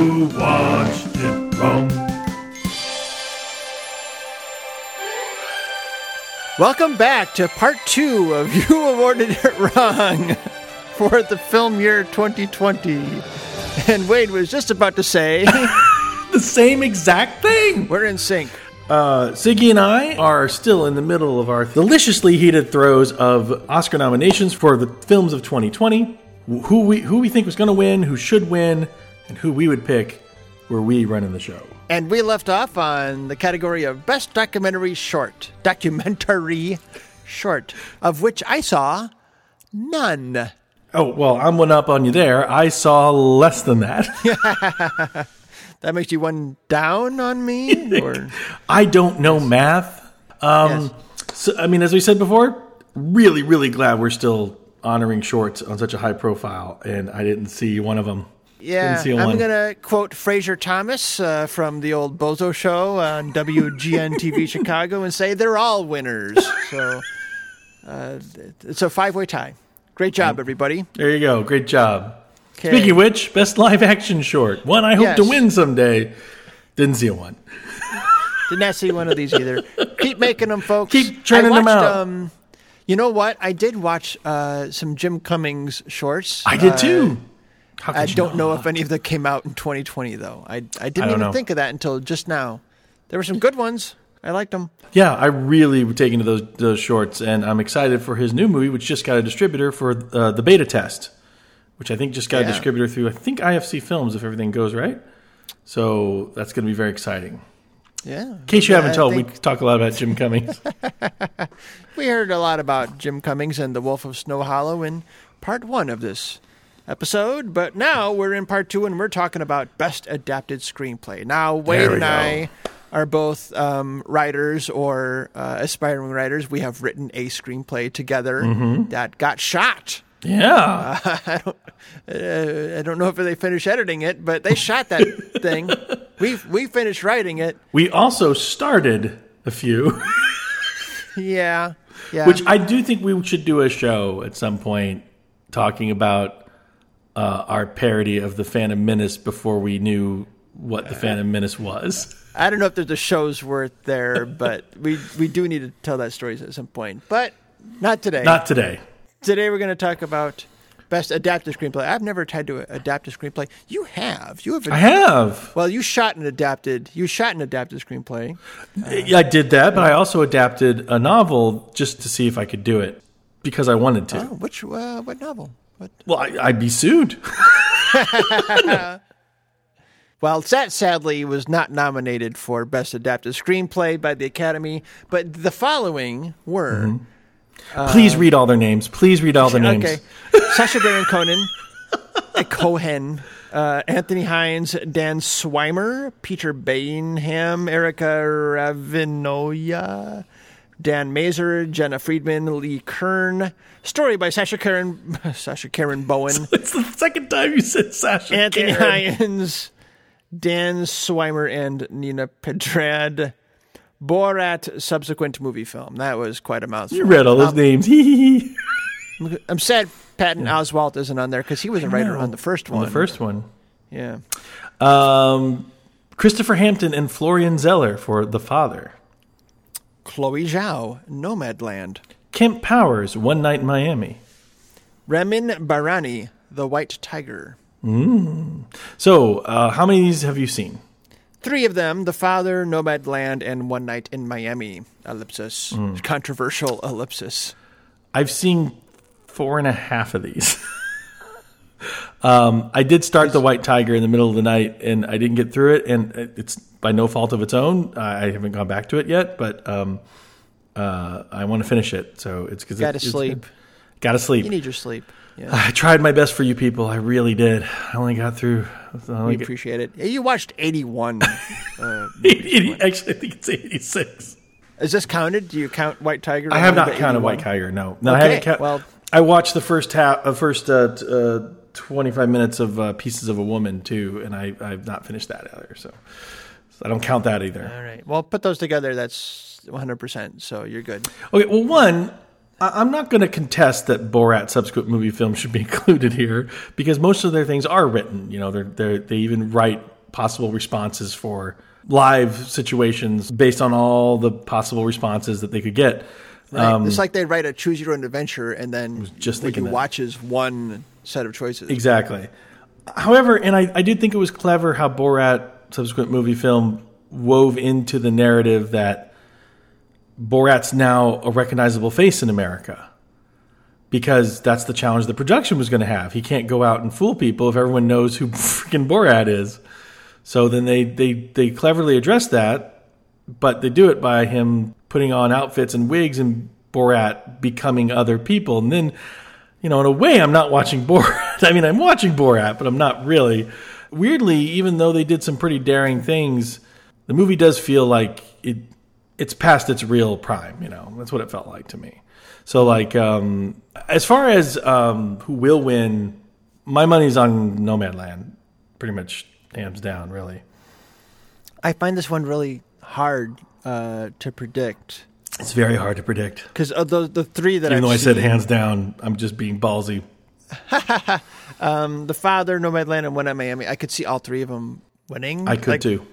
You watched it wrong. Welcome back to part two of You Awarded It Wrong for the film year 2020. And Wade was just about to say, The same exact thing. we're in sync. Uh, Siggy and I are still in the middle of our deliciously heated throes of Oscar nominations for the films of 2020. Who we who we think was going to win, who should win, and who we would pick were we running the show. And we left off on the category of Best Documentary Short. Documentary Short, of which I saw none. Oh well, I'm one up on you there. I saw less than that. That makes you one down on me? Or I don't know math. Um, so, I mean, as we said before, really, really glad we're still honoring shorts on such a high profile, and I didn't see one of them. Yeah, I'm to quote Frazier Thomas uh, from the old Bozo show on WGN TV Chicago and say they're all winners. So uh, it's a five way tie. Great job, everybody. There you go. Great job. Okay. Speaking of which, best live action short. One I hope to win someday. Didn't see one. Did not see one of these either. Keep making them, folks. Keep churning them out. Um, you know what? I did watch uh, some Jim Cummings shorts. I did Uh, too. I don't know not? if any of them came out in 2020, though. I, I didn't don't even know. think of that until just now. There were some good ones. I liked them. Yeah, I really would take into those those shorts, and I'm excited for his new movie, which just got a distributor for uh, the beta test, which I think just got Yeah. a distributor through I think IFC Films if everything goes right. So that's going to be very exciting. Yeah. In case you Yeah, haven't I told, we talk a lot about Jim Cummings. We heard a lot about Jim Cummings and The Wolf of Snow Hollow in part one of this episode, but now we're in part two and we're talking about Best Adapted Screenplay. Now, Wade and go. I are both um, writers or uh, aspiring writers. We have written a screenplay together Mm-hmm. that got shot. yeah, Uh, I don't know if they finished editing it, but they shot that thing. We we finished writing it. we also started a few. Yeah, yeah. Which I do think we should do a show at some point talking about uh, our parody of the Phantom Menace before we knew what the Phantom Menace was. I don't know if there's a show's worth there, but we we do need to tell that story at some point. But not today. Not today. today. We're going to talk about best adapted screenplay. I've never tried to adapt a screenplay. You have. You have. I have. Well, you shot an adapted. You shot an adapted screenplay. Yeah, I did that, but I also adapted a novel just to see if I could do it because I wanted to. Oh, which uh, what novel? What? Well, I, I'd be sued. Well, that sadly was not nominated for best adapted screenplay by the Academy, but the following were. Please read all their names. Please read all their names. Okay. Sacha Baron Cohen, uh, Cohen, uh, Anthony Hines, Dan Swimer, Peter Baynham, Erica Rivinoja, Dan Mazer, Jena Friedman, Lee Kern. Story by Sasha Karen, Sasha Karen Bowen, It's the second time you said Sasha. Anthony Karen. Hines, Dan Swimer, and Nina Pedrad. Borat subsequent movie film. That was quite a mouthful. You read all those Um, names. I'm sad Patton Oswalt isn't on there because he was a writer on the first On one. the first one. Yeah. Um, Christopher Hampton and Florian Zeller for The Father. Chloe Zhao, Nomadland. Kemp Powers, One Night in Miami. Ramin Bahrani, The White Tiger. So, uh, how many of these have you seen? Three of them The Father, Nomadland, and One Night in Miami. Ellipsis. Controversial ellipsis. I've seen four and a half of these. um, I did start The White Tiger in the middle of the night, and I didn't get through it, and it's by no fault of its own. I haven't gone back to it yet, but um, uh, I want to finish it. So it's because Gotta sleep. Got to sleep. You need your sleep. Yeah. I tried my best for you people. I really did. I only got through. I We appreciate it. You watched 81. uh, Eighty- actually, I think it's eighty-six. is this counted? Do you count White Tiger? I have not counted 81? White Tiger. No, no, I haven't count. well- I watched the first half, uh, first uh, t- uh, twenty-five minutes of uh, Pieces of a Woman too, and I I've not finished that either. So, so I don't count that either. All right. Well, put those together. That's 100%. So you're good. Okay, well, one, I- I'm not going to contest that Borat subsequent movie films should be included here because most of their things are written. You know, they're, they're, they even write possible responses for live situations based on all the possible responses that they could get. Right? it's like they write a choose your own adventure, and then just what you that. watch is one set of choices. Exactly. However, and I, I did think it was clever how Borat subsequent movie film wove into the narrative that Borat's now a recognizable face in America. Because that's the challenge the production was going to have. He can't go out and fool people if everyone knows who freaking Borat is. So then they, they, they cleverly address that, but they do it by him putting on outfits and wigs and Borat becoming other people. And then you know, in a way, I'm not watching Borat. I mean, I'm watching Borat, but I'm not really. Weirdly, even though they did some pretty daring things, the movie does feel like it it's past its real prime. You know, that's what it felt like to me. So, like, um, as far as um, who will win, my money's on Nomadland, pretty much hands down. Really, I find this one really hard uh, to predict it's very hard to predict. because of uh, the the three that Even I've though I said hands down, I'm just being ballsy. Um, the Father, Nomadland, and One at Miami. I could see all three of them winning. I could Like, too.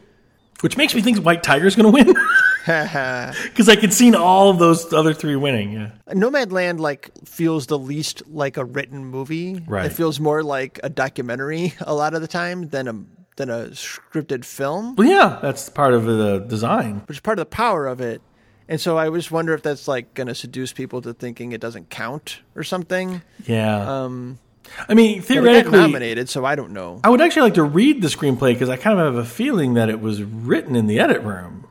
Which makes me think White Tiger's going to win. Because I could see all of those other three winning. Yeah. Nomadland like feels the least like a written movie. Right. It feels more like a documentary a lot of the time than a than a scripted film, Well, yeah, that's part of the design. which is part of the power of it. And so I just wonder if that's like going to seduce people to thinking it doesn't count or something. Yeah. Um, I mean, but it got theoretically, nominated, so I don't know. I would actually like to read the screenplay because I kind of have a feeling that it was written in the edit room,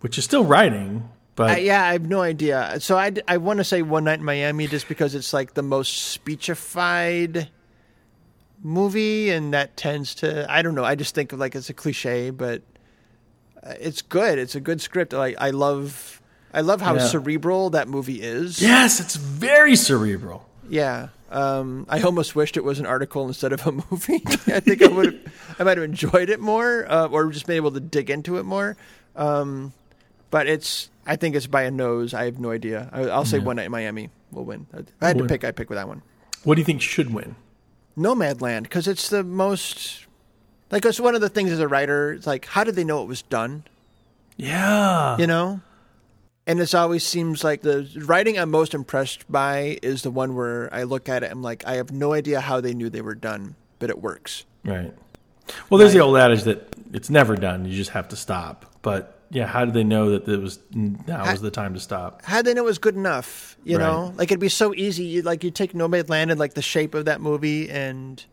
which is still writing. But I, yeah, I have no idea. So I, I want to say One Night in Miami just because it's like the most speechified movie, and that tends to I don't know. I just think of like it's a cliche, but it's good. It's a good script. Like I love, I love how Yeah. cerebral that movie is. yes, it's very cerebral. Yeah. Um, I almost wished it was an article instead of a movie. I think I would, I might have enjoyed it more, uh, or just been able to dig into it more. Um, but it's, I think it's by a nose. I have no idea. I, I'll say One Night in Miami will win. If I had to pick, I'd pick with that one. What do you think should win? Nomadland, because it's the most, like it's one of the things as a writer. It's like, how did they know it was done? Yeah. You know. And it always seems like the writing I'm most impressed by is the one where I look at it, I'm like, I have no idea how they knew they were done, but it works. Right. Well, there's the old adage that it's never done. You just have to stop. But yeah, how did they know that it was now was the time to stop? How did they know it was good enough? You Right. know, like it'd be so easy. Like you take Nomad Land and like the shape of that movie, and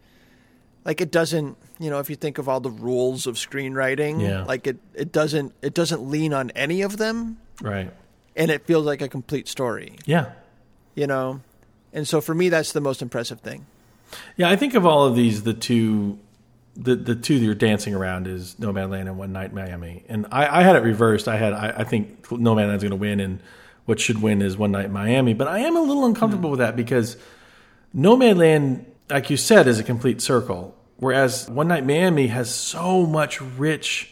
like it doesn't. You know, if you think of all the rules of screenwriting, Yeah. like it, it doesn't, it doesn't lean on any of them, Right. and it feels like a complete story. Yeah. You know, and so for me, that's the most impressive thing. Yeah, I think of all of these, the two, the the two that you're dancing around is Nomadland and One Night Miami, and I, I had it reversed. I had I, I think Nomadland's going to win, and what should win is One Night Miami. But I am a little uncomfortable hmm. with that because Nomadland, like you said, is a complete circle, whereas One Night Miami has so much rich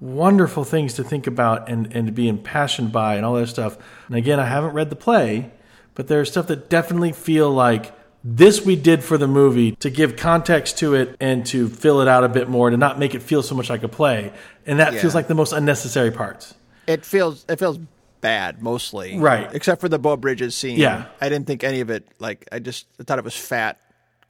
wonderful things to think about and, and to be impassioned by and all that stuff. And again, I haven't read the play, but there's stuff that definitely feel like this we did for the movie to give context to it and to fill it out a bit more to not make it feel so much like a play. And that Yeah. feels like the most unnecessary parts. It feels, it feels bad mostly, Right. Except for the Beau Bridges scene. Yeah. I didn't think any of it. Like I just I thought it was fat,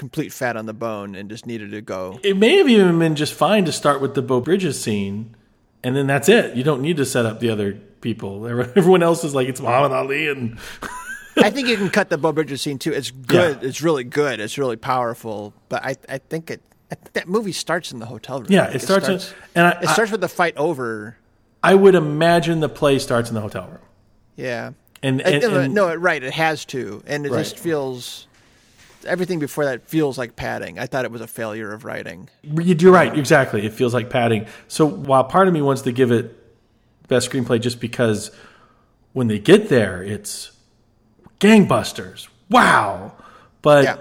complete fat on the bone, and just needed to go. It may have even been just fine to start with the Beau Bridges scene and then that's it. You don't need to set up the other people. Everyone else is like, it's Muhammad Ali and I think you can cut the Beau Bridges scene too. It's good. It's really good. It's really powerful. But I, I think it. I think that movie starts in the hotel room. Yeah, Like, it starts in- and I- it starts with the fight over. I would imagine the play starts in the hotel room. Yeah, And- I- and- no, and- no, right. It has to, and it Right. just feels. Everything before that feels like padding. I thought it was a failure of writing. You're right, exactly. It feels like padding. So while part of me wants to give it best screenplay just because when they get there, it's gangbusters. Wow. But Yeah.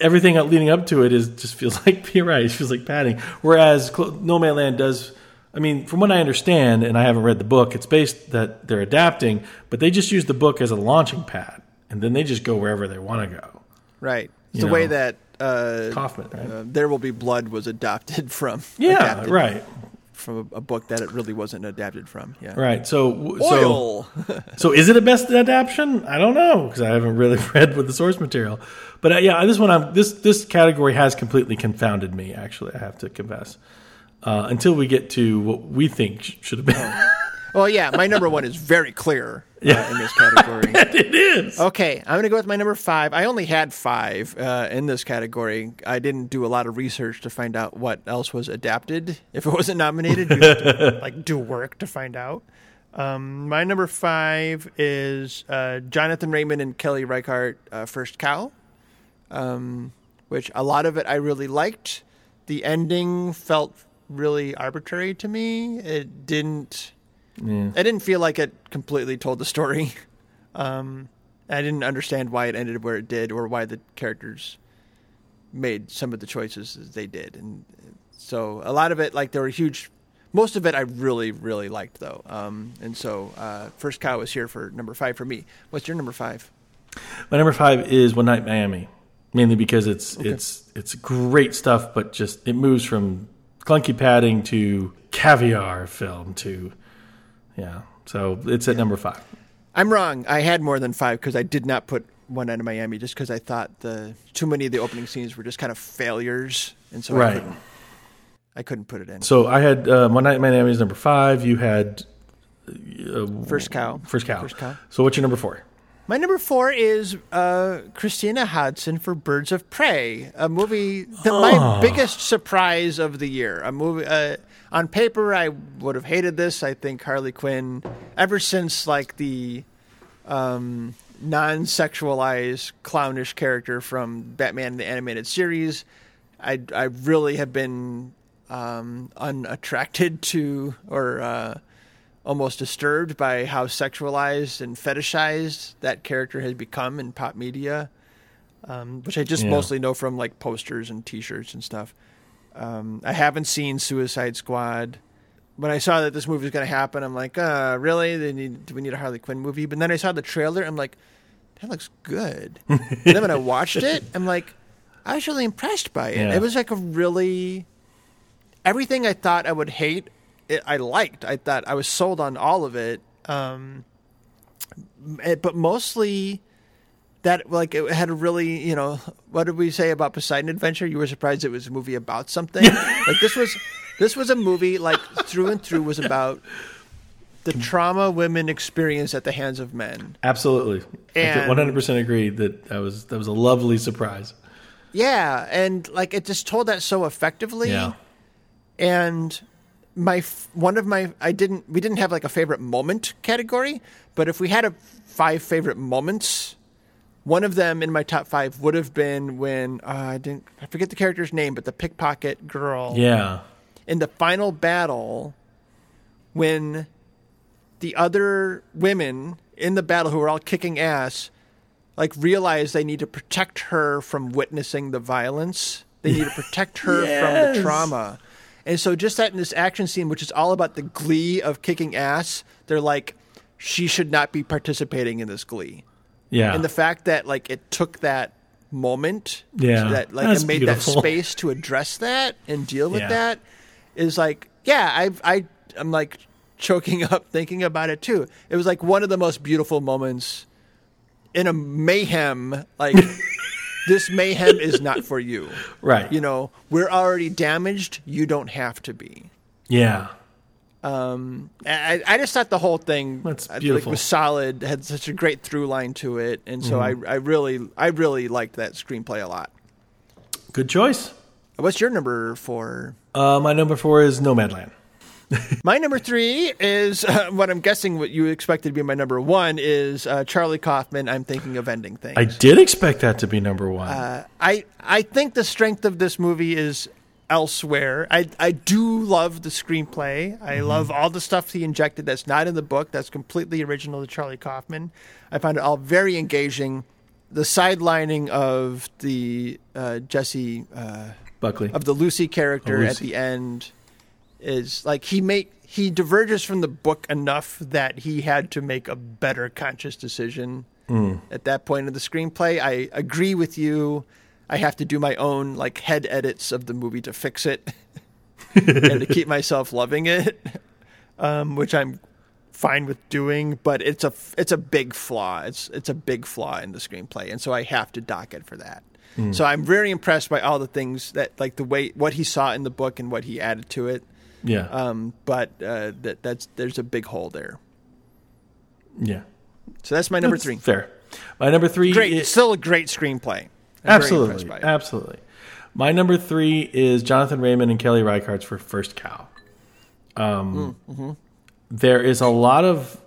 everything leading up to it is just feels like you're right. It feels like padding. Whereas Nomadland does I mean, from what I understand, and I haven't read the book, it's based that they're adapting, but they just use the book as a launching pad, and then they just go wherever they want to go. Right. It's the way that uh, Kaufman, right? uh, There Will Be Blood was adopted from. yeah, adapted right, From a, book that it really wasn't adapted from. Yeah. right. So, so, Oil. so is it a best adaptation? I don't know because I haven't really read with the source material. But uh, yeah, this one, I'm this this category has completely confounded me. Actually, I have to confess. Uh, until we get to what we think should have been. well, yeah, my number one is very clear Yeah. in this category. it is. Okay, I'm going to go with my number five. I only had five uh, in this category. I didn't do a lot of research to find out what else was adapted. If it wasn't nominated, you have to like do work to find out. Um, my number five is uh, Jonathan Raymond and Kelly Reichardt, uh, First Cow, um, which a lot of it I really liked. The ending felt really arbitrary to me. It didn't. Yeah. I didn't feel like it completely told the story. Um, I didn't understand why it ended where it did, or why the characters made some of the choices as they did, and so a lot of it, like there were huge. Most of it, I really, really liked though, um, and so uh, first cow is here for number five for me. What's your number five? My number five is One Night Miami, mainly because it's it's it's great stuff, but just it moves from clunky padding to caviar film to yeah. So it's at number five. I'm wrong. I had more than five because I did not put One out of Miami just because I thought the too many of the opening scenes were just kind of failures, and so I Right. couldn't, I couldn't put it in. So I had uh, One Night in Miami is number five. You had uh, First cow. First cow. First cow. So what's your number four? My number four is uh, Christina Hodson for Birds of Prey, a movie that my biggest surprise of the year. A movie uh, on paper, I would have hated this. I think Harley Quinn, ever since like the um, non-sexualized clownish character from Batman the animated series, I I really have been um, unattracted to or. Uh, almost disturbed by how sexualized and fetishized that character has become in pop media, um, which I just Yeah. mostly know from like posters and T-shirts and stuff. Um, I haven't seen Suicide Squad. When I saw that this movie was going to happen, I'm like, uh, really? They need, do we need a Harley Quinn movie? But then I saw the trailer. I'm like, that looks good. and then when I watched it, I'm like, I was really impressed by it. Yeah. It was like a really everything I thought I would hate, it, I liked. I thought I was sold on all of it. Um, eh, but mostly that like it had a really you know what did we say about Poseidon Adventure? You were surprised it was a movie about something. like this was this was a movie like through and through was about the trauma women experience at the hands of men. Absolutely, one hundred percent agree that that was that was a lovely surprise. Yeah, and like it just told that so effectively. Yeah, and my one of my I didn't we didn't have like a favorite moment category, but if we had a five favorite moments, one of them in my top five would have been when uh, I didn't I forget the character's name, but the pickpocket girl yeah, in the final battle when the other women in the battle who are all kicking ass like realize they need to protect her from witnessing the violence. They need to protect her from the trauma. And so just that in this action scene which is all about the glee of kicking ass, they're like she should not be participating in this glee. Yeah. And the fact that like it took that moment Yeah. that like That's it made beautiful. that space to address that and deal with Yeah. that is like yeah i've i i'm like choking up thinking about it too it was like one of the most beautiful moments in a mayhem like this mayhem is not for you right. you know we're already damaged you don't have to be yeah, um, I, I just thought the whole thing like, was solid, had such a great through line to it, and so Mm-hmm. I, I really, I really liked that screenplay a lot. good choice. What's your number four? Uh, my number four is Nomadland. My number three is uh, what I'm guessing what you expected to be my number one is uh, Charlie Kaufman. I'm thinking of ending things. I did expect that to be number one. Uh, I I think the strength of this movie is elsewhere. I I do love the screenplay. I love all the stuff he injected that's not in the book. That's completely original to Charlie Kaufman. I find it all very engaging. The sidelining of the uh, Jessie uh, Buckley. of the Lucy character Oh, at the end is like he make he diverges from the book enough that he had to make a better conscious decision at that point in the screenplay. I agree with you. I have to do my own like head edits of the movie to fix it and to keep myself loving it, um, which I'm fine with doing. But it's a it's a big flaw. It's it's a big flaw in the screenplay, and so I have to dock it for that. So I'm very impressed by all the things that like the way what he saw in the book and what he added to it. Yeah. Um, but uh, that that's there's a big hole there. yeah. So that's my number That's three. Fair. My number three. Great, is- still a great screenplay. I'm absolutely, absolutely. My number three is Jonathan Raymond and Kelly Reichardt's for First Cow. Um, Mm-hmm. there is a lot of,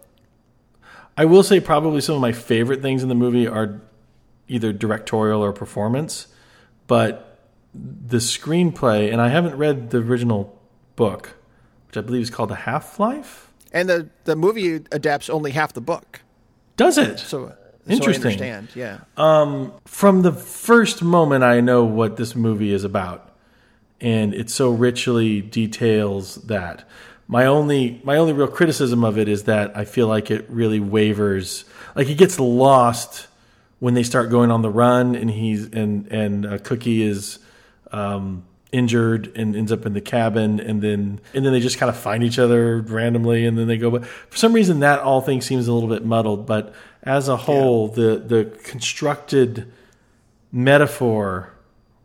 I will say, probably some of my favorite things in the movie are either directorial or performance, but the screenplay, and I haven't read the original book, which I believe is called The Half Life. And the the movie adapts only half the book. Does it? So Interesting. So I understand. Yeah. from the first moment I know what this movie is about, and it so richly details that. My only my only real criticism of it is that I feel like it really wavers, like it gets lost when they start going on the run, and he's and and uh, Cookie is um, injured and ends up in the cabin, and then and then they just kind of find each other randomly, and then they go. But for some reason, that all thing seems a little bit muddled. But as a whole, the the constructed metaphor,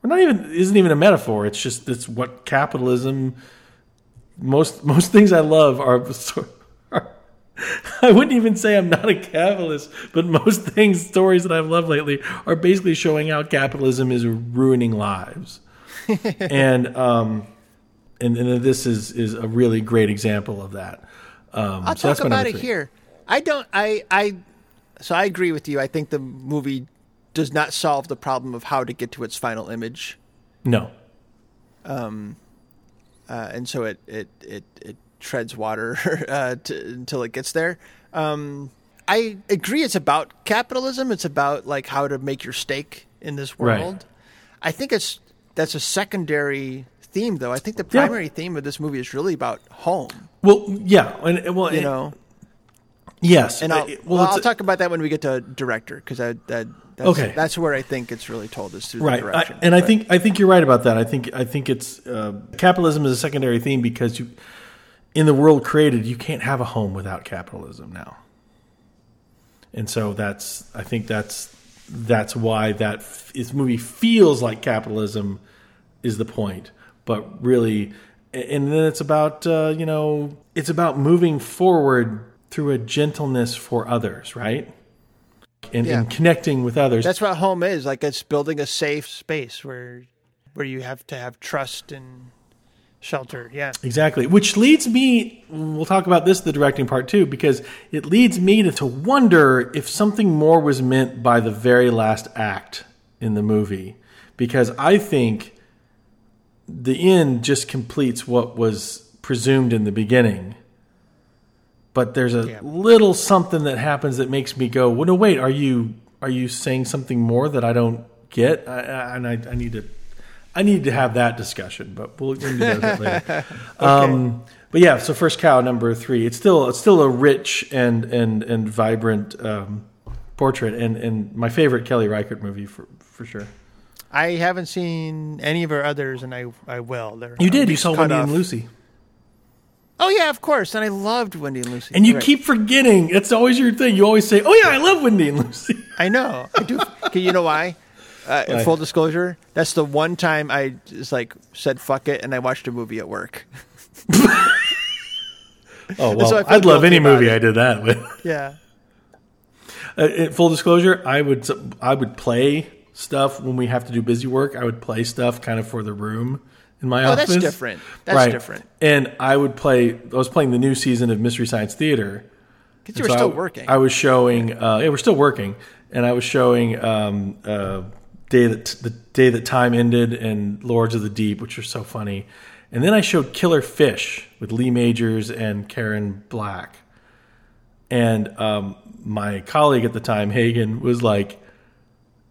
or not even isn't even a metaphor. It's just it's what capitalism. Most most things I love are. are I wouldn't even say I'm not a capitalist, but most things, stories that I've loved lately, are basically showing how capitalism is ruining lives, and um, and, and this is is a really great example of that. Um, I'll so talk about it here. I don't. I. I. So I agree with you. I think the movie does not solve the problem of how to get to its final image, No, uh, and so it it it, it treads water uh, to, until it gets there. Um, I agree. It's about capitalism. It's about like how to make your stake in this Right. world. I think it's that's a secondary theme, though. I think the Yeah. primary theme of this movie is really about home. well, yeah, and and- well, You and- know, yes, and I'll, Uh, well, it's I'll talk about that when we get to director because that that that's, Okay. that's where I think it's really told is through right the I, direction. and i think i think you're right about that i think i think it's uh, capitalism is a secondary theme because you in the world created you can't have a home without capitalism now and so that's i think that's that's why that f- this movie feels like capitalism is the point but really and then it's about uh, you know it's about moving forward through a gentleness for others right and, Yeah. and connecting with others That's what home is. Like it's building a safe space where where you have to have trust and shelter. Yeah. Exactly. Which leads me, we'll talk about this, the directing part too, because it leads me to, to wonder if something more was meant by the very last act in the movie. Because I think the end just completes what was presumed in the beginning. But there's a Yeah. little something that happens that makes me go, well, no, wait, are you are you saying something more that I don't get? I, I, and I, I need to I need to have that discussion, but we'll, we can do that later. Um, but yeah, so first cow number three. It's still it's still a rich and and and vibrant um, portrait, and and my favorite Kelly Reichardt movie for for sure. I haven't seen any of her others, and I I will. They're, You did. You saw Wendy off. and Lucy, Oh yeah, of course. And I loved Wendy and Lucy. and you keep forgetting. It's always your thing. You always say, "Oh yeah, I love Wendy and Lucy." I know. I do. you know why? Uh, Why? Full disclosure. That's the one time I just like said "fuck it" and I watched a movie at work. Oh well, So I'd love any movie it. I did that with. Yeah. Uh, full disclosure, I would I would play stuff when we have to do busy work. I would play stuff kind of for the room in my Oh, office. that's different. That's right. different. And I would play. I was playing the new season of Mystery Science Theater. Because you were so still I, working. I was showing. Uh, yeah, we're still working, and I was showing um, uh, day that the day that time ended and Lords of the Deep, which are so funny. And then I showed Killer Fish with Lee Majors and Karen Black. And um, my colleague at the time, Hagen, was like,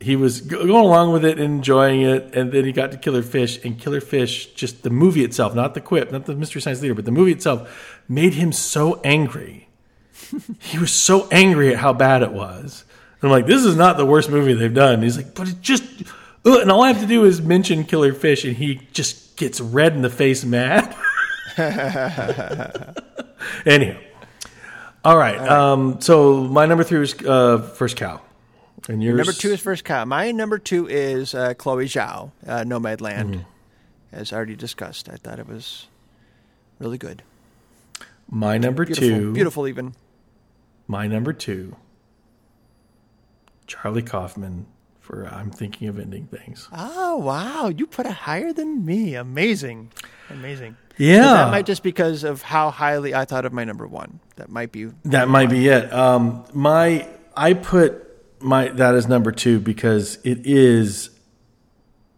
he was going along with it and enjoying it, and then he got to Killer Fish, and Killer Fish, just the movie itself, not the quip, not the Mystery Science Theater, but the movie itself, made him so angry. he was so angry at how bad it was. And I'm like, this is not the worst movie they've done. And he's like, but it just, ugh, and all I have to do is mention Killer Fish, and he just gets red in the face, mad. Anyhow, all right. Um, so my number three was uh, First Cow, and yours Number two is First Cow. My number two is uh, Chloe Zhao, uh, Nomadland, Mm-hmm. as already discussed. I thought it was really good. my number Beautiful, two. beautiful even. My number two, Charlie Kaufman for I'm thinking of ending things. Oh wow, you put it higher than me. Amazing, amazing. Yeah, that might just because of how highly I thought of my number one. That might be That might be it. Um, my I put my that as number two because it is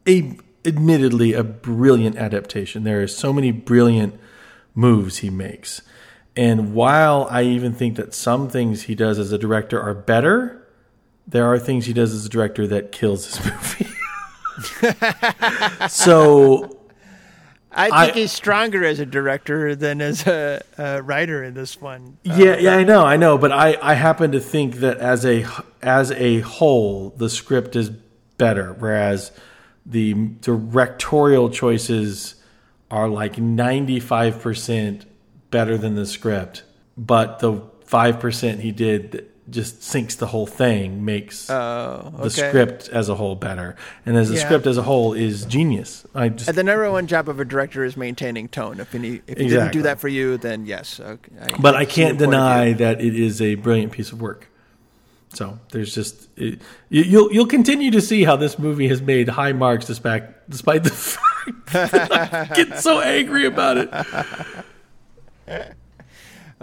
a admittedly a brilliant adaptation. There are so many brilliant moves he makes, and while I even think that some things he does as a director are better, there are things he does as a director that kills this movie. so I think I- he's stronger as a director than as a, a writer in this one. Uh, Yeah, yeah, I know, I know, but I, I happen to think that as a as a whole, the script is better, whereas the directorial choices are like ninety five percent better than the script, but the five percent he did just sinks the whole thing makes Oh, the script as a whole better, and as the Yeah. script as a whole is genius. I just And the number one job of a director is maintaining tone. If he, if he didn't do that for you, then yes. Okay, I but I can't your point of deny that it is a brilliant piece of work. So there's just it, you, you'll you'll continue to see how this movie has made high marks despite despite the fact that I get so angry about it.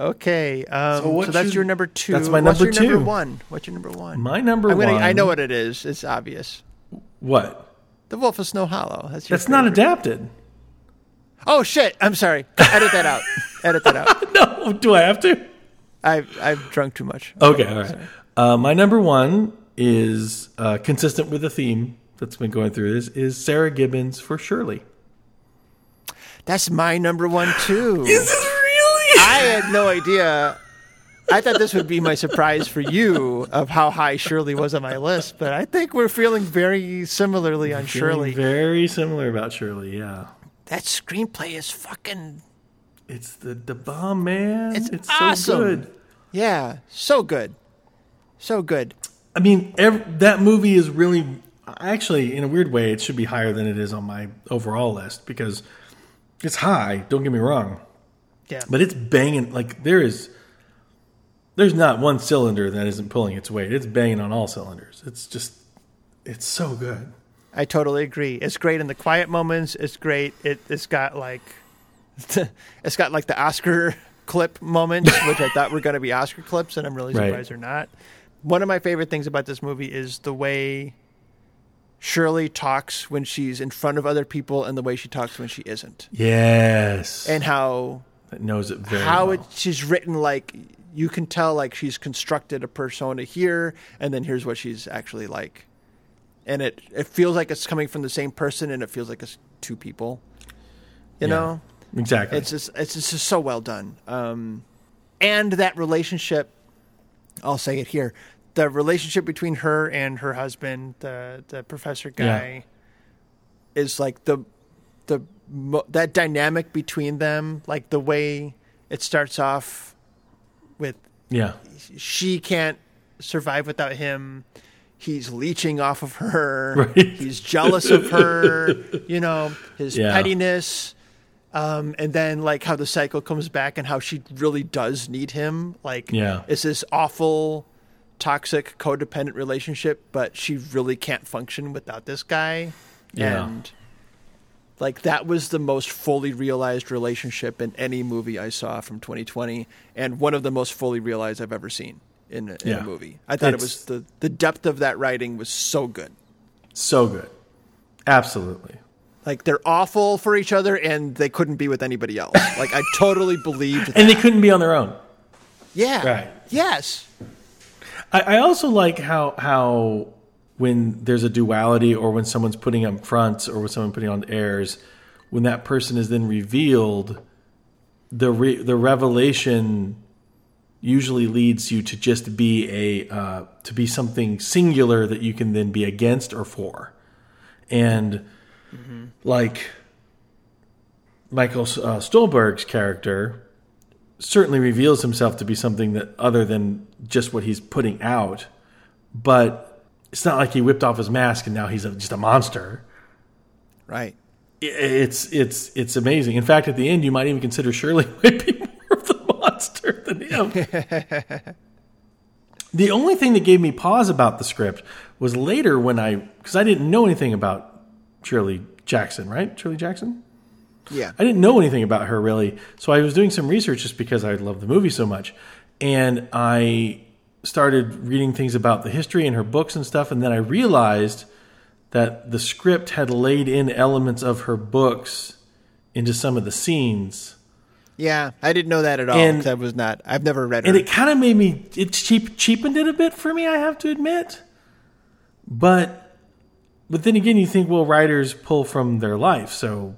Okay, um, So so, that's your- your number two. that's my What's number your number two. one? What's your number one? My number I'm gonna, one. I know what it is. It's obvious. what. The Wolf of Snow Hollow. That's your That's not adapted. Oh shit! I'm sorry. Edit that out. Edit that out. No, do I have to? I've I've drunk too much. Okay, all right. Uh, my number one is uh, consistent with the theme that's been going through this is Sarah Gubbins for Shirley. That's my number one too. Is this really? I had no idea. I thought this would be my surprise for you of how high Shirley was on my list, but I think we're feeling very similarly on Shirley. Very similar about Shirley, yeah. That screenplay is fucking It's the the bomb, man. It's so awesome. good. yeah, so good, so good. I mean, ev that movie is really actually, in a weird way, it should be higher than it is on my overall list because it's high. Don't get me wrong, Yeah, but it's banging. Like there is, there's not one cylinder that isn't pulling its weight. It's banging on all cylinders. It's just, it's so good. I totally agree. It's great in the quiet moments. It's great. It it's got like it's got like the Oscar clip moments, which I thought were going to be Oscar clips, and I'm really Right. surprised they're not. One of my favorite things about this movie is the way Shirley talks when she's in front of other people, and the way she talks when she isn't, Yes, and how it knows it very how well. it she's written like you can tell like she's constructed a persona here and then here's what she's actually like and it it feels like it's coming from the same person and it feels like it's two people you Yeah. know exactly. it's just it's just so well done um and that relationship i'll say it here the relationship between her and her husband the the professor guy is like the the that dynamic between them like the way it starts off with yeah, she can't survive without him he's leeching off of her Right. he's jealous of her you know his Yeah. pettiness um, and then like how the cycle comes back and how she really does need him like Yeah. it's this awful toxic codependent relationship but she really can't function without this guy Yeah. and like that was the most fully realized relationship in any movie I saw from 2020, and one of the most fully realized I've ever seen in a, in Yeah. a movie. I thought it was the the depth of that writing was so good. so good. Absolutely. Like they're awful for each other, and they couldn't be with anybody else. Like I totally believed that. And they couldn't be on their own. yeah. Right. Yes. I, I also like how how when there's a duality or when someone's putting up fronts or when someone putting on airs, when that person is then revealed, the re- the revelation usually leads you to just be a uh, to be something singular that you can then be against or for, and like Michael uh, Stuhlbarg's character certainly reveals himself to be something that other than just what he's putting out, but it's not like he whipped off his mask and now he's a, just a monster. Right. It's it's it's amazing. In fact, at the end, you might even consider Shirley might be more of the monster than him. the only thing that gave me pause about the script was later when I because I didn't know anything about Shirley Jackson, right? Shirley Jackson. Yeah. I didn't know anything about her really, so I was doing some research just because I love the movie so much, and I started reading things about the history and her books and stuff, and then I realized that the script had laid in elements of her books into some of the scenes, Yeah. I didn't know that at all. And- I was not. I've never read her. and it kind of made me it cheap cheapened it a bit for me. I have to admit, but but then again, you think well, writers pull from their life, so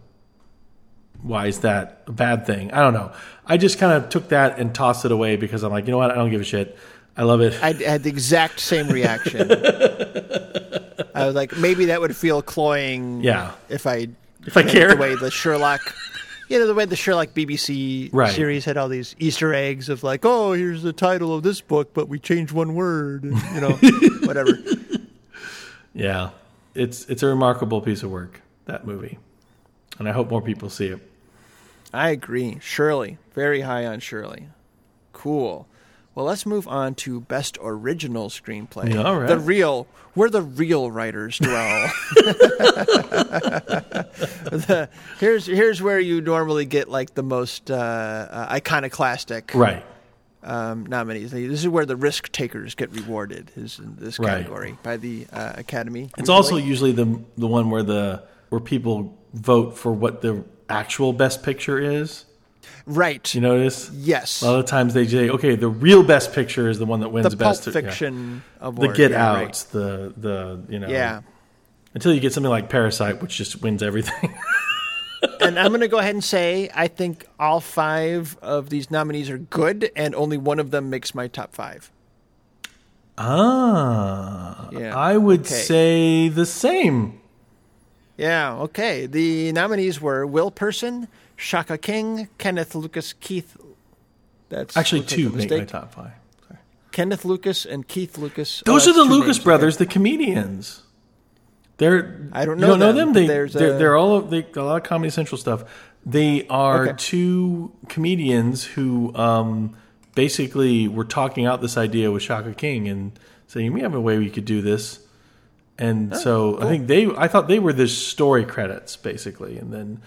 why is that a bad thing? I don't know. I just kind of took that and tossed it away because I'm like, you know what? I don't give a shit. I love it. I had the exact same reaction. I was like, maybe that would feel cloying. Yeah. If I If I care. the way the Sherlock, you know, the way the Sherlock BBC Right. series had all these Easter eggs of like, oh, here's the title of this book, but we changed one word, and, you know, whatever. yeah, it's it's a remarkable piece of work that movie, and I hope more people see it. I agree. Shirley, very high on Shirley. Cool. Well, let's move on to best original screenplay. Yeah, all right. The real, where the real writers dwell. The- here's here's where you normally get like the most uh, uh, iconoclastic Right. um, nominees. This is where the risk takers get rewarded. Is in this Right. category by the uh, Academy. It's also usually the the one where the where people vote for what the actual best picture is. Right. You notice? yes. A lot of times they say, okay, the real best picture is the one that wins the best. Pulp yeah. Fiction The. Get yeah, Out, right. the the you know, Yeah. Until you get something like Parasite, which just wins everything. and I'm going to go ahead and say I think all five of these nominees are good, and only one of them makes my top five. ah, Yeah, I would okay. say the same. Yeah, okay. The nominees were Will Berson, Shaka King, Kenneth Lucas, Keith. That's Actually, like two make my top five. Sorry. Kenneth Lucas and Keith Lucas. Those Oh, are the Lucas brothers, the comedians. They're I don't know. you don't know them, them. They there's they're, a- they're all they a lot of Comedy Central stuff. They are Okay. two comedians who um, basically were talking out this idea with Shaka King and saying we have a way we could do this. And so I think they I thought they were the story credits basically, and then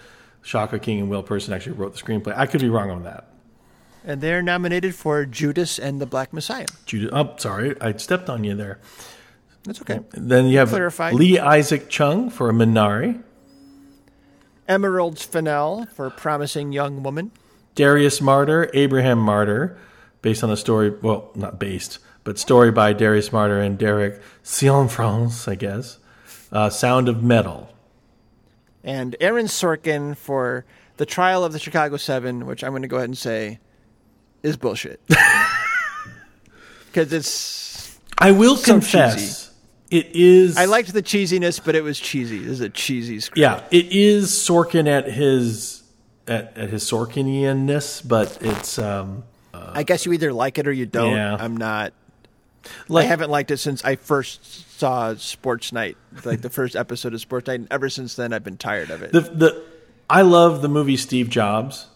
Shaka King and Will Berson actually wrote the screenplay. I could be wrong on that. And they're nominated for Judas and the Black Messiah. Judy, oh, sorry, I stepped on you there. That's okay. Then you have Clarified. Lee Isaac Chung for Minari. Emerald Fennell for Promising Young Woman. Darius Marder, Abraham Marder, based on a story, well, not based, but story by Darius Marder and Derek Cianfrance, I guess. Uh, Sound of Metal. And Aaron Sorkin for The Trial of the Chicago Seven, which I'm going to go ahead and say is bullshit. Because it's. I will So confess, it is. I liked the cheesiness, but it was cheesy. This is a cheesy script. Yeah, it is Sorkin at his at, at his Sorkinianness, but it's um I guess you either like it or you don't. Yeah. I'm not. like I haven't liked it since I first saw Sports Night, like the first episode of Sports Night. And ever since then, I've been tired of it. the the. I love the movie Steve Jobs.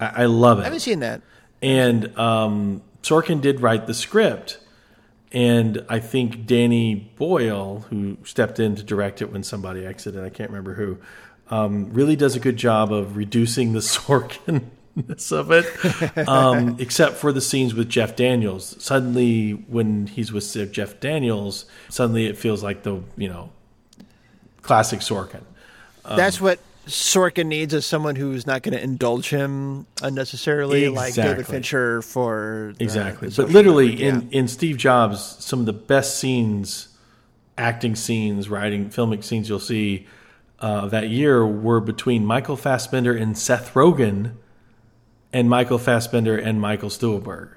I, I love it. I haven't seen that. And um, Sorkin did write the script. And I think Danny Boyle, who stepped in to direct it when somebody exited, I can't remember who, um, really does a good job of reducing the Sorkinness of it, um, except for the scenes with Jeff Daniels. Suddenly, when he's with Jeff Daniels, suddenly it feels like the, you know, classic Sorkin. That's what Sorkin needs is someone who's not going to indulge him unnecessarily, like David Exactly. Fincher for the- Exactly. the but literally, yeah. in, in Steve Jobs, some of the best scenes acting scenes, writing, filmic scenes you'll see uh, that year were between Michael Fassbender and Seth Rogen, and Michael Fassbender and Michael Stuhlbarg.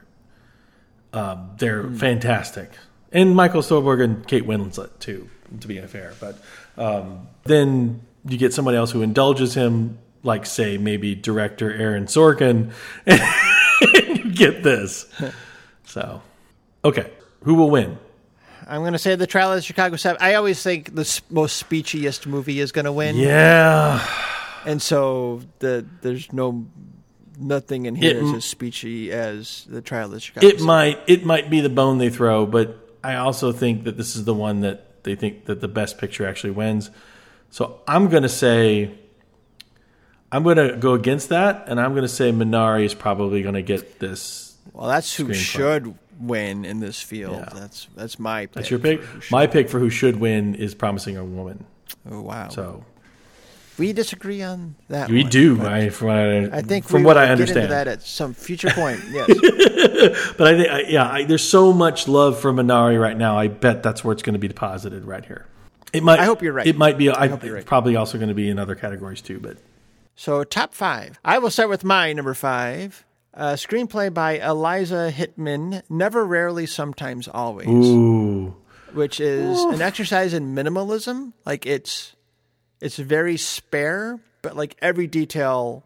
Um, they're fantastic, and Michael Stuhlbarg and Kate Winslet too. To be fair, but um, then you get somebody else who indulges him, like say maybe director Aaron Sorkin, and you get this. So, okay, who will win? I'm going to say the Trial of the Chicago Seven. I always think the most speechiest movie is going to win, Yeah, and so the there's no nothing in here It is as speechy as the Trial of Chicago. it might it might be the bone they throw, but I also think that this is the one that they think that the best picture actually wins. So I'm going to say I'm going to go against that, and I'm going to say Minari is probably going to get this. Well, that's who should win in this field. Yeah. That's that's my pick. That's your pick. for who should- My pick for who should win is Promising Young Woman. Oh wow. So we disagree on that. we one, do. I from what I, I think from we what I get understand. into that at some future point. Yes. But I think, yeah, I, there's so much love for Minari right now. I bet that's where it's going to be deposited right here. It might. I hope you're right. It might be. I, hope you're right. Probably also going to be in other categories too. But So, top five. I will start with my number five. A screenplay by Eliza Hittman, Never, Rarely, Sometimes, Always, ooh, which is an exercise in minimalism. Like, it's it's very spare, but like every detail,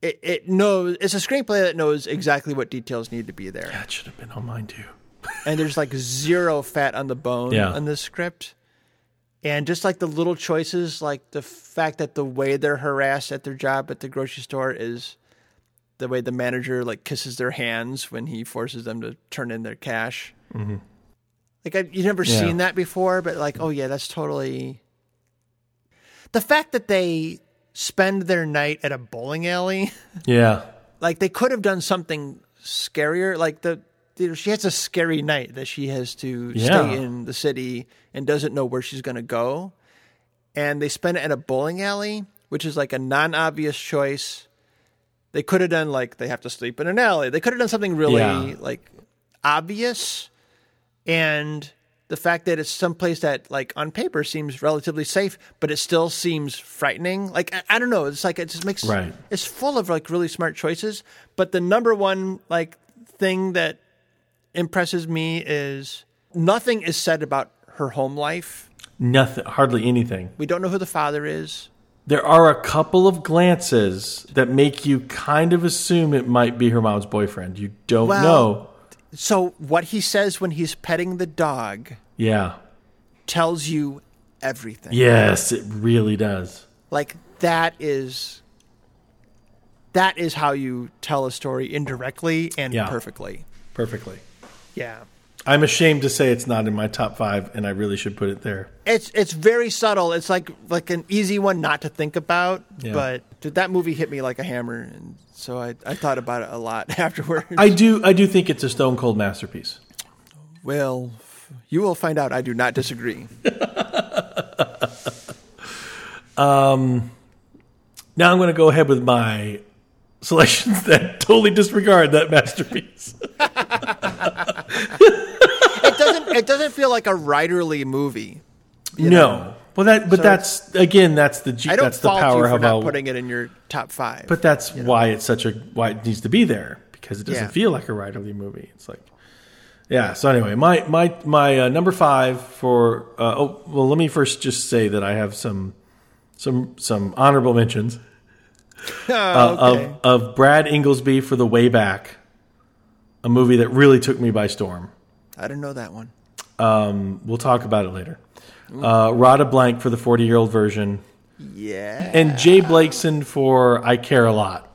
it, it knows, it's a screenplay that knows exactly what details need to be there. that should have been on mine too. and there's like zero fat on the bone Yeah. in this script. And just like the little choices, like the fact that the way they're harassed at their job at the grocery store is the way the manager like kisses their hands when he forces them to turn in their cash. Mm-hmm. Like I, you've never Yeah. seen that before, but like, oh yeah, that's totally. The fact that they spend their night at a bowling alley. Yeah, like they could have done something scarier like the you know, she has a scary night that she has to Yeah. stay in the city and doesn't know where she's going to go and they spend it at a bowling alley which is like a non-obvious choice they could have done like they have to sleep in an alley they could have done something really Yeah. like obvious and the fact that it's someplace that like on paper seems relatively safe but it still seems frightening like i, I don't know it's like it just makes Right. it's full of like really smart choices but the number one like thing that impresses me is nothing is said about her home life nothing, hardly anything. we don't know who the father is There are a couple of glances that make you kind of assume it might be her mom's boyfriend. You don't Well- know. So what he says when he's petting the dog Yeah. tells you everything Yes, it really does. like that is that is how you tell a story indirectly and Yeah. perfectly Perfectly. yeah I'm ashamed to say it's not in my top five, and I really should put it there. it's it's very subtle it's like like an easy one not to think about Yeah. but dude, that movie hit me like a hammer and so I, I thought about it a lot afterwards I do. I do think it's a stone cold masterpiece. well you will find out i do not disagree um, Now I'm going to go ahead with my selections that totally disregard that masterpiece. it doesn't it doesn't feel like a writerly movie no, well that, but So that's again, that's the G, i don't that's the power you for of not how. putting it in your top five But that's why it's such a why it needs to be there because it doesn't Yeah. feel like a writerly movie. It's like, yeah. So anyway, my my my uh, number five for uh, oh well, let me first just say that I have some some some honorable mentions. Oh, uh, okay. of, of Brad Ingelsby for The Way Back, a movie that really took me by storm. i didn't know that one We'll talk about it later. Uh, Radha Blank for the 40 year old version, yeah and J Blakeson for I Care a Lot.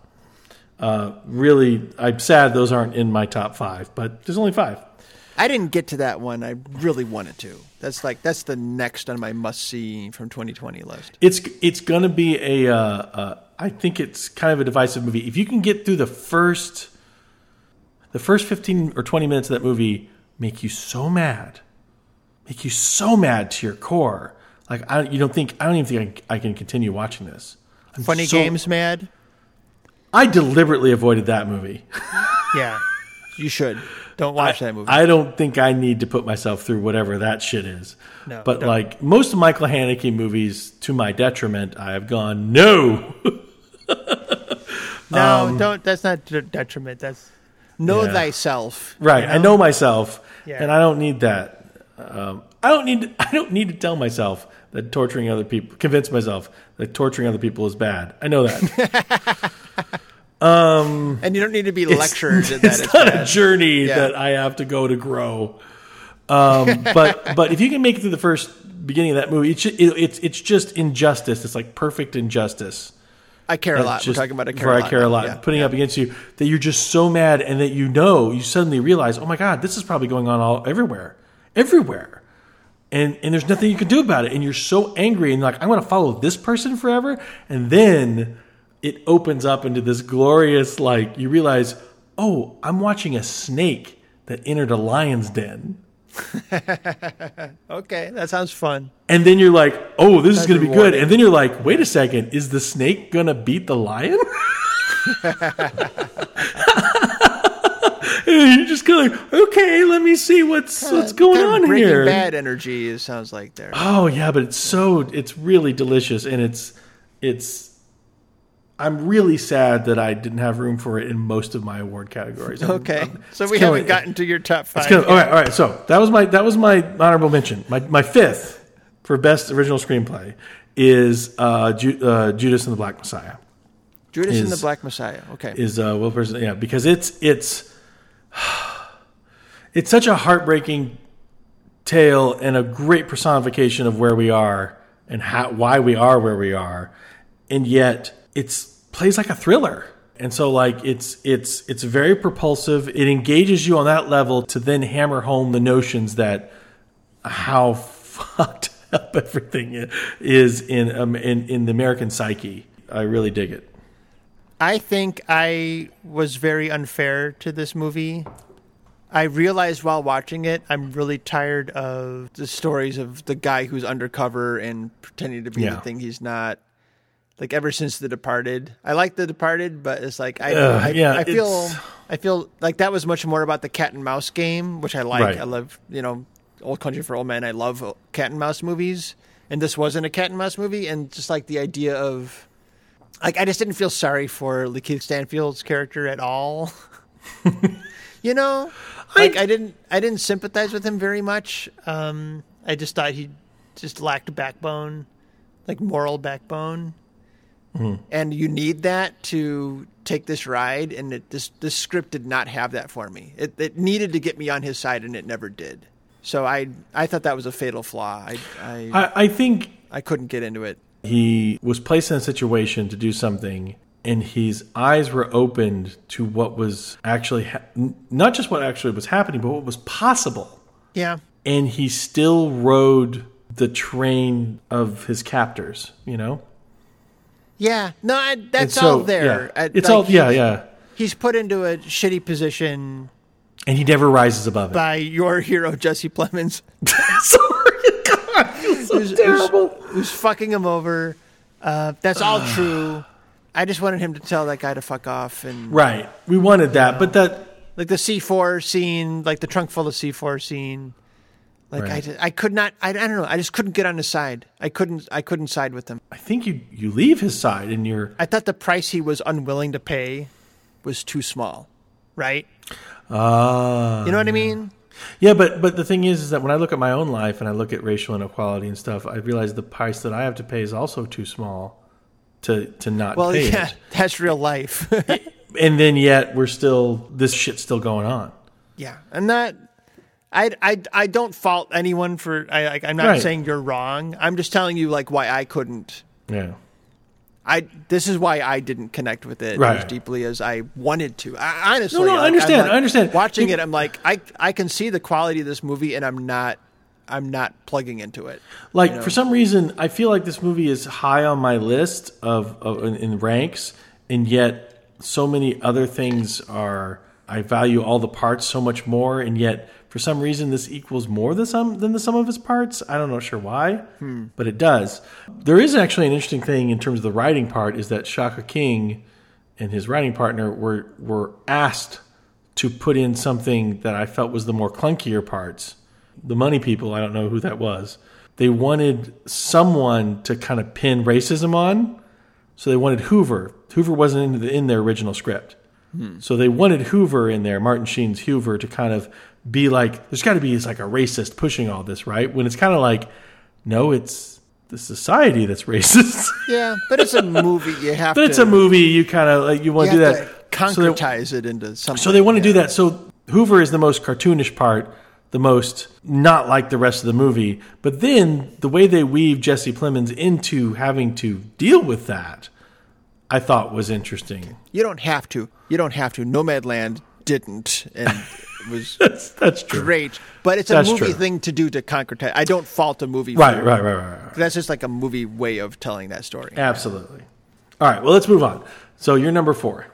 Uh, really, I'm sad those aren't in my top five, but there's only five. I didn't get to that one. I really wanted to. That's like that's the next on my must see from 2020 list. It's it's going to be a. Uh, uh, I think it's kind of a divisive movie. If you can get through the first, the first 15 or 20 minutes of that movie, make you so mad, make you so mad to your core. Like I, you don't think I don't even think I, I can continue watching this. I'm Funny so- games, mad. I deliberately avoided that movie. Yeah, you should. Don't watch that movie. I don't think I need to put myself through whatever that shit is. No, but don't. like most of Michael Haneke movies, to my detriment, I have gone no. no, don't. That's not de- detriment. That's know um, Yeah. thyself. right, you I know myself, Yeah. and I don't need that. Um, I don't need. I don't need to tell myself that torturing other people, convince myself that torturing other people is bad. I know that. And you don't need to be lectured that it's it's not a journey Yeah. that I have to go to grow. Um, but but if you can make it through the first beginning of that movie, it's it, it's it's just injustice. It's like perfect injustice. I care a lot. just We're talking about a care I care a lot. Yeah. Putting up against you that you're just so mad, and that you know you suddenly realize, oh my god, this is probably going on all everywhere, everywhere, and and there's nothing you can do about it, and you're so angry, and like I'm going to follow this person forever, and then it opens up into this glorious like you realize, oh, I'm watching a snake that entered a lion's den. Okay, that sounds fun. And then you're like, oh, this is going to be good. And then you're like, wait a second, is the snake going to beat the lion? You're just kind of like, okay, let me see what's what's going Kind of on here. Bad energy. It sounds like there. Oh yeah, but it's so it's really delicious, and it's it's. I'm really sad that I didn't have room for it in most of my award categories. I'm- Okay, I'm- so we haven't like- gotten to your top five. Kind of, all right, all right. So that was my that was my honorable mention. My my fifth for best original screenplay is uh, Ju- uh, Judas and the Black Messiah. Judas and the Black Messiah. Okay. Is uh, Will Berson? Yeah, because it's it's it's such a heartbreaking tale and a great personification of where we are and how why we are where we are, and yet it's plays like a thriller. And so like it's it's it's very propulsive. It engages you on that level to then hammer home the notions that how fucked up everything is in um, in in the American psyche. I really dig it. I think I was very unfair to this movie. I realized while watching it, I'm really tired of the stories of the guy who's undercover and pretending to be Yeah. the thing he's not. Like ever since The Departed, I like The Departed, but it's like I, Ugh, I, yeah, I feel, it's- I feel like that was much more about the cat and mouse game, which I like. Right. I love, you know, Old Country for Old Men. I love cat and mouse movies, and this wasn't a cat and mouse movie. And just like the idea of like I just didn't feel sorry for Lakeith Stanfield's character at all. you know, like I, didn't I didn't sympathize with him very much. Um, I just thought he just lacked backbone, like moral backbone, and you need that to take this ride. And it, this this script did not have that for me. It, it needed to get me on his side, and it never did. So I I thought that was a fatal flaw. I I, I, I think I couldn't get into it. He was placed in a situation to do something and his eyes were opened to what was actually ha- not just what actually was happening but what was possible. Yeah. and he still rode the train of his captors you know? Yeah, no, I, that's so, all there. yeah, I- it's like, all yeah yeah. He's put into a shitty position. And he never rises above it. By your hero Jesse Plemons, sorry I feel so who's, terrible who's, who's fucking him over. Uh, that's all true. I just wanted him to tell that guy to fuck off and right we wanted that but that like the C four scene, like the trunk full of C four scene. Like I, Right. just- I could not. I, I don't know. I just couldn't get on his side. I couldn't. I couldn't side with him. i think you you leave his side and you're I thought the price he was unwilling to pay was too small. Right? ah You know what I mean? Yeah, but but the thing is, is that when I look at my own life and I look at racial inequality and stuff, I realize the price that I have to pay is also too small to to not Well, pay yeah, it. that's real life. And then yet we're still this shit's still going on. yeah, and that I, I, I don't fault anyone for. I, like, I'm not Right. saying you're wrong. I'm just telling you like why I couldn't. Yeah, I this is why I didn't connect with it Right. as deeply as I wanted to. I, honestly, No, no, I like, I'm understand, like, I understand. Watching it, I'm like, I I can see the quality of this movie, and I'm not I'm not plugging into it. like for some reason, I feel like this movie is high on my list of, of in, in ranks, and yet so many other things are. I value all the parts so much more, and yet for some reason this equals more than than the sum of its parts. I don't know sure why, hmm. but it does. There is actually an interesting thing in terms of the writing part is that Shaka King and his writing partner were were asked to put in something that I felt was the more clunkier parts. The money people, I don't know who that was. They wanted someone to kind of pin racism on. So they wanted Hoover. Hoover wasn't in, the, in their original script. Hmm. So they wanted Hoover in there, Martin Sheen's Hoover, to kind of be like, there's got to be like a racist pushing all this, right? When it's kind of like, no, it's the society that's racist. Yeah, but it's a movie. You have but to. it's a movie. You kind of like you want to do that. to So they- concretize it into something. so they want to do that. So Hoover is the most cartoonish part, the most not like the rest of the movie. But then the way they weave Jesse Plemons into having to deal with that, I thought was interesting. You don't have to. You don't have to. Nomadland didn't, and it was That's that's true. great. But it's a That's movie true. thing to do to concretize. I don't fault a movie. Right, for- right, right, right, right. That's just like a movie way of telling that story. Absolutely. All right. Well, let's move on. So you're number four.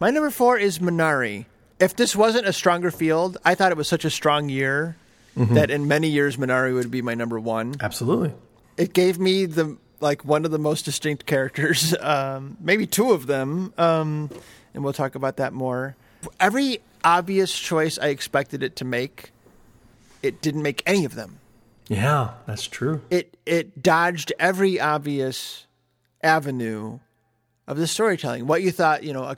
My number four is Minari. If this wasn't a stronger field, I thought it was such a strong year Mm-hmm. that in many years Minari would be my number one. Absolutely. It gave me the like one of the most distinct characters, um, maybe two of them, um, and we'll talk about that more. Every obvious choice I expected it to make, it didn't make any of them. Yeah, that's true. It it dodged every obvious avenue of the storytelling. What you thought, you know, a,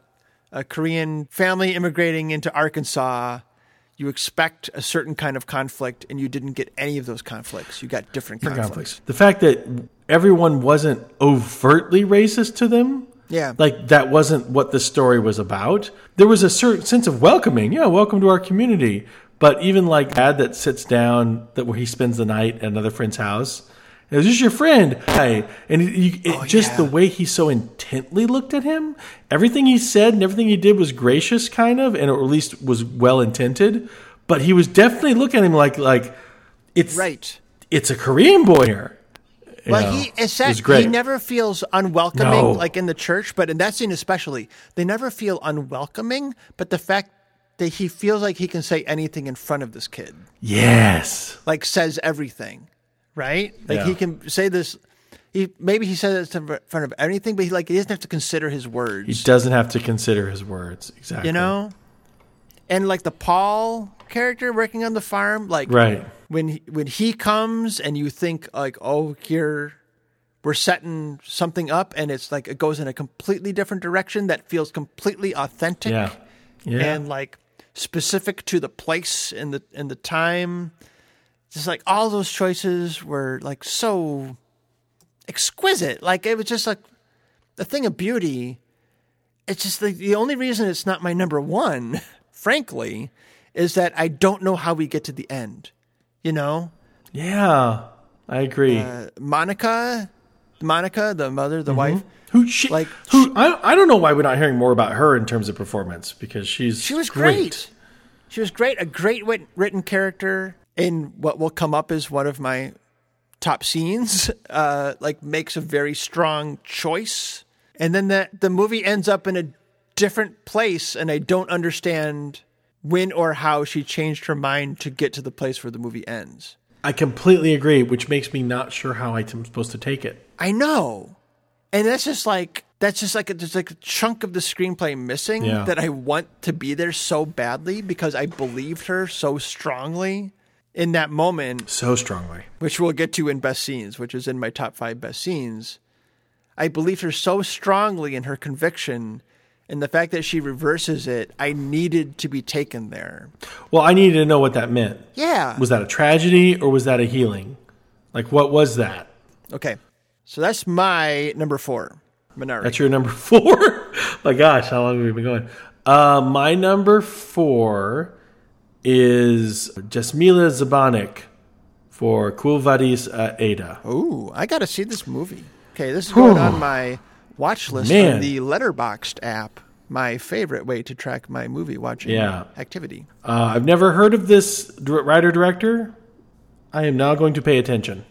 a Korean family immigrating into Arkansas, you expect a certain kind of conflict, and you didn't get any of those conflicts. You got different conflicts. conflicts. The fact that everyone wasn't overtly racist to them. Yeah. Like that wasn't what the story was about. There was a certain sense of welcoming. Yeah, welcome to our community. But even like dad that sits down that where he spends the night at another friend's house. Is this your friend? Hi. And it, you, it, just yeah. the way he so intently looked at him, everything he said and everything he did was gracious, kind of, and or at least was well intended. But he was definitely looking at him like like it's Right. it's a Korean boy here. Well, know, he it that he never feels unwelcoming, No. like in the church, but in that scene especially, they never feel unwelcoming. But the fact that he feels like he can say anything in front of this kid, yes, like says everything, right? Like Yeah. he can say this. He maybe he says it in front of anything, but he like he doesn't have to consider his words. he doesn't have to consider his words exactly. you know, and like the Paul character working on the farm, like right? When he, when he comes and you think like oh here we're setting something up and it's like it goes in a completely different direction that feels completely authentic Yeah, yeah. and like specific to the place and the and the time. Just like all those choices were like so exquisite. Like it was just like a thing of beauty. It's just like the only reason it's not my number one frankly is that i don't know how we get to the end you know yeah, I agree. uh, monica monica the mother the wife who she like, Who I, I don't know why we're not hearing more about her in terms of performance because she's She was great. She was great. A great wit- written character in what will come up as one of my top scenes. Uh, like makes a very strong choice, and then the the movie ends up in a different place, and I don't understand when or how she changed her mind to get to the place where the movie ends. I completely agree, which makes me not sure how I'm supposed to take it. I know, and that's just like that's just like a, there's like a chunk of the screenplay missing Yeah. that I want to be there so badly because I believed her so strongly in that moment, So strongly. which we'll get to in best scenes, which is in my top five best scenes. I believed her so strongly in her conviction. And the fact that she reverses it, I needed to be taken there. Well, I needed to know what that meant. Yeah. Was that a tragedy or was that a healing? Like, what was that? okay. So that's my number four, Minari. That's your number four? my gosh, how long have we been going? Uh, my number four is Jasmila Žbanić for Quo Vadis uh, Ada. Ooh, I got to see this movie. Okay, this is going on my watch list Man. on the Letterboxd app. My favorite way to track my movie watching Yeah. activity. Uh, I've never heard of this writer director. I am now going to pay attention.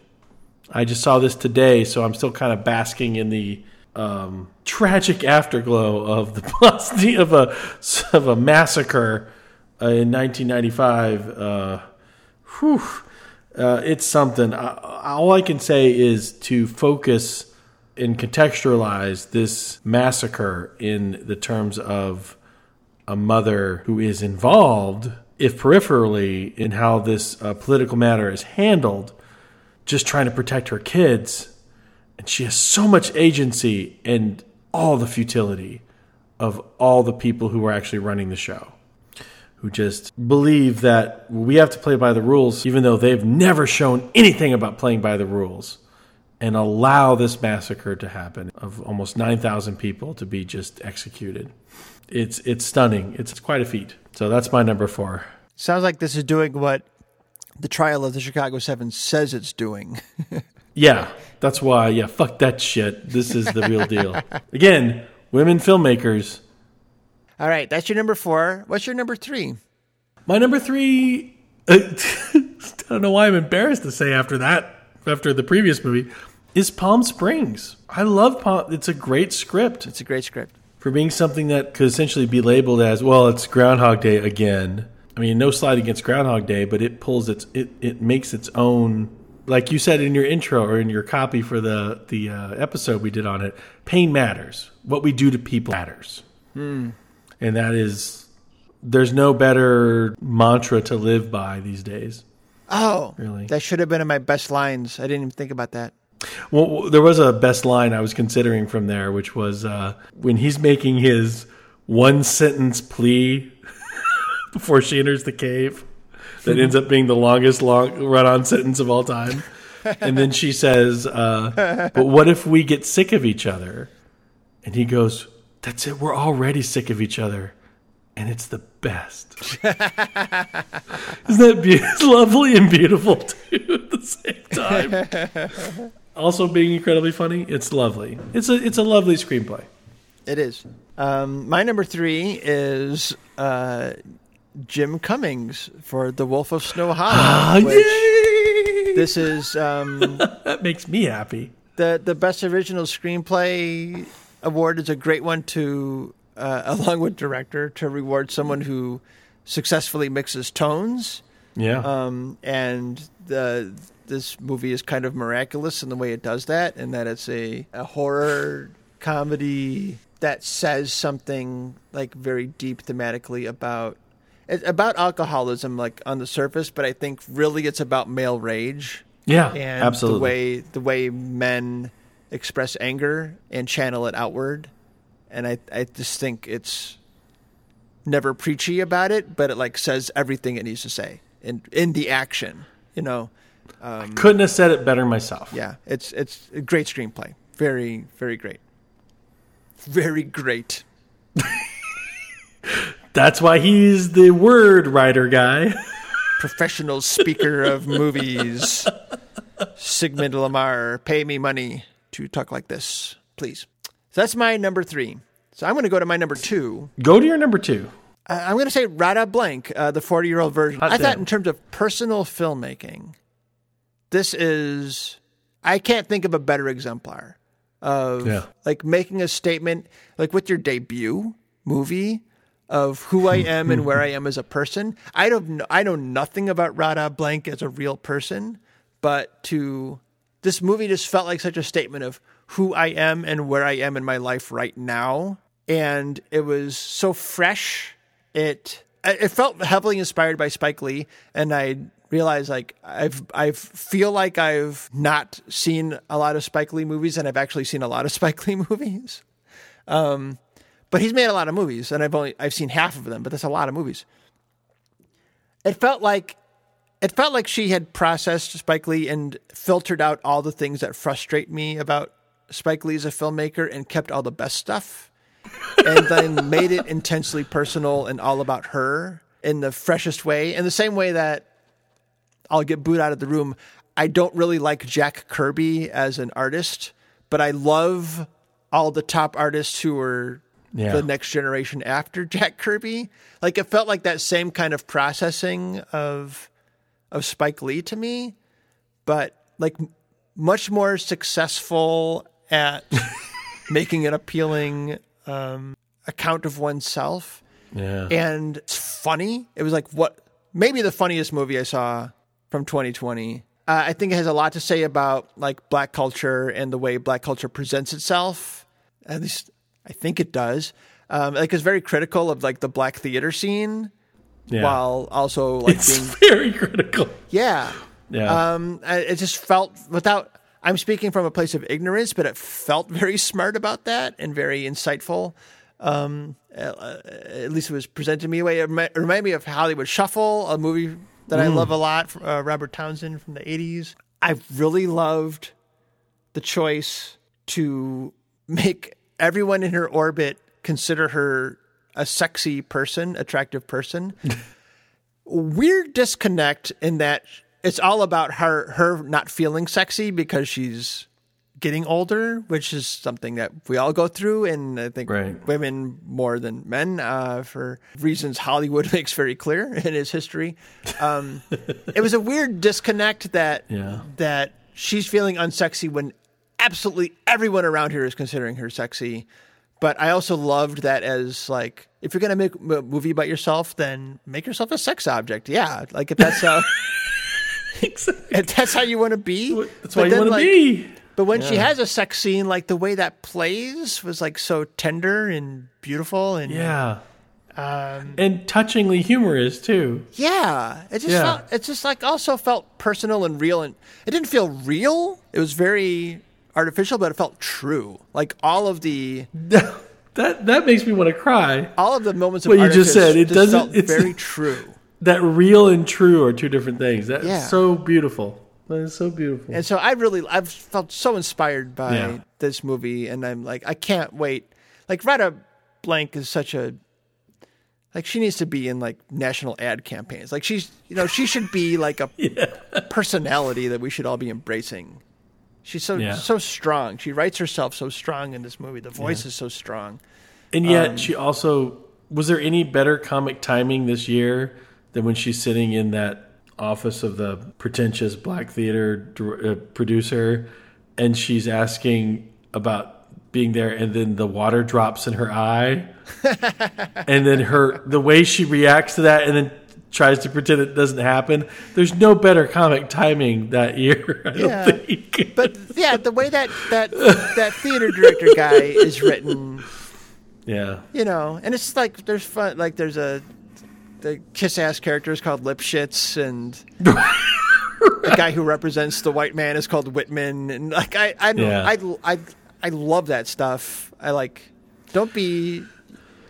I just saw this today, so I'm still kind of basking in the um, tragic afterglow of the possibility of a of a massacre uh, in 1995. Uh, whew, uh, it's something. I, all I can say is to focus and contextualize this massacre in the terms of a mother who is involved, if peripherally, in how this uh, political matter is handled, just trying to protect her kids. And she has so much agency and all the futility of all the people who are actually running the show, who just believe that we have to play by the rules, even though they've never shown anything about playing by the rules, and allow this massacre to happen of almost 9,000 people to be just executed. It's, it's stunning. It's quite a feat. So that's my number four. Sounds like this is doing what the trial of the Chicago Seven says it's doing. Yeah, that's why. Yeah, fuck that shit. This is the real deal. Again, women filmmakers. All right, that's your number four. What's your number three? My number three. I don't know why I'm embarrassed to say after that, after the previous movie, is Palm Springs. I love Palm. It's a great script It's a great script. for being something that could essentially be labeled as well. It's Groundhog Day again. I mean, no slide against Groundhog Day, but it pulls its it it makes its own. Like you said in your intro or in your copy for the the uh, episode we did on it, pain matters. What we do to people matters, and that is there's no better mantra to live by these days. Oh, Really? That should have been in my best lines. I didn't even think about that. Well, there was a best line I was considering from there, which was uh, when he's making his one sentence plea before she enters the cave that ends up being the longest long run on sentence of all time. And then she says, uh, But what if we get sick of each other? And he goes, That's it. We're already sick of each other. And it's the best. Isn't that be- lovely and beautiful too at the same time? Also being incredibly funny. It's lovely. It's a it's a lovely screenplay. It is. Um, my number three is uh, Jim Cummings for The Wolf of Snow Hollow. which yay! This is um, that makes me happy. the the best original screenplay award is a great one to uh, along with director to reward someone who successfully mixes tones Yeah. um, and the this movie is kind of miraculous in the way it does that and that it's a, a horror comedy that says something like very deep thematically about about alcoholism like on the surface but i think really it's about male rage yeah. and absolutely. the way the way men express anger and channel it outward and i i just think it's never preachy about it but it like says everything it needs to say in in the action you know Couldn't have said it better myself. yeah it's it's a great screenplay very very great very great That's why he's the word writer guy. professional speaker of movies sigmund lamar pay me money to talk like this please so that's my number three so i'm going to go to my number two Go to your number two. Uh, I'm going to say Radha Blank, uh, the 40 year old version. Hot I thought in terms of personal filmmaking, this is, I can't think of a better exemplar of Yeah. like making a statement, like with your debut movie of who I am and where I am as a person. I don't know, I know nothing about Radha Blank as a real person, but to this movie just felt like such a statement of who I am and where I am in my life right now. And it was so fresh. It it felt heavily inspired by Spike Lee, and I realized like I've I feel like I've not seen a lot of Spike Lee movies, and I've actually seen a lot of Spike Lee movies. Um, but he's made a lot of movies, and I've only I've seen half of them, but that's a lot of movies. It felt like it felt like she had processed Spike Lee and filtered out all the things that frustrate me about Spike Lee as a filmmaker and kept all the best stuff. and then made it intensely personal and all about her in the freshest way. In the same way that I'll get booed out of the room. I don't really like Jack Kirby as an artist, but I love all the top artists who were Yeah. the next generation after Jack Kirby. Like it felt like that same kind of processing of of Spike Lee to me, but like m- much more successful at making an appealing um, account of oneself Yeah. and it's funny. It was like what maybe the funniest movie I saw from 2020. Uh, I think it has a lot to say about like black culture and the way black culture presents itself. At least I think it does. Um, like is very critical of like the black theater scene, Yeah. while also like it's being very critical. yeah. Yeah. Um, it just felt without. I'm speaking from a place of ignorance, but it felt very smart about that and very insightful. Um, uh, at least it was presented to me a way. It it reminded me of Hollywood Shuffle, a movie that I love a lot, uh, Robert Townsend from the '80s. I really loved the choice to make everyone in her orbit consider her a sexy person, attractive person. Weird disconnect in that it's all about her her not feeling sexy because she's getting older, which is something that we all go through, and I think Right. women more than men uh, for reasons Hollywood makes very clear in its history. Um, it was a weird disconnect that Yeah. that she's feeling unsexy when absolutely everyone around here is considering her sexy. But I also loved that as like if you're gonna make a movie about yourself, then make yourself a sex object. Yeah, like if that's how if that's how you want to be. That's But why you want to like, be. But when she has a sex scene, like the way that plays was like so tender and beautiful, and Yeah. um, And touchingly humorous too. yeah, it just Yeah. felt it just like also felt personal and real, and it didn't feel real. It was very artificial, but it felt true. Like all of the That that makes me want to cry. all of the moments of What you just said, it doesn't- felt it's- very true. That real and true are two different things. That's Yeah. so beautiful. That is so beautiful. And so I really I've felt so inspired by Yeah. this movie and I'm like I can't wait. Like Radha Blank is such a like she needs to be in like national ad campaigns. Like she's you know, she should be like a personality that we should all be embracing. She's so Yeah. so strong. She writes herself so strong in this movie. The voice is so strong. And yet, Um, she also was there any better comic timing this year than when she's sitting in that office of the pretentious black theater uh, producer, and she's asking about being there, and then the water drops in her eye, and then her the way she reacts to that, and then tries to pretend it doesn't happen. There's no better comic timing that year. I don't Yeah. think. But yeah, the way that that that theater director guy is written yeah, you know, and it's like there's fun. Like there's a the kiss ass character is called Lipschitz, and the guy who represents the white man is called Whitman, and like I I Yeah. I I I love that stuff. I like don't be.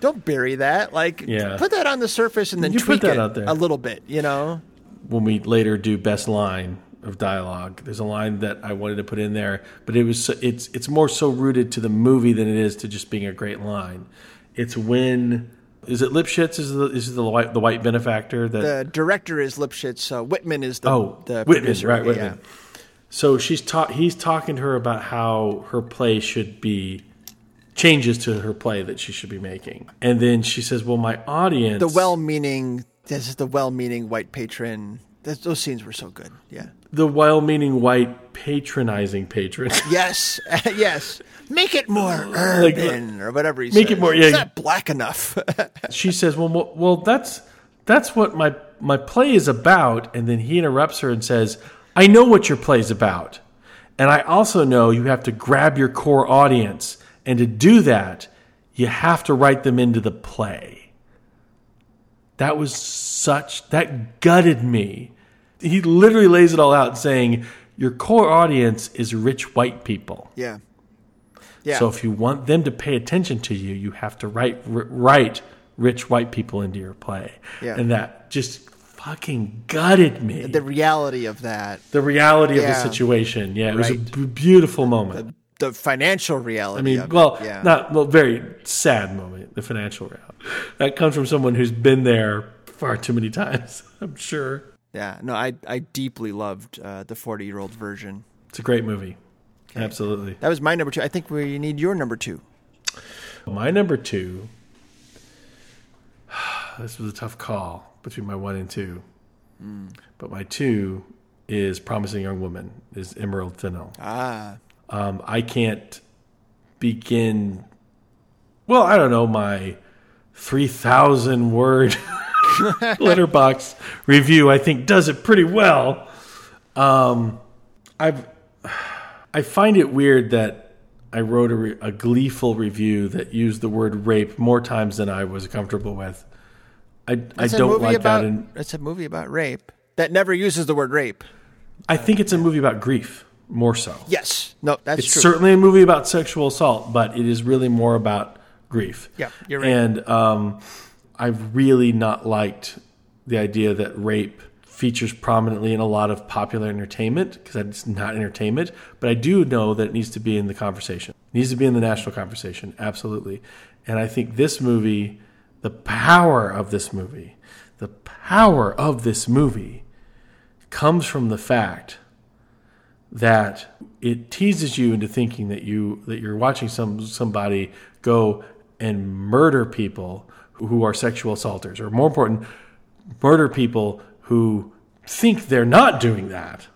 Don't bury that. Like, Yeah. put that on the surface and then You tweak that it out there. a little bit. You know, when we later do best line of dialogue. There's a line that I wanted to put in there, but it was so, it's it's more so rooted to the movie than it is to just being a great line. It's when is it Lipschitz is the is the white the white benefactor that the director is Lipschitz. Uh, Whitman is the oh the Whitman producer. right Yeah. Whitman. So she's ta- he's talking to her about how her play should be changes to her play that she should be making, and then she says, "Well, my audience The well-meaning. This is the well-meaning white patron. Those, those scenes were so good. Yeah. The well-meaning white patronizing patron." Yes, yes. Make it more Like, urban or whatever he make says. it more- yeah. It's not black enough. she says, "Well, well, well, that's that's what my my play is about." And then he interrupts her and says, "I know what your play's about, and I also know you have to grab your core audience, and to do that, you have to write them into the play." That was such that gutted me. He literally lays it all out, saying, "Your core audience is rich white people." yeah. Yeah. So if you want them to pay attention to you, you have to write r- write rich white people into your play. Yeah. And that just fucking gutted me. the The, reality of that, The reality of the situation. Yeah, it was a beautiful moment. the financial reality. I mean, well, it. yeah. not well, very sad moment. The financial reality that comes from someone who's been there far too many times. I'm sure yeah. No, I I deeply loved uh, the forty-year-old version. it's a great movie. Absolutely. That was my number two. I think we need your number two. My number two. This was a tough call between my one and two, but my two is "Promising Young Woman" is Emerald Fennell. Ah, Um, I can't begin. Well, I don't know my three thousand word Letterboxd review. I think does it pretty well. Um, I've I find it weird that I wrote a, re- a gleeful review that used the word rape more times than I was comfortable with. I, I It's a don't like about, that. And It's a movie about rape that never uses the word rape. I think it's a movie about grief more so. Yes. No, that's It's true. certainly a movie about sexual assault, but it is really more about grief. Yeah, you're right. And um, I've really not liked the idea that rape features prominently in a lot of popular entertainment because it's not entertainment. But I do know that it needs to be in the conversation. It needs to be in the national conversation, absolutely. And I think this movie, the power of this movie, the power of this movie comes from the fact that it teases you into thinking that you that you're watching some somebody go and murder people who are sexual assaulters or more important murder people who think they're not doing that.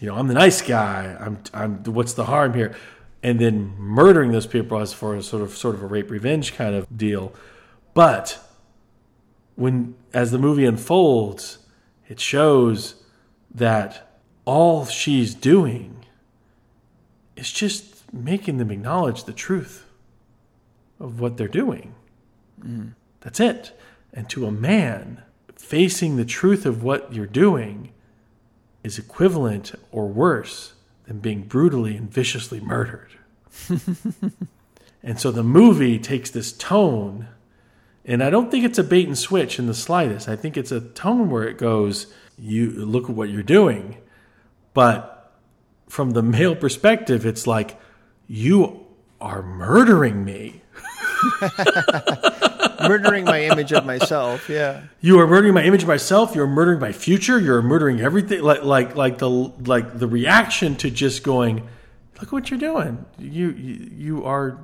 You know i'm the nice guy i'm i'm what's the harm here? And then murdering those people as for a sort of sort of a rape revenge kind of deal. But when as the movie unfolds it shows that all she's doing is just making them acknowledge the truth of what they're doing. That's it. And to a man, facing the truth of what you're doing is equivalent or worse than being brutally and viciously murdered. and so the movie takes this tone, and I don't think it's a bait and switch in the slightest. I think it's a tone where it goes, you look at what you're doing, but from the male perspective, it's like, you are murdering me. Murdering my image of myself. Yeah. You are murdering my image of myself. You're murdering my future. You're murdering everything. Like like like the like the reaction to just going, look what you're doing. You you, are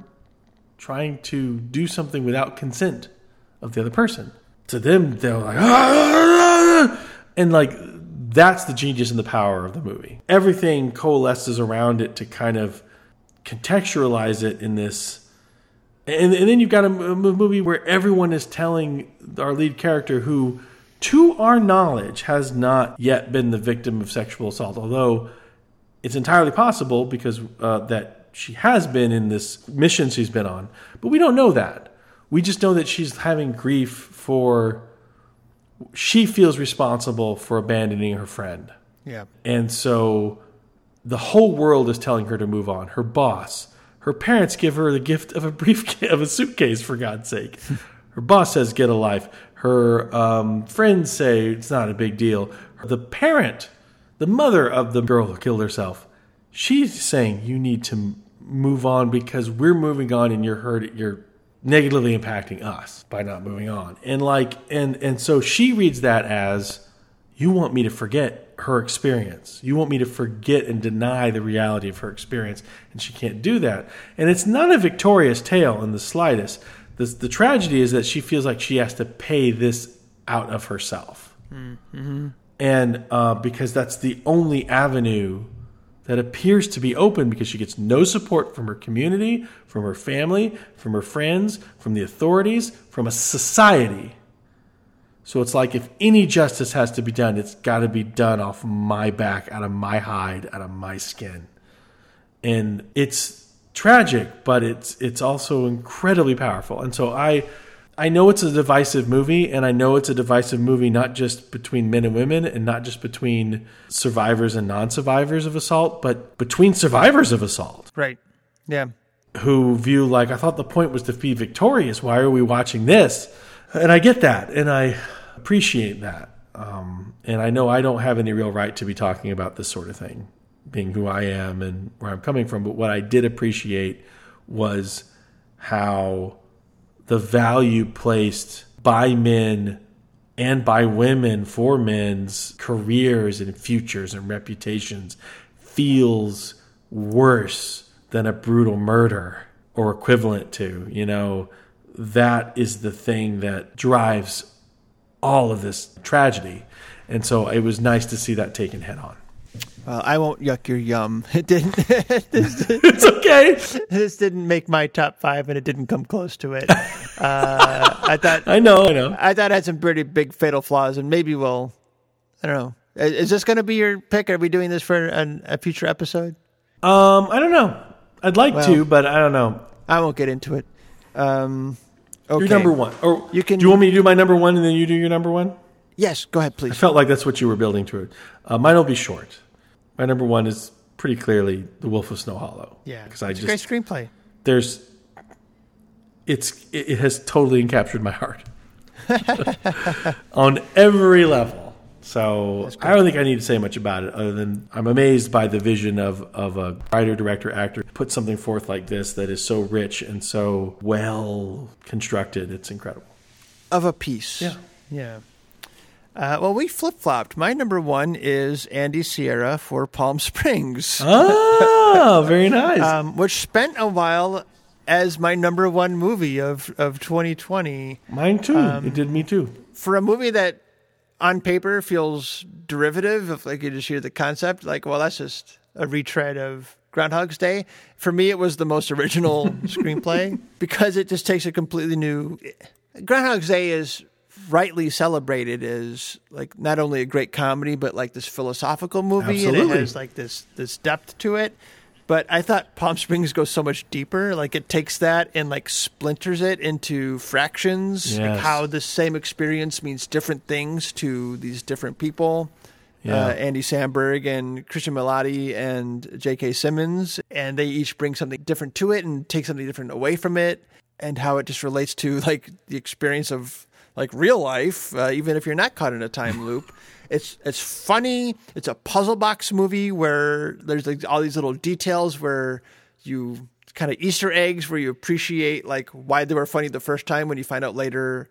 trying to do something without consent of the other person. To them, they're like, "Ah!" and like that's the genius and the power of the movie. Everything coalesces around it to kind of contextualize it in this and, and then you've got a movie where everyone is telling our lead character who to our knowledge has not yet been the victim of sexual assault although it's entirely possible because uh, that she has been in this mission she's been on but we don't know that we just know that she's having grief for she feels responsible for abandoning her friend Yeah. and so the whole world is telling her to move on. Her boss, her parents give her the gift of a briefcase, of a suitcase, for God's sake. Her boss says, get a life. Her um, friends say it's not a big deal. The parent, the mother of the girl who killed herself, she's saying, you need to move on because we're moving on and you're hurt. You're negatively impacting us by not moving on. And like, and, and so she reads that as, you want me to forget her experience. You want me to forget and deny the reality of her experience, and she can't do that. And it's not a victorious tale in the slightest. The, the tragedy is that she feels like she has to pay this out of herself, and uh, because that's the only avenue that appears to be open because she gets no support from her community, from her family, from her friends, from the authorities, from a society. So it's like if any justice has to be done, it's got to be done off my back, out of my hide, out of my skin. And it's tragic, but it's it's also incredibly powerful. And so I I know it's a divisive movie and I know it's a divisive movie not just between men and women and not just between survivors and non-survivors of assault, but between survivors of assault Right. Yeah. who view like I thought the point was to be victorious. Why are we watching this? And I get that, and I appreciate that. Um, and I know I don't have any real right to be talking about this sort of thing, being who I am and where I'm coming from. But what I did appreciate was how the value placed by men and by women for men's careers and futures and reputations feels worse than a brutal murder or equivalent to. You know, that is the thing that drives all of this tragedy. And so it was nice to see that taken head on. Well, I won't yuck your yum. It didn't. this, It's okay. this didn't make my top five, and it didn't come close to it. Uh, I thought I know, I know. I thought it had some pretty big fatal flaws, and maybe we'll. I don't know. Is is this going to be your pick? Are we doing this for an, a future episode? Um, I don't know. I'd like Well- to, but I don't know. I won't get into it. Um, okay. Your number one. Or You can- Do you want me to do my number one and then you do your number one? Yes, go ahead, please. I felt like that's what you were building to. Uh, mine will be short. My number one is pretty clearly The Wolf of Snow Hollow. Yeah, because I it's just a great screenplay. there's it's it, it has totally encaptured my heart on every level. So I don't think I need to say much about it other than I'm amazed by the vision of, of a writer, director, actor put something forth like this that is so rich and so well constructed. It's incredible. Of a piece. Yeah. Yeah. Uh, well, we flip flopped. My number one is Andy Siara for Palm Springs, Oh, very nice. um, which spent a while as my number one movie of, of 2020. Mine too. um, it did me too. For a movie that on paper feels derivative, if like you just hear the concept, like, well, that's just a retread of Groundhog's Day. For me, it was the most original screenplay because it just takes a completely new. Groundhog's Day is rightly celebrated as like not only a great comedy but like this philosophical movie and it has like this this depth to it but i thought palm springs goes so much deeper like it takes that and like splinters it into fractions like how the same experience means different things to these different people Yeah. uh, Andy Samberg and Cristin Milioti and J.K. Simmons, and they each bring something different to it and take something different away from it, and how it just relates to like the experience of like real life, uh, even if you're not caught in a time loop. It's it's funny. It's a puzzle box movie where there's like all these little details where you kind of Easter eggs where you appreciate like why they were funny the first time when you find out later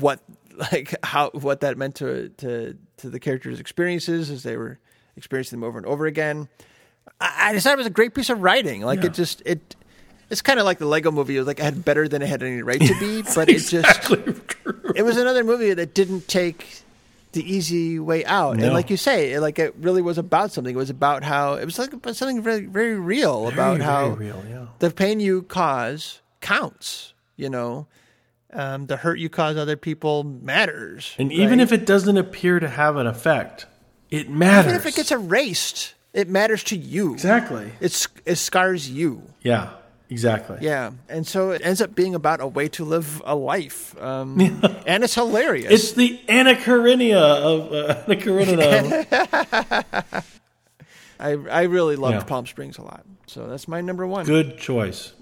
what like how what that meant to to to the characters' experiences as they were experiencing them over and over again. I, I just thought it was a great piece of writing. Like Yeah. it just it it's kind of like the Lego movie. It was like it had better than it had any right to be, but it just Exactly it was another movie that didn't take the easy way out. No. And like you say, like it really was about something. It was about how it was like about something very very real about Very, how real, yeah. the pain you cause counts. You know, um, the hurt you cause other people matters. And even if it doesn't appear to have an effect, it matters. even if it gets erased, it matters to you. exactly. It's it scars you. Yeah, exactly. Yeah, and so it ends up being about a way to live a life, um, and it's hilarious. It's the Anna Karenina of uh, Anna Karenina. I I really loved Yeah. Palm Springs a lot, so that's my number one. Good choice.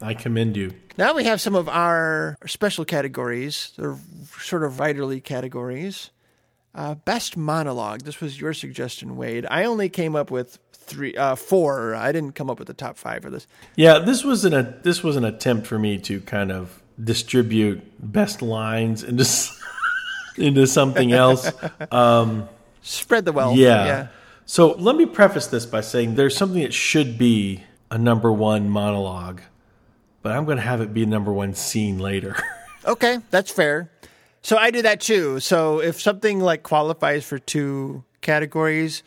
I commend you. Now we have some of our special categories, the sort of writerly categories. Uh, best monologue. This was your suggestion, Wade. I only came up with three, uh, four. I didn't come up with the top five for this. Yeah, this was an a, this was an attempt for me to kind of distribute best lines into into something else. Um, Spread the wealth. Yeah. yeah. So let me preface this by saying there's something that should be a number one monologue, but I'm going to have it be a number one scene later. Okay, that's fair. So I do that too. So if something like qualifies for two categories,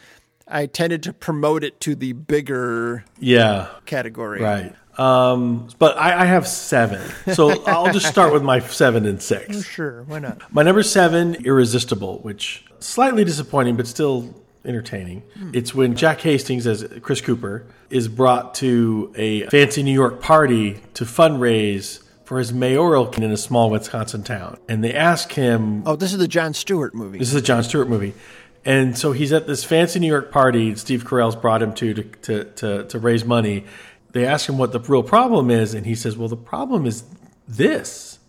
I tended to promote it to the bigger yeah, category. right. Um, but I, I have seven, so I'll just start with my seven and six. Sure, why not? My number seven, Irresistible, which slightly disappointing, but still entertaining. It's when Jack Hastings, as Chris Cooper, is brought to a fancy New York party to fundraise for his mayoral in a small Wisconsin town. And they ask him, Oh, this is the Jon Stewart movie. this is a Jon Stewart movie. And so he's at this fancy New York party Steve Carell's brought him to to, to, to to raise money. They ask him what the real problem is, and he says, Well, the problem is this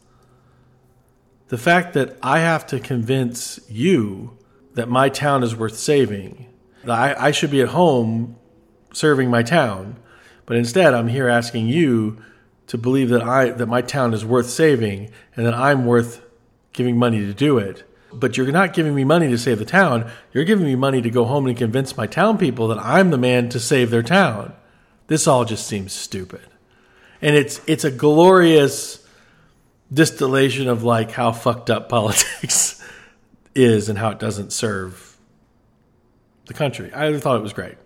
the fact that I have to convince you that my town is worth saving, I, I should be at home serving my town, but instead I'm here asking you to believe that I that my town is worth saving and that I'm worth giving money to do it. But you're not giving me money to save the town. You're giving me money to go home and convince my town people that I'm the man to save their town. This all just seems stupid. And it's it's a glorious distillation of like how fucked up politics is and how it doesn't serve the country. I thought it was great.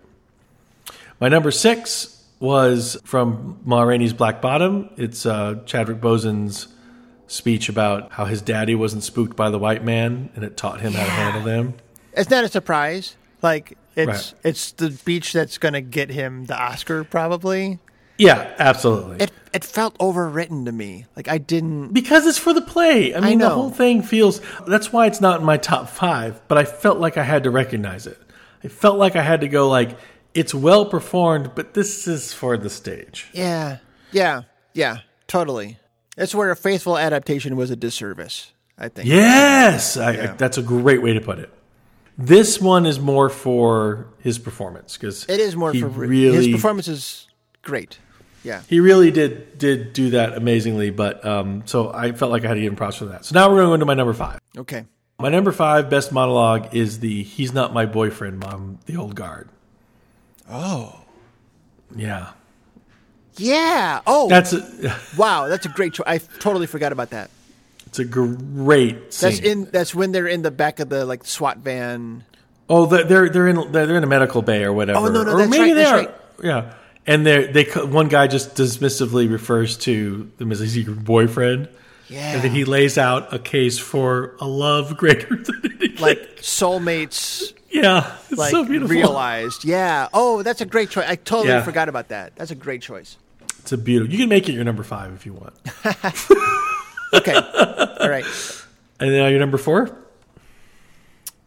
My number six was from Ma Rainey's Black Bottom. It's uh, Chadwick Boseman's speech about how his daddy wasn't spooked by the white man and it taught him how to handle them. It's not a surprise. Like it's Right. it's the beach that's going to get him the Oscar probably. Yeah, absolutely. It it felt overwritten to me. Like I didn't. because it's for the play. I mean, the know. whole thing feels. That's why it's not in my top five. But I felt like I had to recognize it. I felt like I had to go like it's well performed, but this is for the stage. Yeah, yeah, yeah. Totally. It's where a faithful adaptation was a disservice. I think. Yes, I, Yeah. that's a great way to put it. This one is more for his performance because It is more for really his performance is great. Yeah. he really did did do that amazingly. But um, so I felt like I had to give him props for that. So now we're going to go into my number five. Okay. My number five best monologue is the "He's not my boyfriend, mom." The old guard. Oh. Yeah, Yeah. Oh. that's a, wow. That's a great choice. I totally forgot about that. it's a great scene. That's in. That's when they're in the back of the like SWAT van. oh, they're they're they're in they're in a medical bay or whatever. Oh, no, no, or that's maybe right, that's right. Yeah, and they they one guy just dismissively refers to them as secret boyfriend. Yeah. And then he lays out a case for a love greater than anything. like soulmates yeah, it's like so beautiful. realized. Yeah. Oh, that's a great choice. I totally Yeah. forgot about that. That's a great choice. It's a beautiful. You can make it your number five if you want. Okay. All right. And now your number four.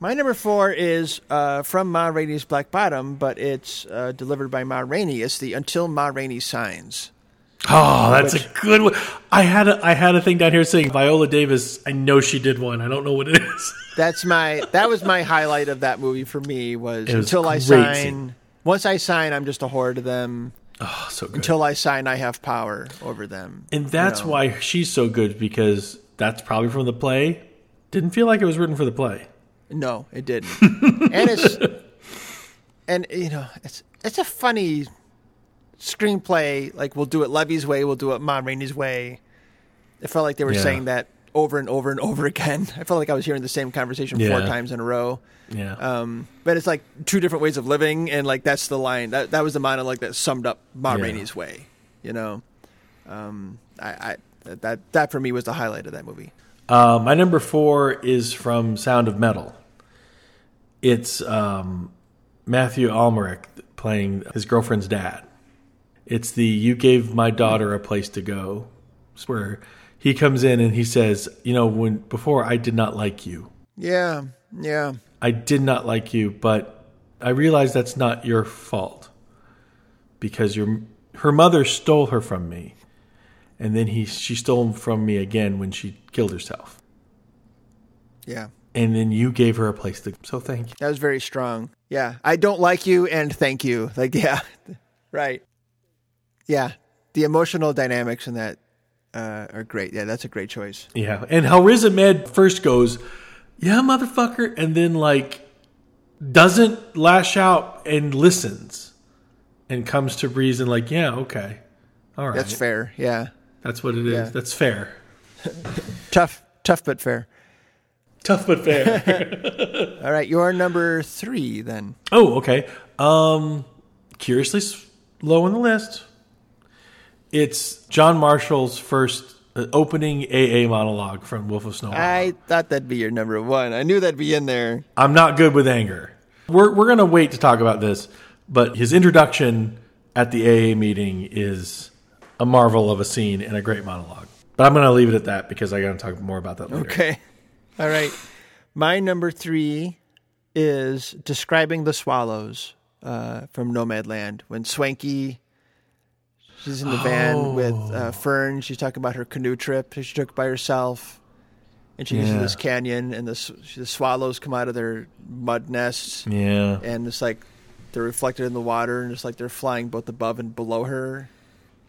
My number four is uh, from Ma Rainey's Black Bottom, but it's uh, delivered by Ma Rainey. It's the Until Ma Rainey Signs. Oh, that's a good one. I had a I had a thing down here saying Viola Davis. I know she did one. I don't know what it is. That's my that was my highlight of that movie for me was, was until I sign. scene. Once I sign, I'm just a whore to them. Oh, so good. Until I sign, I have power over them. and that's you know. why she's so good because that's probably from the play. Didn't feel like it was written for the play. No, it didn't. and it's and you know it's it's a funny screenplay. Like we'll do it Levy's way, we'll do it Ma Rainey's way. It felt like they were Yeah. saying that over and over and over again. I felt like I was hearing the same conversation four times in a row. Yeah. Um, but it's like two different ways of living, and like that's the line. That that was the monologue that summed up Ma Yeah. Rainey's way. You know, um, I, I that that for me was the highlight of that movie. Uh, my number four is from Sound of Metal. It's um, Matthew Amalric playing his girlfriend's dad. It's the "You gave my daughter a place to go," where he comes in and he says, "You know, when before I did not like you, Yeah, yeah, I did not like you, but I realize that's not your fault because your her mother stole her from me, and then he she stole from me again when she killed herself." yeah. and then you gave her a place to. So thank you. That was very strong. Yeah. I don't like you and thank you. Like, yeah. right. Yeah. The emotional dynamics in that uh, are great. Yeah, that's a great choice. Yeah, and how Riz Ahmed first goes, "Yeah, motherfucker," and then like doesn't lash out and listens, and comes to reason like, "Yeah, okay, all right, That's fair. Yeah. That's what it is. Yeah. That's fair. Tough, tough, but fair. Tough but fair." All right. You're number three then. oh, okay. Um, curiously low on the list. It's John Marshall's first uh, opening AA monologue from Wolf of Snow. I thought that'd be your number one. I knew that'd be in there. I'm not good with anger. We're we're gonna wait to talk about this, but his introduction at the AA meeting is a marvel of a scene and a great monologue. But I'm gonna leave it at that because I gotta talk more about that later. Okay. All right. My number three is describing the swallows uh, from Nomadland. When Swanky, she's in the van with uh, Fern. She's talking about her canoe trip that she took by herself. And she gets to this canyon, and the, the swallows come out of their mud nests. Yeah. And it's like they're reflected in the water, and it's like they're flying both above and below her.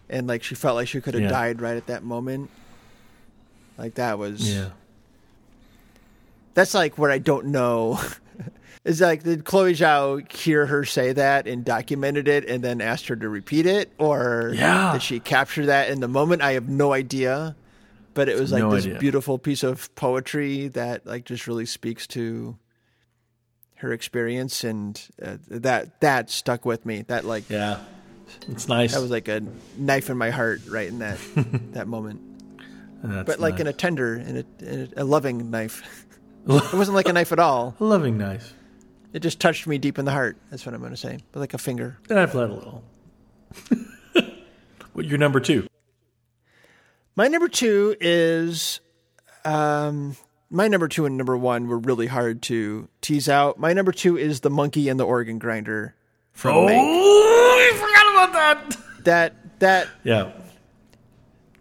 And like she felt like she could have Yeah. died right at that moment. Like that was Yeah. that's like where I don't know. Is like did Chloe Zhao hear her say that and documented it and then asked her to repeat it, or Yeah. did she capture that in the moment? I have no idea, but it was like No this idea. beautiful piece of poetry that like just really speaks to her experience, and uh, that that stuck with me. That like Yeah. It's nice. that was like a knife in my heart right in that that moment, That's but like nice. in a tender, in a, in a, a loving knife. it wasn't like a knife at all. a loving knife. It just touched me deep in the heart. That's what I'm going to say, but like a finger. And I bled a little. what your number two? My number two is, um, my number two and number one were really hard to tease out. My number two is the monkey and the organ grinder from Mank. Oh, I forgot about that. That that Yeah.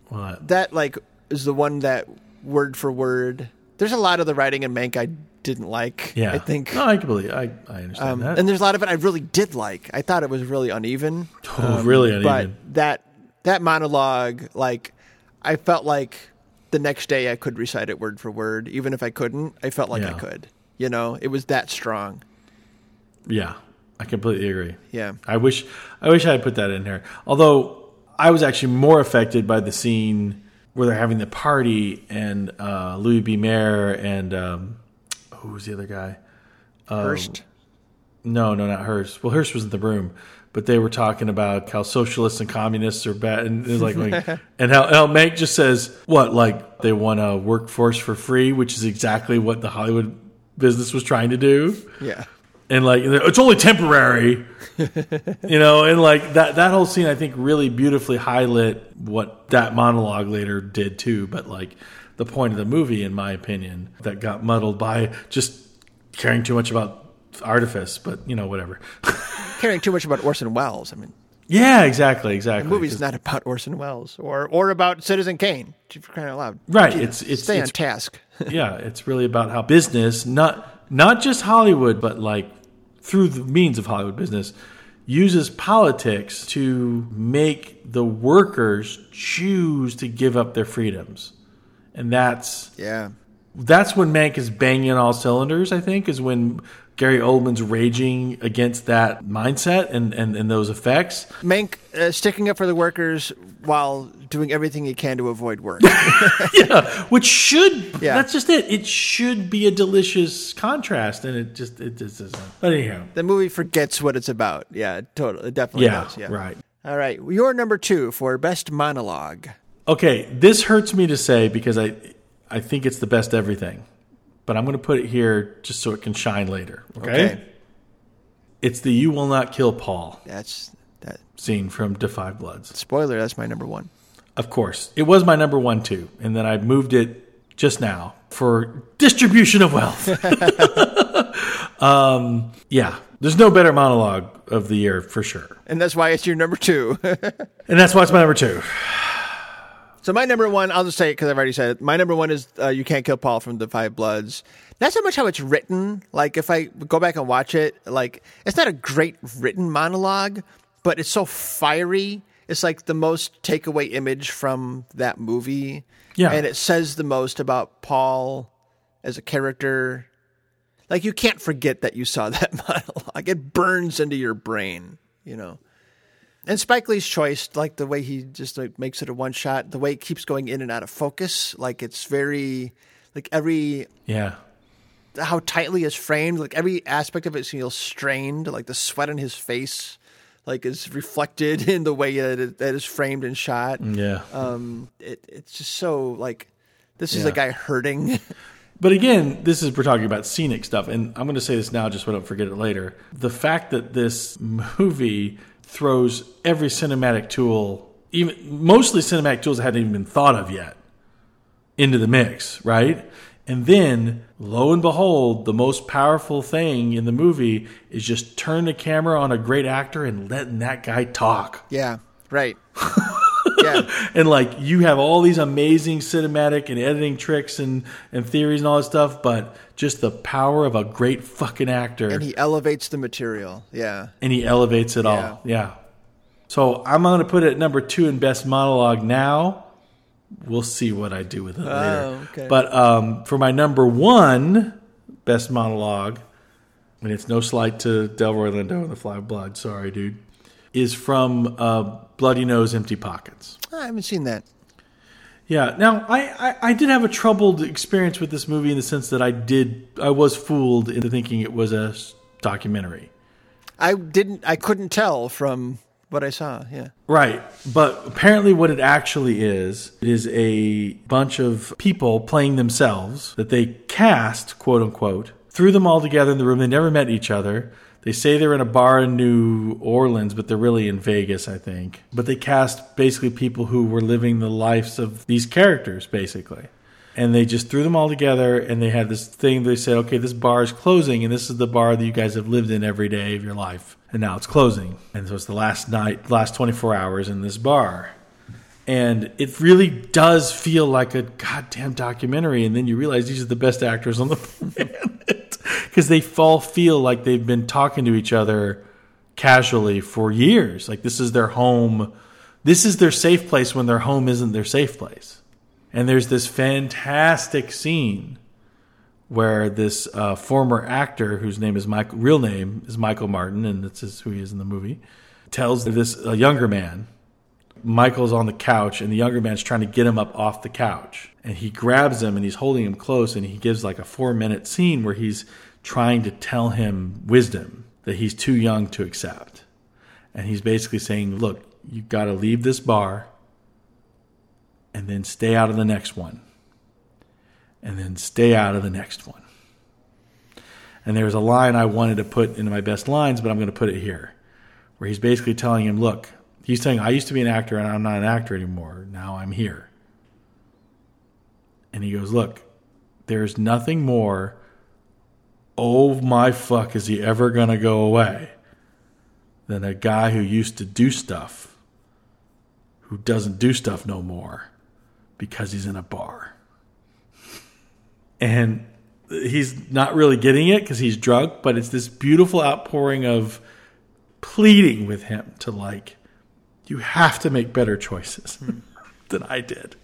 What? that like is the one that word for word. There's a lot of the writing in Mank I didn't like. Yeah. I think. No, I can believe. I I understand Um, that. and there's a lot of it I really did like. I thought it was really uneven. oh, really uneven. But that that monologue, like, I felt like the next day I could recite it word for word, even if I couldn't. I felt like I could. You know, it was that strong. yeah, I completely agree. Yeah. I wish I wish I had put that in here. Although I was actually more affected by the scene where they're having the party and uh, Louis B. Mayer and um, who was the other guy? First, um, No, no, not Hearst. Well, Hearst was in the room, but they were talking about how socialists and communists are bad, and it was like, like and how, how Mank just says what like they want a workforce for free, which is exactly what the Hollywood business was trying to do, yeah. and like it's only temporary, you know, and like that that whole scene I think really beautifully highlight what that monologue later did too, but like the point of the movie, in my opinion, that got muddled by just caring too much about artifice, but you know, whatever. Caring too much about Orson Welles. I mean, yeah, exactly, exactly. the movie's not about Orson Welles or or about Citizen Kane. Crying out loud. Right, it's- it's- stay on task. yeah, it's really about how business, not not just Hollywood, but like through the means of Hollywood business, uses politics to make the workers choose to give up their freedoms, and that's yeah. that's when Mank is banging on all cylinders. I think is when Gary Oldman's raging against that mindset and and, and those effects. Mank uh, sticking up for the workers while doing everything he can to avoid work. yeah, which should Yeah. that's just it. It should be a delicious contrast, and it just it just isn't. But anyhow, the movie forgets what it's about. Yeah, totally. It definitely yeah, does. Yeah. right. All right. Your number two for best monologue. Okay, this hurts me to say because I I think it's the best everything, but I'm going to put it here just so it can shine later. Okay, Okay. it's the "You Will Not Kill Paul" That's that. scene from Da 5 Bloods. Spoiler. That's my number one. Of course, it was my number one too, and then I moved it just now for distribution of wealth. um, yeah, there's no better monologue of the year for sure, And that's why it's your number two. and that's why it's my number two. So my number one, I'll just say it because I've already said it. My number one is uh, "You Can't Kill Paul" from the Five Bloods. Not so much how it's written. Like if I go back and watch it, like it's not a great written monologue, but it's so fiery. It's like the most takeaway image from that movie. Yeah. and it says the most about Paul as a character. Like you can't forget that you saw that monologue. It burns into your brain, you know. And Spike Lee's choice, like the way he just like makes it a one shot, the way it keeps going in and out of focus, like it's very, like every Yeah, how tightly it's framed, like every aspect of it feels strained, like the sweat on his face, like is reflected in the way that it, that is framed and shot. yeah. Um, it, it's just so like this is Yeah. a guy hurting. But again, this is we're talking about scenic stuff, and I'm going to say this now, just so I don't forget it later. The fact that this movie throws every cinematic tool, even mostly cinematic tools that hadn't even been thought of yet, into the mix, right? And then, lo and behold, the most powerful thing in the movie is just turn the camera on a great actor and letting that guy talk. yeah, right. yeah, And like you have all these amazing cinematic and editing tricks and, and theories and all that stuff, but just the power of a great fucking actor and he elevates the material. Yeah, and he elevates it all. Yeah. So I'm going to put it at number two in best monologue now. We'll see what I do with it later. Oh, okay. But um, for my number one best monologue, and it's no slight to Delroy Lindo and the Fly of Blood, sorry, dude, is from uh, Bloody Nose, Empty Pockets. I haven't seen that. Yeah. Now, I, I, I did have a troubled experience with this movie in the sense that I did I was fooled into thinking it was a documentary. I didn't. I couldn't tell from what I saw. Yeah. Right. But apparently, what it actually is, is a bunch of people playing themselves that they cast, quote unquote, threw them all together in the room. They never met each other. They say they're in a bar in New Orleans, but they're really in Vegas, I think. But they cast basically people who were living the lives of these characters, basically. And they just threw them all together and they had this thing. They said, okay, this bar is closing, and this is the bar that you guys have lived in every day of your life. And now it's closing. And so it's the last night, last 24 hours in this bar and it really does feel like a goddamn documentary and then you realize these are the best actors on the planet because they all feel like they've been talking to each other casually for years. Like this is their home. This is their safe place when their home isn't their safe place. And there's this fantastic scene where this uh, former actor whose name is Michael real name is Michael Martin and this is who he is in the movie tells this uh, younger man Michael's on the couch and the younger man's trying to get him up off the couch. And he grabs him and he's holding him close and he gives like a four minute scene where he's trying to tell him wisdom that he's too young to accept. And he's basically saying, Look, you've got to leave this bar and then stay out of the next one. And then stay out of the next one. And there's a line I wanted to put into my best lines, but I'm going to put it here, where he's basically telling him, Look, He's saying, I used to be an actor and I'm not an actor anymore. Now I'm here. And he goes, Look, there's nothing more. Oh my fuck, is he ever going to go away? Than a guy who used to do stuff, who doesn't do stuff no more because he's in a bar. And he's not really getting it because he's drunk, but it's this beautiful outpouring of pleading with him to like you have to make better choices hmm. than I did.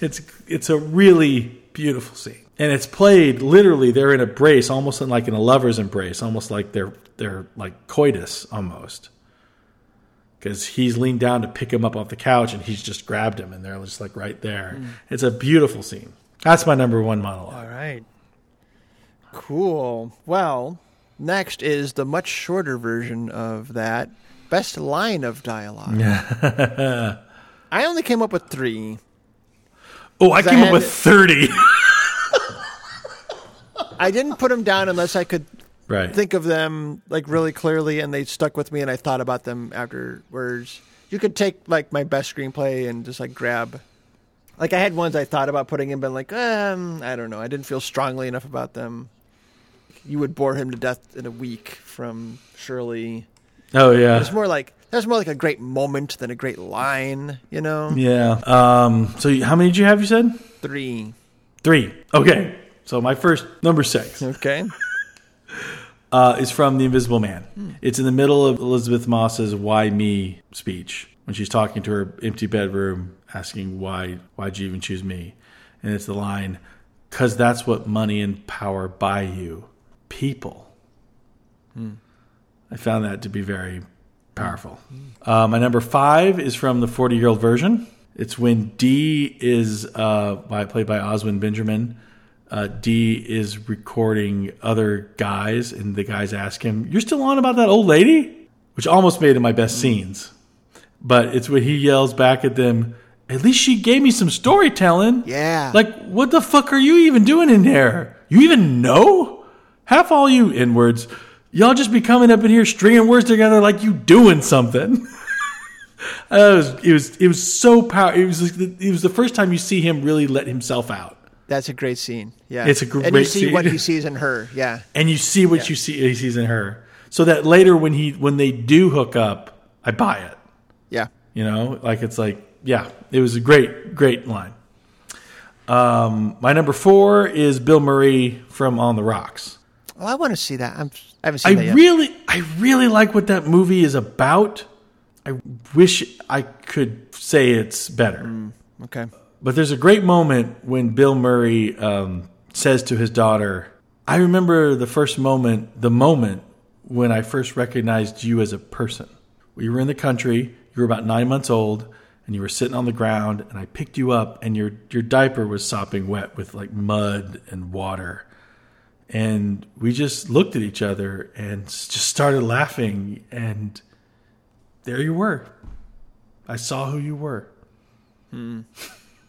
It's it's a really beautiful scene, and it's played literally. They're in a brace, almost in like in a lover's embrace, almost like they're they're like coitus almost. Because he's leaned down to pick him up off the couch, and he's just grabbed him, and they're just like right there. Mm. It's a beautiful scene. That's my number one monologue. All right. Cool. Well, next is the much shorter version of that Best line of dialogue. I only came up with three. Oh, I came I up with 30. I didn't put them down unless I could right. think of them like really clearly and they stuck with me and I thought about them afterwards. You could take like my best screenplay and just like grab like I had ones I thought about putting in but like um I don't know. I didn't feel strongly enough about them. You would bore him to death in a week from Shirley. Oh yeah, it's more like that's more like a great moment than a great line, you know. Yeah. Um. So how many did you have? You said three. Three. Okay. So my first number six. Okay. uh, is from The Invisible Man. Hmm. It's in the middle of Elisabeth Moss's "Why Me" speech when she's talking to her empty bedroom, asking why why'd you even choose me, and it's the line, "Cause that's what money and power buy you, people." Hmm. I found that to be very powerful. Uh, my number five is from the 40 year old version. It's when D is uh, by, played by Oswin Benjamin. Uh, D is recording other guys, and the guys ask him, "You're still on about that old lady?" Which almost made it my best scenes. But it's when he yells back at them, "At least she gave me some storytelling." Yeah. Like, what the fuck are you even doing in there? You even know? Half all you in words y'all just be coming up in here stringing words together like you doing something. it, was, it was it was so powerful. It was it was the first time you see him really let himself out. That's a great scene. Yeah, it's a great. And you see scene. what he sees in her. Yeah, and you see what yeah. you see he sees in her. So that later when he when they do hook up, I buy it. Yeah, you know, like it's like yeah, it was a great great line. Um, my number four is Bill Murray from On the Rocks. Well, I want to see that. I'm, I haven't seen I really, I really like what that movie is about. I wish I could say it's better. Mm, okay. But there's a great moment when Bill Murray um, says to his daughter, I remember the first moment, the moment when I first recognized you as a person. We were in the country, you were about nine months old, and you were sitting on the ground, and I picked you up, and your, your diaper was sopping wet with like mud and water and we just looked at each other and just started laughing and there you were i saw who you were hmm.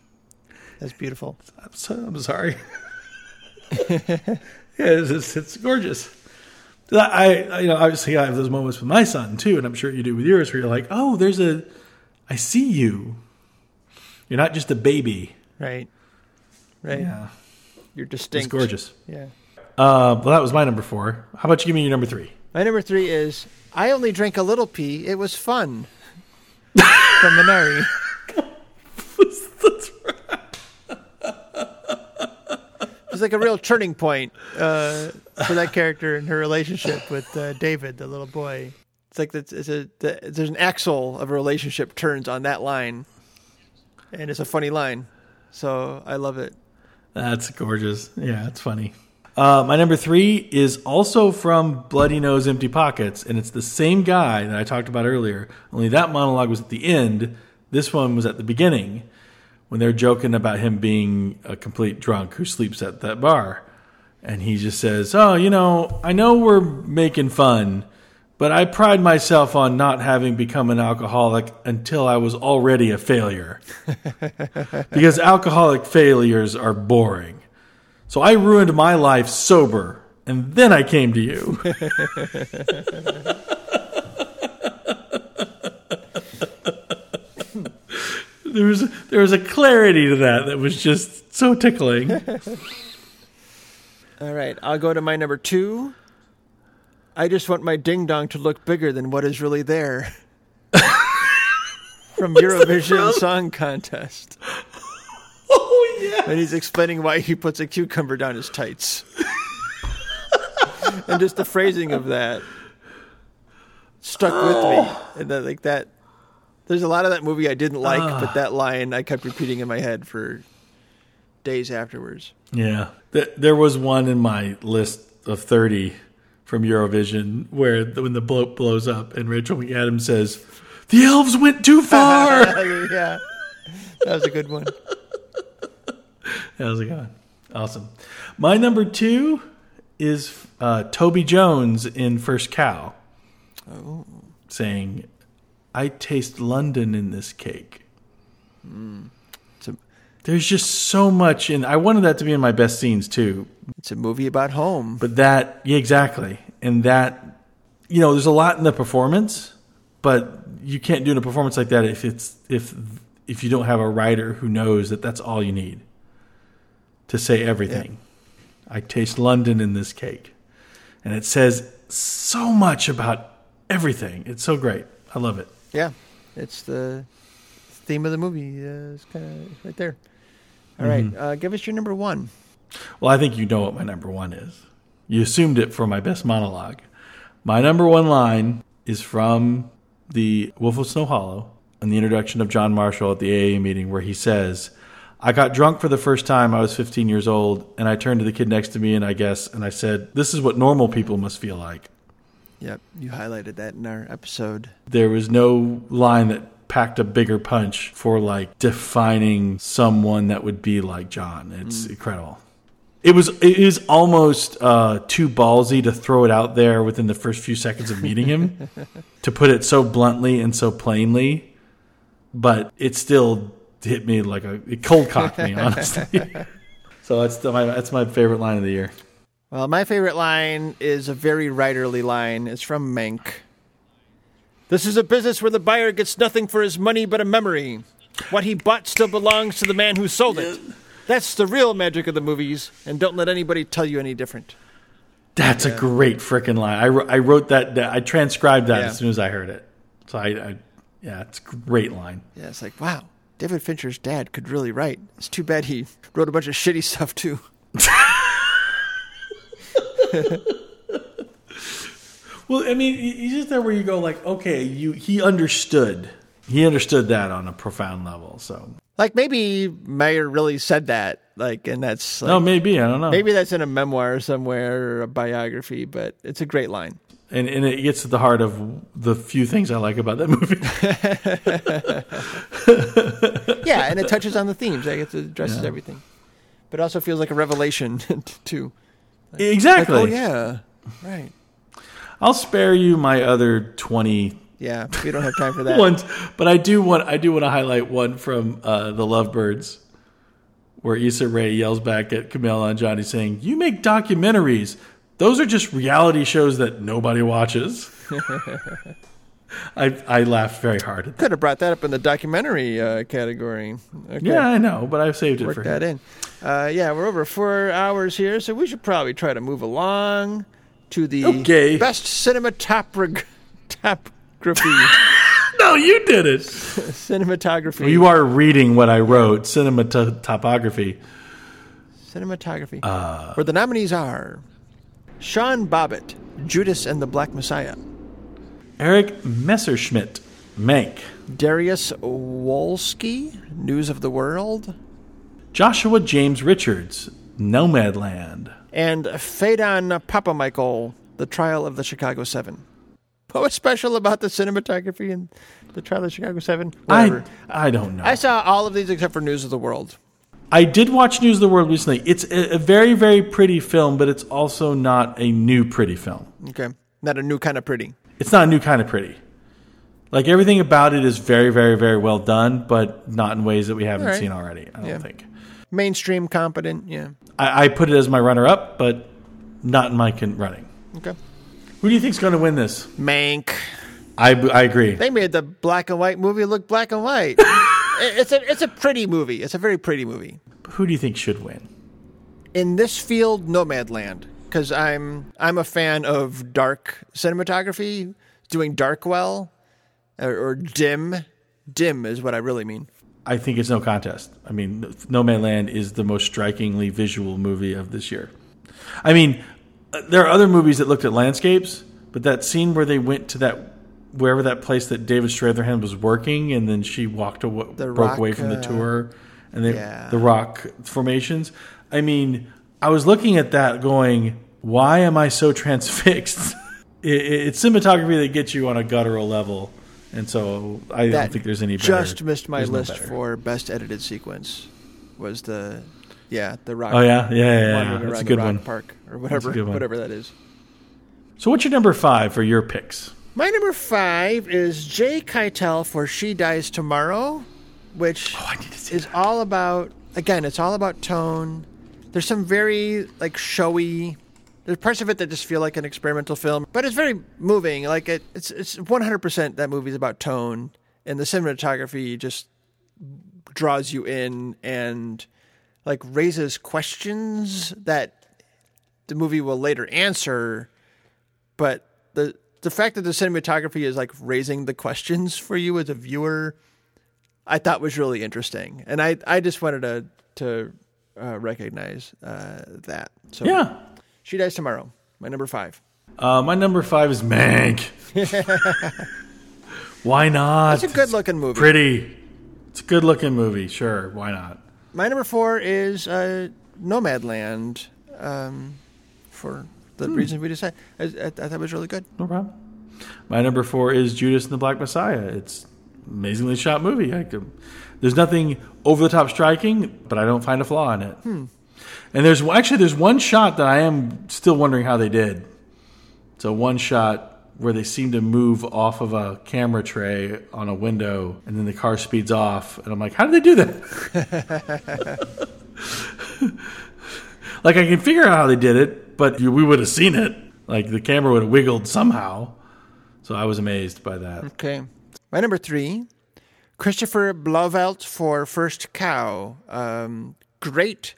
that's beautiful i'm, so, I'm sorry yeah, it's, it's, it's gorgeous. I, I, you know, obviously I have those moments with my son too, and I'm sure you do with yours, where you're like, oh, there's a, I see you. You're not just a baby. Right. Right. Yeah, You're distinct. it's gorgeous. Yeah. Uh, well, that was my number four. How about you give me your number three? My number three is I only drank a little pee. It was fun. From Minari. That's It's like a real turning point uh, for that character and her relationship with uh, David, the little boy. It's like it's, it's a the, there's an axle of a relationship turns on that line, and it's a funny line. So I love it. That's gorgeous. Yeah, it's funny. Uh, my number three is also from Bloody Nose Empty Pockets, and it's the same guy that I talked about earlier. Only that monologue was at the end. This one was at the beginning when they're joking about him being a complete drunk who sleeps at that bar. And he just says, Oh, you know, I know we're making fun, but I pride myself on not having become an alcoholic until I was already a failure. because alcoholic failures are boring. So I ruined my life sober, and then I came to you. there was there was a clarity to that that was just so tickling. All right, I'll go to my number two. I just want my ding dong to look bigger than what is really there. From Eurovision Song Contest. oh yeah. And he's explaining why he puts a cucumber down his tights. and just the phrasing of that stuck with me. Oh. And then, like that, there's a lot of that movie I didn't like, but ah. that line I kept repeating in my head for days afterwards. Yeah. There was one in my list of 30 from Eurovision where when the bloat blows up and Rachel McAdams says, The elves went too far. yeah, that was a good one. How's it going? Awesome. My number two is uh, Toby Jones in First Cow saying, I taste London in this cake. It's a, There's just so much in I wanted that to be in my best scenes too. it's a movie about home. But that yeah, exactly. And that you know, there's a lot in the performance, but you can't do a performance like that if it's if if you don't have a writer who knows that that's all you need to say everything. I taste London in this cake. And it says so much about everything. It's so great. I love it. Yeah, it's the theme of the movie. Uh, it's kind of right there. All right, uh, give us your number one. Well, I think you know what my number one is. You assumed it for my best monologue. My number one line is from the Wolf of Snow Hollow and the introduction of John Marshall at the AA meeting, where he says, I got drunk for the first time. I was 15 years old, and I turned to the kid next to me, and I guess, and I said, This is what normal people must feel like. Yep, you highlighted that in our episode. There was no line that packed a bigger punch for like defining someone that would be like John. It's incredible. It was it is almost uh, too ballsy to throw it out there within the first few seconds of meeting him, to put it so bluntly and so plainly, but it still hit me like a it cold cocked me honestly. so that's my that's my favorite line of the year. Well, my favorite line is a very writerly line. It's from Mank. This is a business where the buyer gets nothing for his money but a memory. What he bought still belongs to the man who sold it. That's the real magic of the movies, and don't let anybody tell you any different. That's a great freaking line. I, I wrote that. I transcribed that Yeah. as soon as I heard it. So I, I yeah, it's a great line. Yeah, it's like, wow, David Fincher's dad could really write. It's too bad he wrote a bunch of shitty stuff too. Well, I mean, he's just there where you go like, okay, you he understood. He understood that on a profound level. So Like maybe Mayer really said that, like, and that's like, no, maybe I don't know. maybe that's in a memoir somewhere or a biography, but it's a great line. And and it gets to the heart of the few things I like about that movie. Yeah, and it touches on the themes. I guess it addresses everything, but it also feels like a revelation too. Like, exactly. oh yeah, right. I'll spare you my other twenty Yeah, we don't have time for that. ones, but I do want I do want to highlight one from uh, the Lovebirds, where Issa Rae yells back at Kumail Nanjiani, saying, "You make documentaries. Those are just reality shows that nobody watches." I I laughed very hard at that. Could have brought that up in the documentary uh, category. Okay. Yeah, I know, but I've saved it work for that in. Uh, yeah, we're over four hours here, so we should probably try to move along to the Okay. best cinematography. No, you did it. cinematography. You are reading what I wrote. Cinematography. cinematography. Uh, Where the nominees are Sean Bobbitt, Judas and the Black Messiah, Erik Messerschmidt, Mank. Dariusz Wolski, News of the World, Joshua James Richards, Nomadland. and Phaedon Papamichael, The Trial of the Chicago Seven. What was special about the cinematography in The Trial of the Chicago Seven? Whatever. I I don't know. I saw all of these except for News of the World. I did watch News of the World recently. It's a, a very, very pretty film, but it's also not a new pretty film. Okay. Not a new kind of pretty. It's not a new kind of pretty. Like everything about it is very, very, very well done, but not in ways that we haven't right. seen already. I don't Yeah. think. Mainstream, competent. Yeah. I, I put it as my runner-up, but not in my con- running. Okay. Who do you think's going to win this? Mank. I, I agree. They made the black and white movie look black and white. It- it's a it's a pretty movie. It's a very pretty movie. Who do you think should win? In this field, Nomadland, because I'm I'm a fan of dark cinematography, doing dark well, or, or dim. Dim is what I really mean. I think it's no contest. I mean, Nomadland is the most strikingly visual movie of this year. I mean, uh, there are other movies that looked at landscapes, but that scene where they went to that wherever that place that David Strathairn was working, and then she walked away, The broke rock, away from the uh, tour, and they, yeah. the rock formations. I mean, I was looking at that, going, "Why am I so transfixed?" it, it- it's cinematography that gets you on a guttural level, and so I That don't think there's any. Better, Just missed my there's list better. for best edited sequence. Was the yeah the rock? Oh yeah, yeah, yeah. yeah. That's a good one. park or whatever whatever that is. So, what's your number five for your picks? My number five is Jay Keitel for She Dies Tomorrow, which Oh, I need to see is all about again, it's all about tone. There's some very like showy there's parts of it that just feel like an experimental film, but it's very moving. Like it, it's it's 100% that movie's about tone, and the cinematography just draws you in and like raises questions that the movie will later answer but the the fact that the cinematography is like raising the questions for you as a viewer, I thought was really interesting, and I I just wanted to to uh, recognize uh, that. So Yeah. she dies tomorrow. My number five. Uh, my number five is Mank. why not? It's a good looking movie. Pretty. It's a good looking movie. Sure. Why not? My number four is uh, Nomadland. Um, for the Hmm. reasons we just said, I, I, I thought it was really good. No problem. My number four is Judas and the Black Messiah. It's amazingly shot movie. I could, there's nothing over the top striking, but I don't find a flaw in it. Hmm. And there's actually there's one shot that I am still wondering how they did. It's a one shot where they seem to move off of a camera tray on a window, and then the car speeds off, and I'm like, how did they do that? like I can figure out how they did it, but you- we would have seen it. Like the camera would have wiggled somehow. So I was amazed by that. Okay. My number three, Christopher Blauvelt for First Cow. Um, great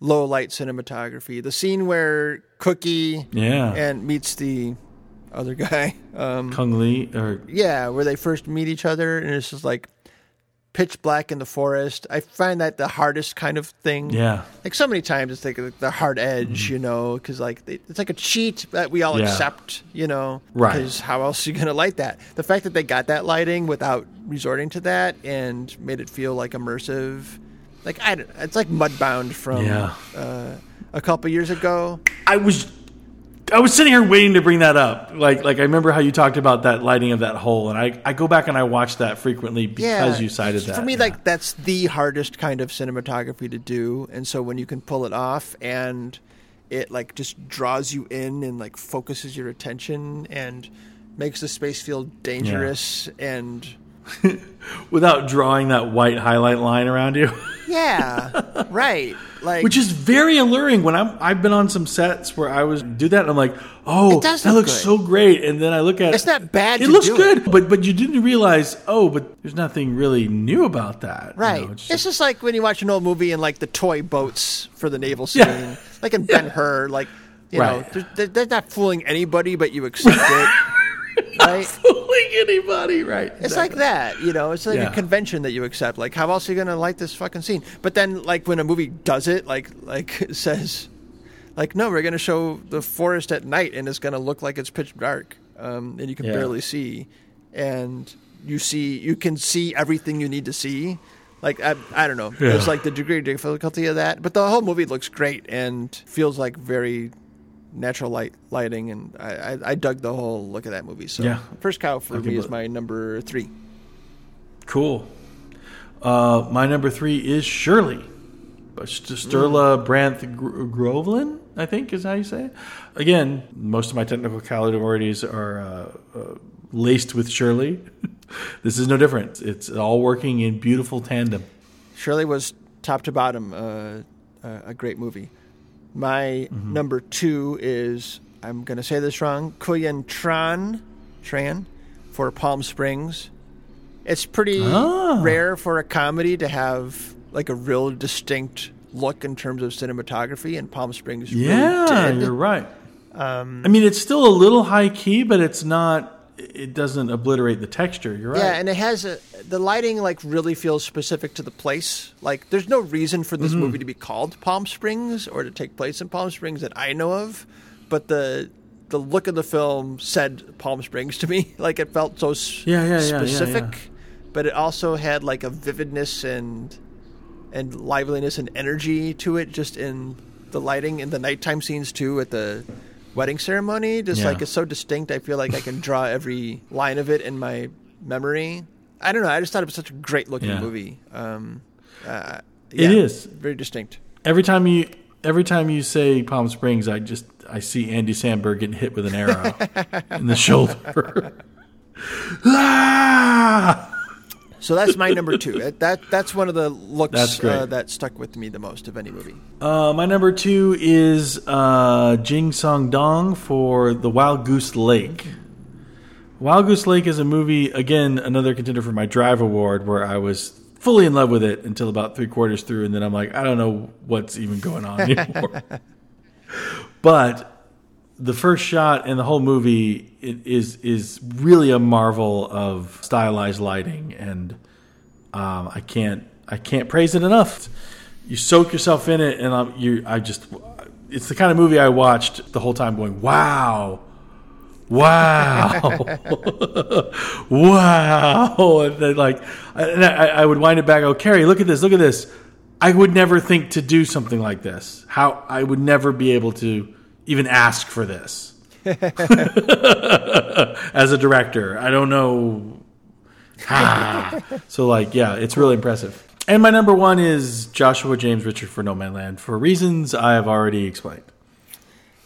low light cinematography. The scene where Cookie Yeah. and meets the other guy. Um, King-Lu or yeah, where they first meet each other, and it's just like pitch black in the forest. I find that the hardest kind of thing. yeah. Like so many times, it's like the hard edge, you know, because like they, it's like a cheat that we all Mm-hmm. Yeah. accept, you know, Right. Because how else are you going to light that? The fact that they got that lighting without resorting to that and made it feel like immersive, like I, don't- it's like Mudbound from Yeah. uh, a couple years ago. I was I was sitting here waiting to bring that up. Like like I remember how you talked about that lighting of that hole and I, I go back and I watch that frequently because you cited that. For me, Yeah. like that's the hardest kind of cinematography to do, and so when you can pull it off and it like just draws you in and like focuses your attention and makes the space feel dangerous and without drawing that white highlight line around you. Yeah, right. Like Which is very alluring. When I'm, I've been on some sets where I was do that, and I'm like, "Oh, It that look looks good. so great." And then I look at it. It's not bad It looks good, but but you didn't realize. Oh, but there's nothing really new about that. you Right. know, it's, just- just like when you watch an old movie and like the toy boats for the naval scene, Yeah. like in Ben Hur, like you know, Right. they're, they're, they're not fooling anybody, but you accept it. right? fooling anybody, right? It's like that, you know. It's like Yeah. a convention that you accept. Like, how else are you gonna like this fucking scene? But then, like, when a movie does it, like, like it says, like, no, we're gonna show the forest at night, and it's gonna look like it's pitch dark, um, and you can Yeah. barely see, and you see, you can see everything you need to see. Like, I, I don't know. Yeah. It's like the degree of difficulty of that, but the whole movie looks great and feels like very natural light lighting, and I, I, I dug the whole look of that movie. So, Yeah. first cow for can me is my number three. Cool. Uh, my number three is Shirley. But Sturla Brandth Gro- Groveland, I think is how you say it. Again, most of my technical categories are uh, uh, laced with Shirley. this is no different. It's all working in beautiful tandem. Shirley was top to bottom uh, uh, a great movie. My Mm-hmm. number two is I'm going to say this wrong. Quyen Tran Tran for Palm Springs. It's pretty Ah. rare for a comedy to have like a real distinct look in terms of cinematography, and Palm Springs Yeah, really did. you're right. I mean, it's still a little high key, but it's not. It doesn't obliterate the texture. You're right. Yeah, and it has a, the lighting like really feels specific to the place. Like there's no reason for this Mm-hmm. movie to be called Palm Springs or to take place in Palm Springs that I know of, but the the look of the film said Palm Springs to me. Like it felt so s- Yeah, yeah, yeah, yeah, specific, but it also had like a vividness and and liveliness and energy to it just in the lighting and the nighttime scenes too at the wedding ceremony just Yeah. like it's so distinct i feel like i can draw every line of it in my memory i don't know i just thought it was such a great looking Yeah. movie um uh, yeah, is. very distinct Every time you every time you say Palm Springs, I just I see Andy Samberg getting hit with an arrow in the shoulder. ah! So that's my number two that, that that's one of the looks. Uh, that stuck with me the most of any movie Uh, my number two is uh, Jing Song Dong for The Wild Goose Lake. Wild Goose Lake is a movie, again, another contender for my Drive Award, where I was fully in love with it until about three quarters through, and then I'm like, I don't know what's even going on anymore. but the first shot and the whole movie is is really a marvel of stylized lighting, and um, I can't I can't praise it enough. You soak yourself in it, and I'm, you I just it's the kind of movie I watched the whole time, going, "Wow, wow, wow!" And then, like, and I, I would wind it back. Oh, Carrie, look at this! Look at this! I would never think to do something like this. How I would never be able to even ask for this as a director. I don't know. Ah. so like, yeah, it's really impressive. And my number one is Joshua James Richard for Nomadland for reasons I have already explained.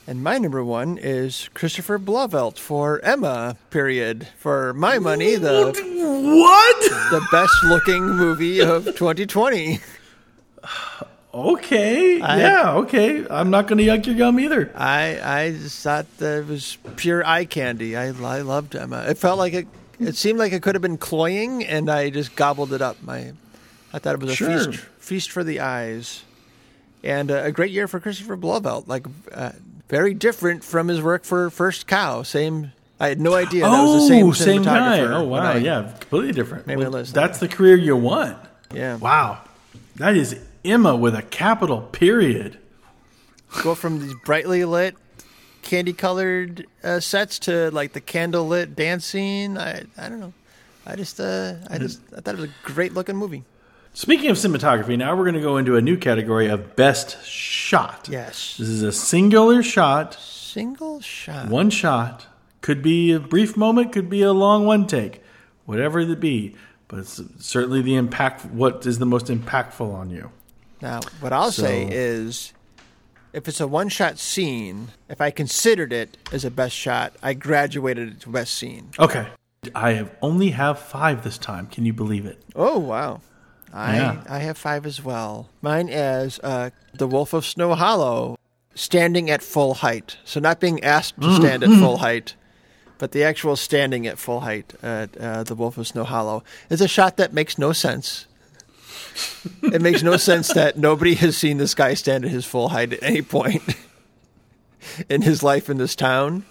and my number one is christopher Blauvelt for emma period for my money the What? the best looking movie of 2020 Okay. I- yeah. Okay. I'm not going to yuck your gum either. I I just thought that it was pure eye candy. I I loved Emma. It felt like it. It seemed like it could have been cloying, and I just gobbled it up. My, I thought it was a Sure. feast feast for the eyes, and uh, a great year for Christopher Blauvelt. Like uh, very different from his work for First Cow. Same. I had no idea that was the same oh, same guy. Oh, wow. I- yeah. Completely different. Maybe Well, that's the career you want. yeah. Wow. That is Emma with a capital period. Go from these brightly lit, candy colored uh, sets to like the candle lit dancing. I I don't know. I just uh, I just I thought it was a great looking movie. Speaking of cinematography, now we're going to go into a new category of best shot. Yes. This is a singular shot, Single shot. one shot. Could be a brief moment, could be a long one take, whatever it be. But it's certainly the impact. What is the most impactful on you? Now, what I'll say is if it's a one shot scene, if I considered it as a best shot, I graduated it to best scene. Okay. I have only have five this time. Can you believe it? Oh wow. I Yeah. I have five as well. Mine is uh, the Wolf of Snow Hollow, standing at full height. So not being asked to stand at full height, but the actual standing at full height at uh, the Wolf of Snow Hollow is a shot that makes no sense. it makes no sense that nobody has seen this guy stand at his full height at any point in his life in this town.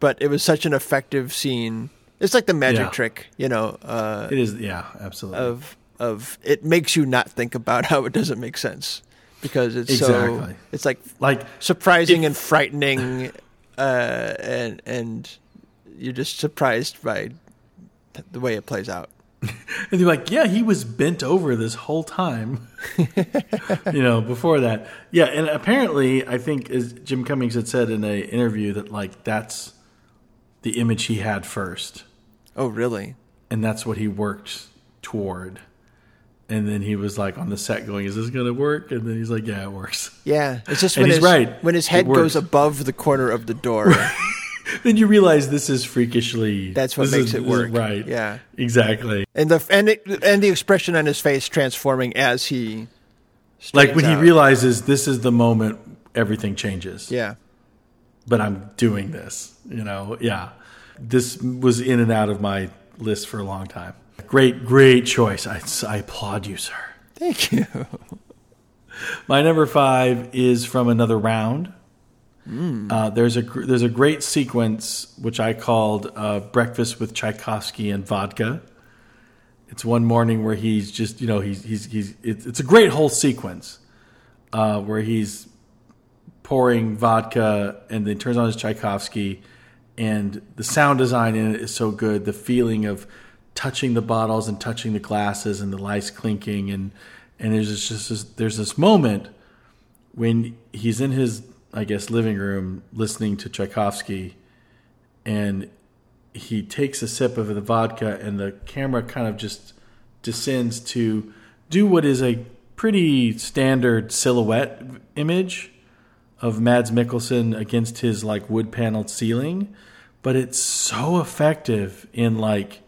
But it was such an effective scene. It's like the magic Yeah. trick, you know. Uh, It is, yeah, absolutely. of of it makes you not think about how it doesn't make sense because it's so it's like like surprising If- and frightening uh, and and you're just surprised by the way it plays out. And they're like, yeah, he was bent over this whole time. you know, before that. Yeah, and apparently, I think as Jim Cummings had said in an interview that like that's the image he had first, Oh, really? and that's what he worked toward. And then he was like on the set going, "Is this going to work?" And then he's like, "Yeah, it works." Yeah, it's just And when his right. when his head goes above the corner of the door. Then you realize this is freakishly. That's what makes is- it work. right? Yeah. exactly. and the and it, and the expression on his face transforming as he Like when he realizes this is the moment everything changes. Yeah. but I'm doing this. You know, yeah. This was in and out of my list for a long time. Great, great choice. I, I applaud you, sir. Thank you. My number five is from another round. Uh, there's a there's a great sequence which I called uh, "Breakfast with Tchaikovsky and Vodka." It's one morning where he's just you know he's he's he's it's, it's a great whole sequence uh, where he's pouring vodka and then turns on his Tchaikovsky, and the sound design in it is so good. The feeling of touching the bottles and touching the glasses and the lights clinking and and there's just this, there's this moment when he's in his I guess living room listening to Tchaikovsky, and he takes a sip of the vodka, and the camera kind of just descends to do what is a pretty standard silhouette image of Mads Mikkelsen against his like wood paneled ceiling, but it's so effective in like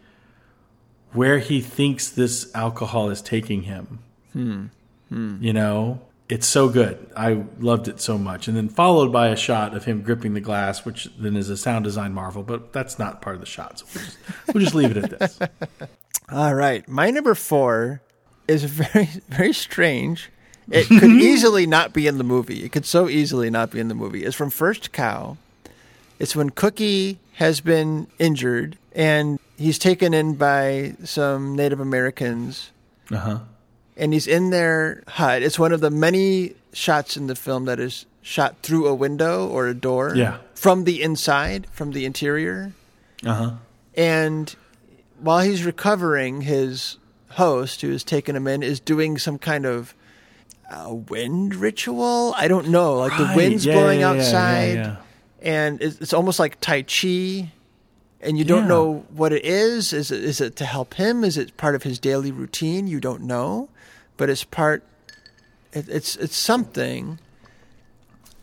where he thinks this alcohol is taking him. Hmm. Hmm. You know, it's so good. I loved it so much. And then followed by a shot of him gripping the glass, which then is a sound design marvel, but that's not part of the shot. So we'll just, we'll just leave it at this. All right. My number four is very, very strange. It could easily not be in the movie. It could so easily not be in the movie. It's from First Cow. It's when Cookie has been injured and he's taken in by some Native Americans Uh huh. And he's in their hut. It's one of the many shots in the film that is shot through a window or a door Yeah. from the inside, from the interior. Uh huh. And while he's recovering, his host, who has taken him in, is doing some kind of uh, wind ritual. I don't know. Like the wind's Yeah, blowing yeah, outside, yeah, and it's, it's almost like Tai Chi. And you don't know what it is. Is it, is it to help him? Is it part of his daily routine? You don't know, but it's part. It, it's it's something.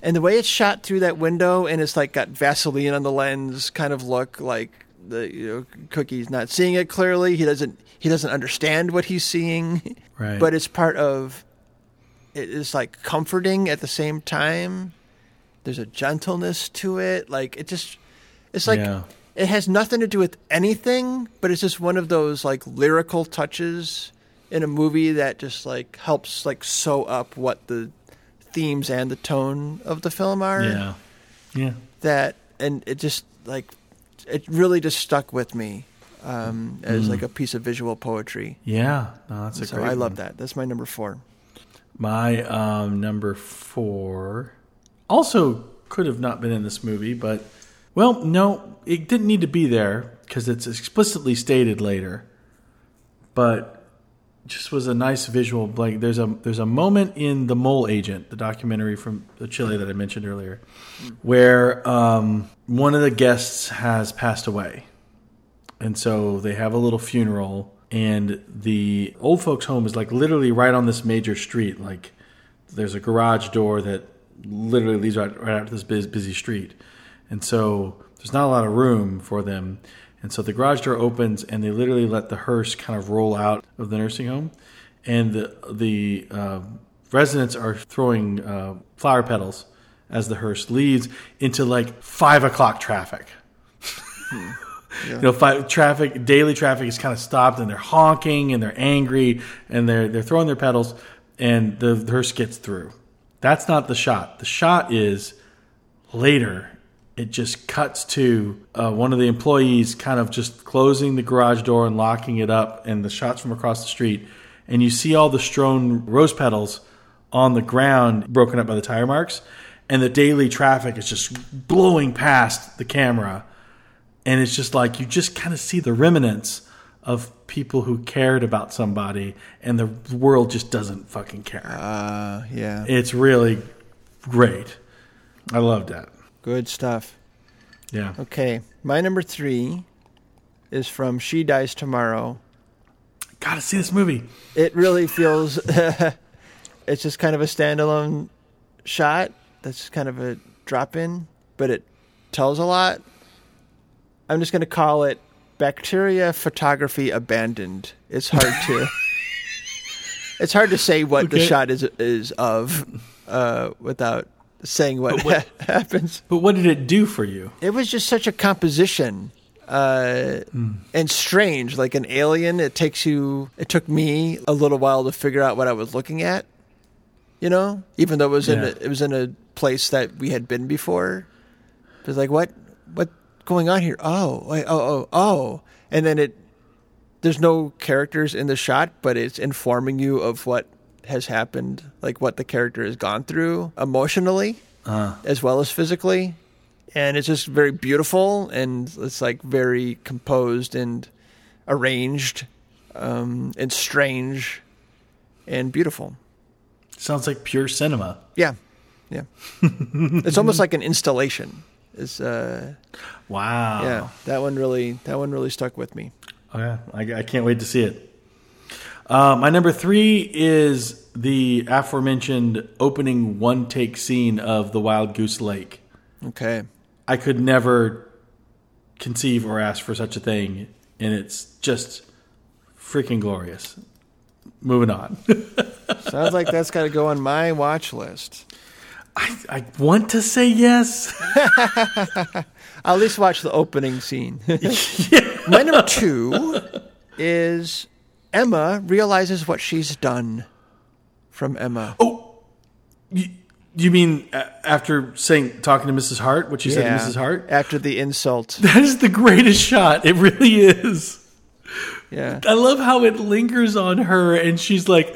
And the way it's shot through that window, and it's like got Vaseline on the lens, kind of look like the you know Cookie's not seeing it clearly. He doesn't he doesn't understand what he's seeing, Right. but it's part of. It is like comforting at the same time. There's a gentleness to it, like it just. It's like Yeah. it has nothing to do with anything, but it's just one of those like lyrical touches in a movie that just like helps like sew up what the themes and the tone of the film are. Yeah. Yeah. That and it just like it really just stuck with me um, as like a piece of visual poetry. Yeah. No, that's a So great I love one. that. That's my number four. My um, number four also could have not been in this movie, but well, no, it didn't need to be there because it's explicitly stated later. But just was a nice visual. Like there's a there's a moment in the Mole Agent, the documentary from Chile that I mentioned earlier, where um, one of the guests has passed away, and so they have a little funeral and the old folks home is like literally right on this major street. Like there's a garage door that literally leads right, right out to this busy street. And so there's not a lot of room for them And so the garage door opens, and they literally let the hearse kind of roll out of the nursing home, and the the uh, residents are throwing uh, flower petals as the hearse leaves into like five o'clock traffic. You know, five, traffic, daily traffic is kind of stopped, and they're honking and they're angry and they're they're throwing their pedals, and the, the hearse gets through. That's not the shot. The shot is later. It just cuts to uh, one of the employees kind of just closing the garage door and locking it up, and the shots from across the street, and you see all the strewn rose petals on the ground, broken up by the tire marks, and the daily traffic is just blowing past the camera. And it's just like you just kind of see the remnants of people who cared about somebody and the world just doesn't fucking care. Uh, yeah. it's really great. I love that Good stuff. yeah Okay. My number three is from She Dies Tomorrow. gotta see this movie It really feels. it's just kind of a standalone shot. That's kind of a drop in, but it tells a lot. I'm just going to call it bacteria photography abandoned. It's hard to. it's hard to say what the shot is is of uh, without saying what, what- happens. but what did it do for you It was just such a composition uh, and strange, like an alien. It takes you. It took me a little while to figure out what I was looking at. You know, even though it was in a, it was in a place that we had been before. It was like what what going on here? Oh, oh, oh, oh, and then it. There's no characters in the shot, but it's informing you of what has happened, like what the character has gone through emotionally uh, as well as physically. And it's just very beautiful and it's like very composed and arranged um, and strange and beautiful. sounds like pure cinema Yeah. Yeah. it's almost like an installation. Is uh wow yeah, that one really that one really stuck with me. Oh yeah, I, I can't wait to see it. Uh, my number three is the aforementioned opening one take scene of the Wild Goose Lake. Okay. I could never conceive or ask for such a thing, and it's just freaking glorious. Moving on. Sounds like that's got to go on my watch list. I, I want to say yes. I'll at least watch the opening scene. My number two is Emma realizes what she's done. From Emma. Oh, you, you mean uh, after saying talking to Mrs. Hart, what she said to Mrs. Hart? After the insult. That is the greatest shot. It really is. Yeah. I love how it lingers on her, and she's like,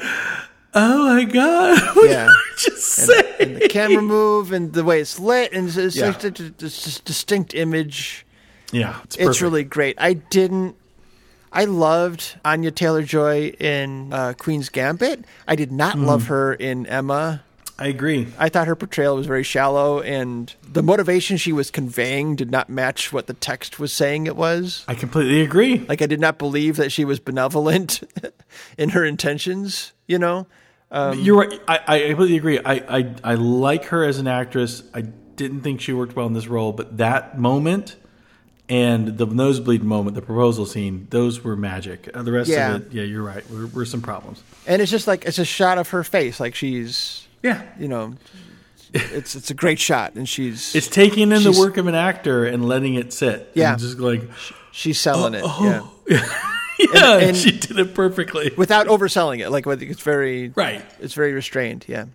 "Oh my god!" What Yeah. just say? And the camera move and the way it's lit and it's, it's Yeah. like the- this this distinct image. yeah, it's, It's really great. I didn't. I loved Anya Taylor Joy in uh, Queen's Gambit. I did not Mm. love her in Emma. I agree. I thought her portrayal was very shallow, and the motivation she was conveying did not match what the text was saying it was. I completely agree. Like, I did not believe that she was benevolent in her intentions, you know? Um, You're right. I, I completely agree. I, I I like her as an actress. I didn't think she worked well in this role, but that moment and the nosebleed moment, the proposal scene, those were magic. Uh, the rest Yeah. of it, yeah, you're right. Were, were some problems. And it's just like, it's a shot of her face. Like, she's, Yeah, you know, it's it's a great shot, and she's it's taking in the work of an actor and letting it sit. Yeah. and just like she's selling it, oh. yeah, yeah, and- she did it perfectly. without overselling it. Like, it's very Right. It's very restrained. Yeah,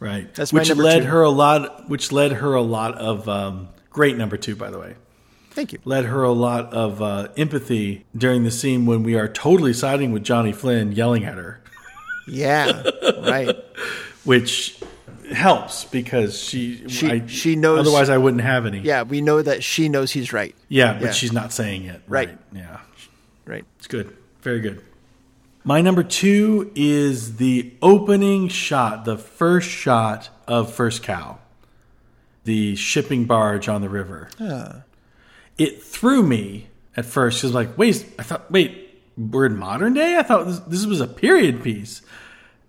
Right. That's which led two. her a lot. Which led her a lot of um, great number two, by the way. Thank you. Led her a lot of uh, empathy during the scene when we are totally siding with Johnny Flynn, yelling at her, Yeah, right. which helps because she She- I- she knows- Otherwise, I wouldn't have any. Yeah, we know that she knows he's right. Yeah, but Yeah. she's not saying it. Right. Yeah. Right. It's good. Very good. My number two is the opening shot, the first shot of First Cow, the shipping barge on the river. It threw me at first because, like, wait, I thought, wait, we're in modern day? I thought this, this was a period piece.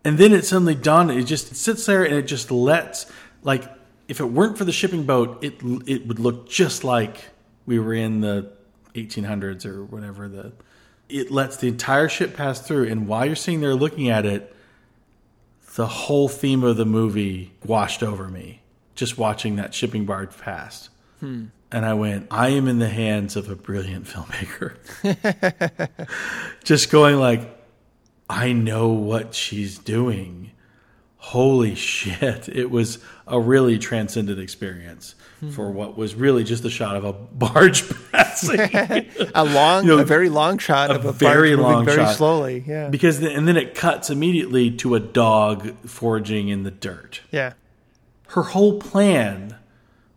And then it suddenly dawned, it just sits there and it just lets, like, if it weren't for the shipping boat, it, it would look just like we were in the 1800s or whatever the it lets the entire ship pass through and while you're sitting there looking at it the whole theme of the movie washed over me just watching that shipping barge pass hmm. And i went i am in the hands of a brilliant filmmaker just going like i know what she's doing holy shit it was a really transcendent experience hmm. for what was really just a shot of a barge passing A long, You know, a very long shot of a very barge moving long very shot. slowly. Yeah, because the, and then it cuts immediately to a dog foraging in the dirt yeah. her whole plan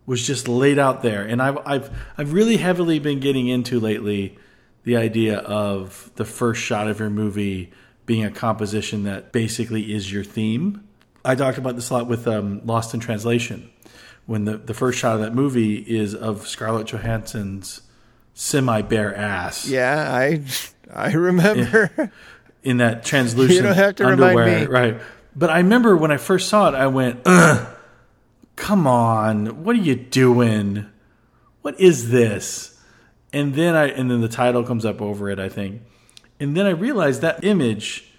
was just laid out there and I've, I've i've really heavily been getting into lately the idea of the first shot of your movie being a composition that basically is your theme i talked about this a lot with um, lost in translation when the, the first shot of that movie is of scarlett johansson's semi-bare ass Yeah, I I remember. in that translucent You don't have to remind underwear, me. right? But I remember when I first saw it, I went, Ugh, "Come on, what are you doing? What is this?" And then I and then the title comes up over it, I think, and then I realized that image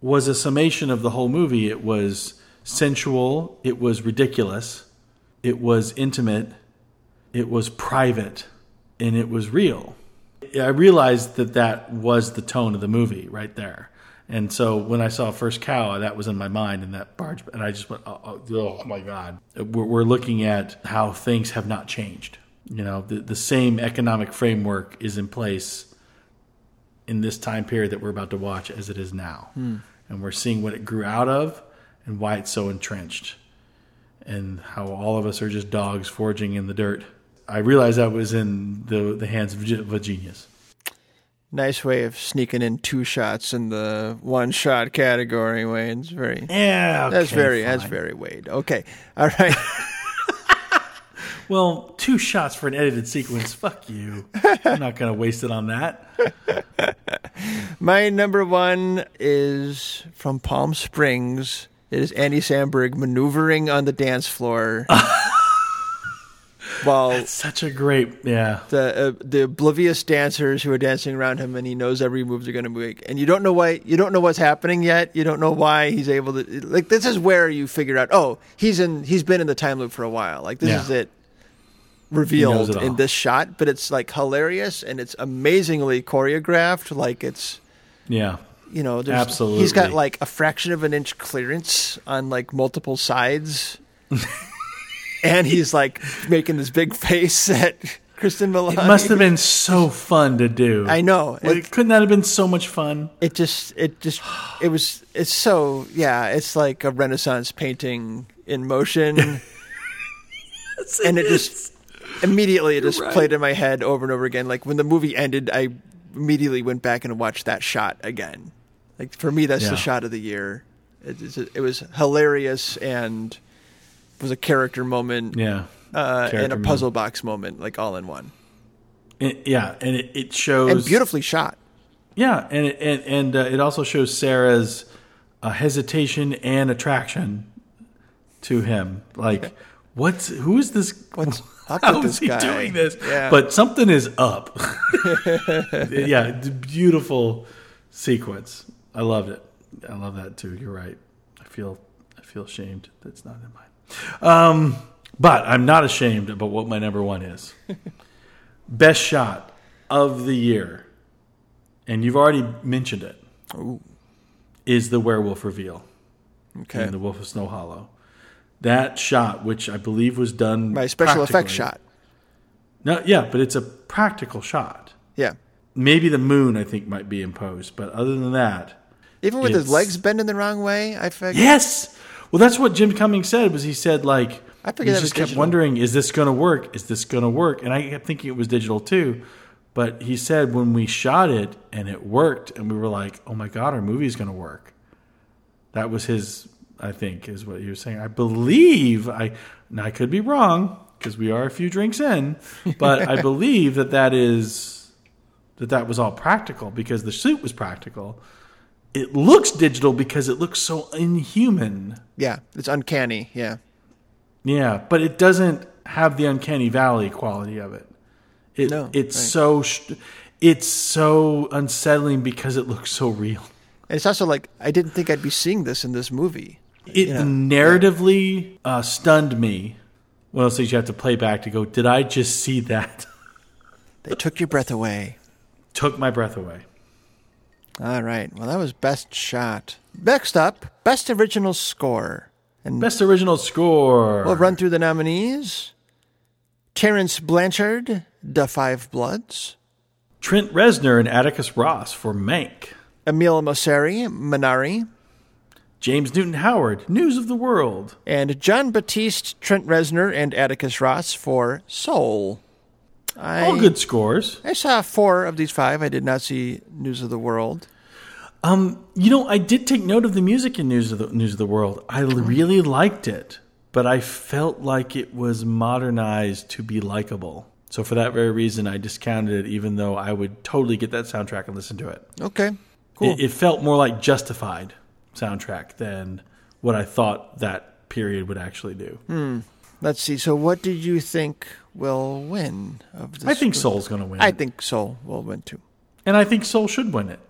was a summation of the whole movie. It was sensual, it was ridiculous, it was intimate, it was private, and it was real. I realized that that was the tone of the movie right there. And so when I saw First Cow, that was in my mind in that barge, and I just went, "Oh, oh, oh my god!" We're, we're looking at how things have not changed. You know, the, the same economic framework is in place in this time period that we're about to watch as it is now, hmm. and we're seeing what it grew out of and why it's so entrenched, and how all of us are just dogs foraging in the dirt. I realized I was in the the hands of, of a genius. Nice way of sneaking in two shots in the one shot category, Wayne. It's very. Yeah, That's okay, very that's very Wade. Okay, all right. well. Two shots for an edited sequence. Fuck you. I'm not gonna waste it on that. My number one is from Palm Springs. It is Andy Samberg maneuvering on the dance floor while Such a great, yeah, the uh, the oblivious dancers who are dancing around him, and he knows every move they're going to make, and you don't know why you don't know what's happening yet. You don't know why he's able to like. This is where you figure out. Oh, he's in. He's been in the time loop for a while. Like this Yeah. is it revealed it in this shot, but it's like hilarious and it's amazingly choreographed. Like it's yeah. you know, there's, Absolutely. he's got like a fraction of an inch clearance on like multiple sides, and he's like making this big face at Cristin Milioti. It must have been so fun to do. I know. Like, It, couldn't that have been so much fun? it just, it just, it was, it's so, yeah, it's like a Renaissance painting in motion. yes, and it just, immediately, it just right. played in my head over and over again. Like when the movie ended, I immediately went back and watched that shot again. Like for me, that's Yeah. the shot of the year. It, it was hilarious and was a character moment Yeah. uh, and a puzzle box moment, like all in one, It- yeah, and it, it shows and beautifully shot. Yeah, and it, and and uh, it also shows Sarah's uh, hesitation and attraction to him. Like, what's who is this? What's up How is he guy? doing this? Yeah. But something is up. yeah, beautiful sequence. I loved it. I love that too. You're right. I feel I feel ashamed that's not in mine. Um, but I'm not ashamed about what my number one is. Best shot of the year, and you've already mentioned it, is the werewolf reveal Okay. in The Wolf of Snow Hollow. That shot, which I believe was done My special effects shot. No, yeah, but it's a practical shot. Yeah. Maybe the moon, I think, might be imposed, but other than that, Even with his legs bending the wrong way, I figured. yes. Well, that's what Jim Cummings said. Was he said like I he figured that just kept digital. wondering, is this going to work? Is this going to work? And I kept thinking it was digital too. But he said when we shot it and it worked, and we were like, oh my god, our movie's going to work. That was his, I think, is what he was saying. I believe I, and I could be wrong because we are a few drinks in, but I believe that that is that that was all practical because the suit was practical. It looks digital because it looks so inhuman. Yeah, it's uncanny. Yeah. Yeah, but it doesn't have the uncanny valley quality of it. It, No, it's right. so sh- it's so unsettling because it looks so real. And it's also like I didn't think I'd be seeing this in this movie. It Yeah. narratively uh, stunned me. One of those things you have to play back to go. Did I just see that? They took your breath away. Took my breath away. All right. Well, that was best shot. Next up, best original score. And Best original score. we'll run through the nominees. Terence Blanchard, Da Five Bloods. Trent Reznor and Atticus Ross for Mank. Emile Mosseri, Minari. James Newton Howard, News of the World. And Jon Batiste, Trent Reznor, and Atticus Ross for Soul. I, All good scores. I saw four of these five. I did not see News of the World. Um, you know, I did take note of the music in News of the News of the World. I really liked it, but I felt like it was modernized to be likable. So for that very reason, I discounted it, even though I would totally get that soundtrack and listen to it. Okay, cool. It, it felt more like Justified soundtrack than what I thought that period would actually do. Let's see. So, what did you think will win of this? I think Soul's going to win, I think Soul will win too. and I think Soul should win it.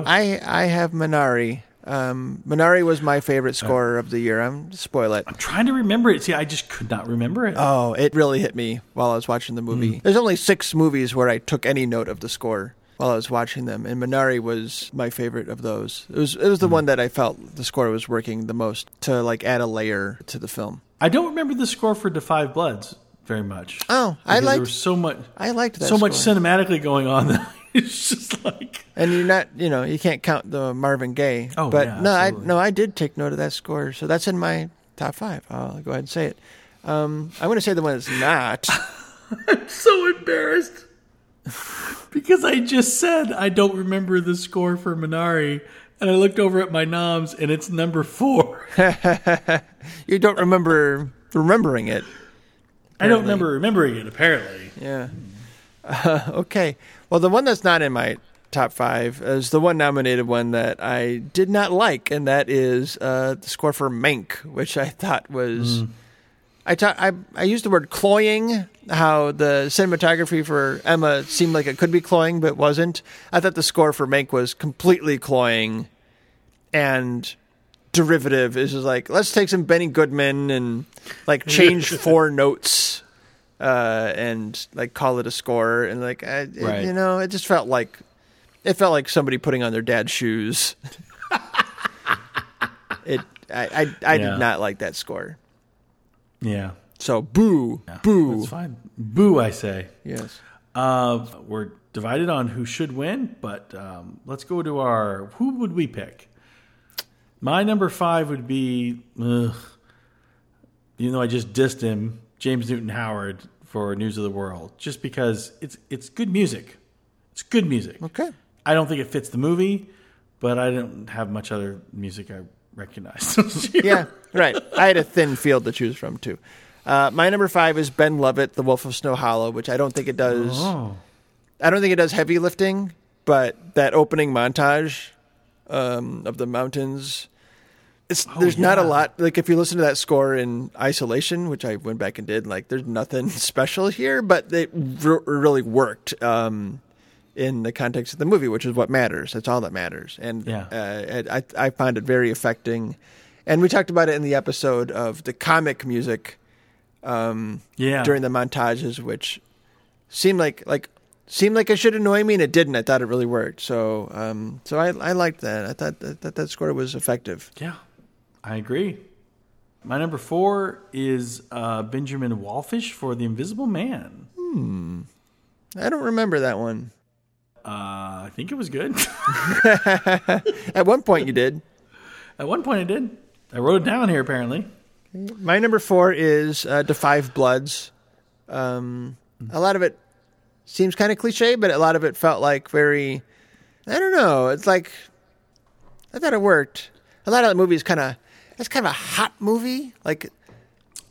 I I have Minari. Um, Minari was my favorite scorer of the year. I'm spoil it. I'm trying to remember it. See, I just could not remember it. Oh, it really hit me while I was watching the movie. Hmm. There's only six movies where I took any note of the score while I was watching them, and Minari was my favorite of those. It was it was the Hmm. one that I felt the score was working the most to like add a layer to the film. I don't remember the score for Five Bloods very much. Oh, I Because liked- there was so much. I liked that so much cinematically going on that it's just like And you're not, you know, you can't count the Marvin Gaye. Oh, but yeah, no, I no, I did take note of that score, so that's in my top five. I'll go ahead and say it. Um, I'm going to say the one that's not. I'm so embarrassed because I just said I don't remember the score for Minari, and I looked over at my noms and it's number four. you don't remember remembering it. I don't remember remembering it. Apparently, Yeah. Uh, okay. Well, the one that's not in my top five is the one nominated one that I did not like, and that is uh, the score for Mank, which I thought was. I, ta- I I used the word cloying. How the cinematography for Emma seemed like it could be cloying, but wasn't. I thought the score for Mank was completely cloying, and derivative is just like let's take some Benny Goodman and like change four notes uh, and like call it a score and like I, Right. you know it just felt like it felt like somebody putting on their dad's shoes. it I I, I Yeah. did not like that score. yeah, So boo boo. that's fine. Boo, I say. Yes. Uh, we're divided on who should win, but um, let's go to our who would we pick? My number five would be, ugh, even though I just dissed him, James Newton Howard for News of the World, just because it's it's good music. It's good music. Okay. I don't think it fits the movie, but I don't have much other music I recognize. Yeah. Right. I had a thin field to choose from too. Uh, my number five is Ben Lovett, The Wolf of Snow Hollow, which I don't think it does. Oh, I don't think it does heavy lifting, but that opening montage um, of the mountains, it's there's not a lot. Like if you listen to that score in isolation, which I went back and did, like there's nothing special here, but it re- really worked um, in the context of the movie, which is what matters. That's all that matters. And Yeah. uh, I I found it very affecting. And we talked about it in the episode of the comic music yeah. during the montages, which seemed like like seemed like it should annoy me, and it didn't. I thought it really worked. So um, so I I liked that. I thought that that, that score was effective. Yeah, I agree. My number four is uh, Benjamin Wallfisch for The Invisible Man. Hmm. I don't remember that one. Uh, I think it was good. At one point, you did. At one point, I did. I wrote it down here. Apparently, My number four is uh, "The Five Bloods." Um, a lot of it seems kind of cliche, but a lot of it felt like very. I don't know. It's like I thought it worked. A lot of the movies kind of. It's kind of a hot movie. Like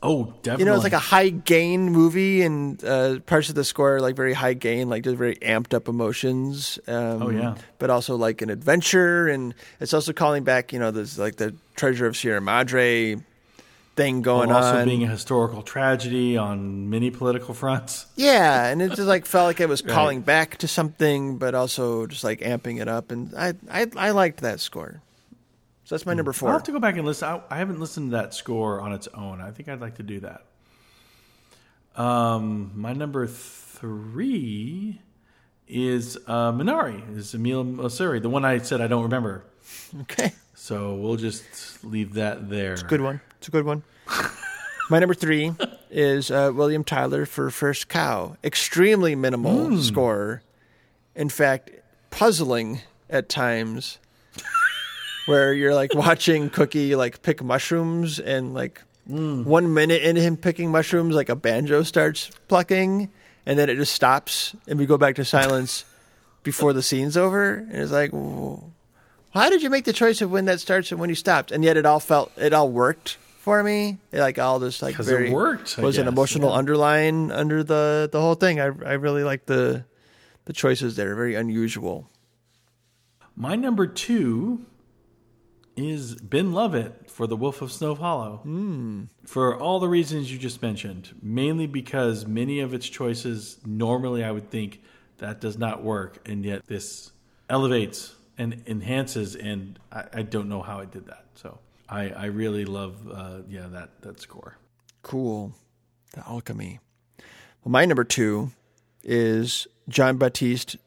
oh, definitely. You know, it's like a high gain movie, and uh, parts of the score are like very high gain, like just very amped up emotions. Um, Oh, yeah. but also like an adventure, and it's also calling back, you know, there's like the Treasure of Sierra Madre thing going also on. being a historical tragedy on many political fronts. yeah, and it just like felt like it was calling back to something, but also just like amping it up. And I I, I liked that score. So that's my number four. I'll have to go back and listen. I, I haven't listened to that score on its own. I think I'd like to do that. Um, my number three is uh, Minari. Is Emile Mosseri, the one I said I don't remember. Okay. So we'll just leave that there. It's a good one. It's a good one. My number three is uh, William Tyler for First Cow. Extremely minimal score. In fact, puzzling at times. where you're like watching Cookie like pick mushrooms and like one minute into him picking mushrooms, like a banjo starts plucking, and then it just stops, and we go back to silence before the scene's over. And it's like, whoa. How did you make the choice of when that starts and when you stopped? And yet it all felt it all worked for me. It, like all this like 'Cause it worked, I was an emotional yeah. underline under the the whole thing. I I really like the the choices there. Very unusual. My number two is Ben Lovett for The Wolf of Snow Hollow. Hmm. For all the reasons you just mentioned, mainly because many of its choices, normally I would think that does not work, and yet this elevates and enhances, and I, I don't know how it did that. So I, I really love, uh, yeah, that, that score. Cool. The alchemy. Well, my number two is Jon Batiste,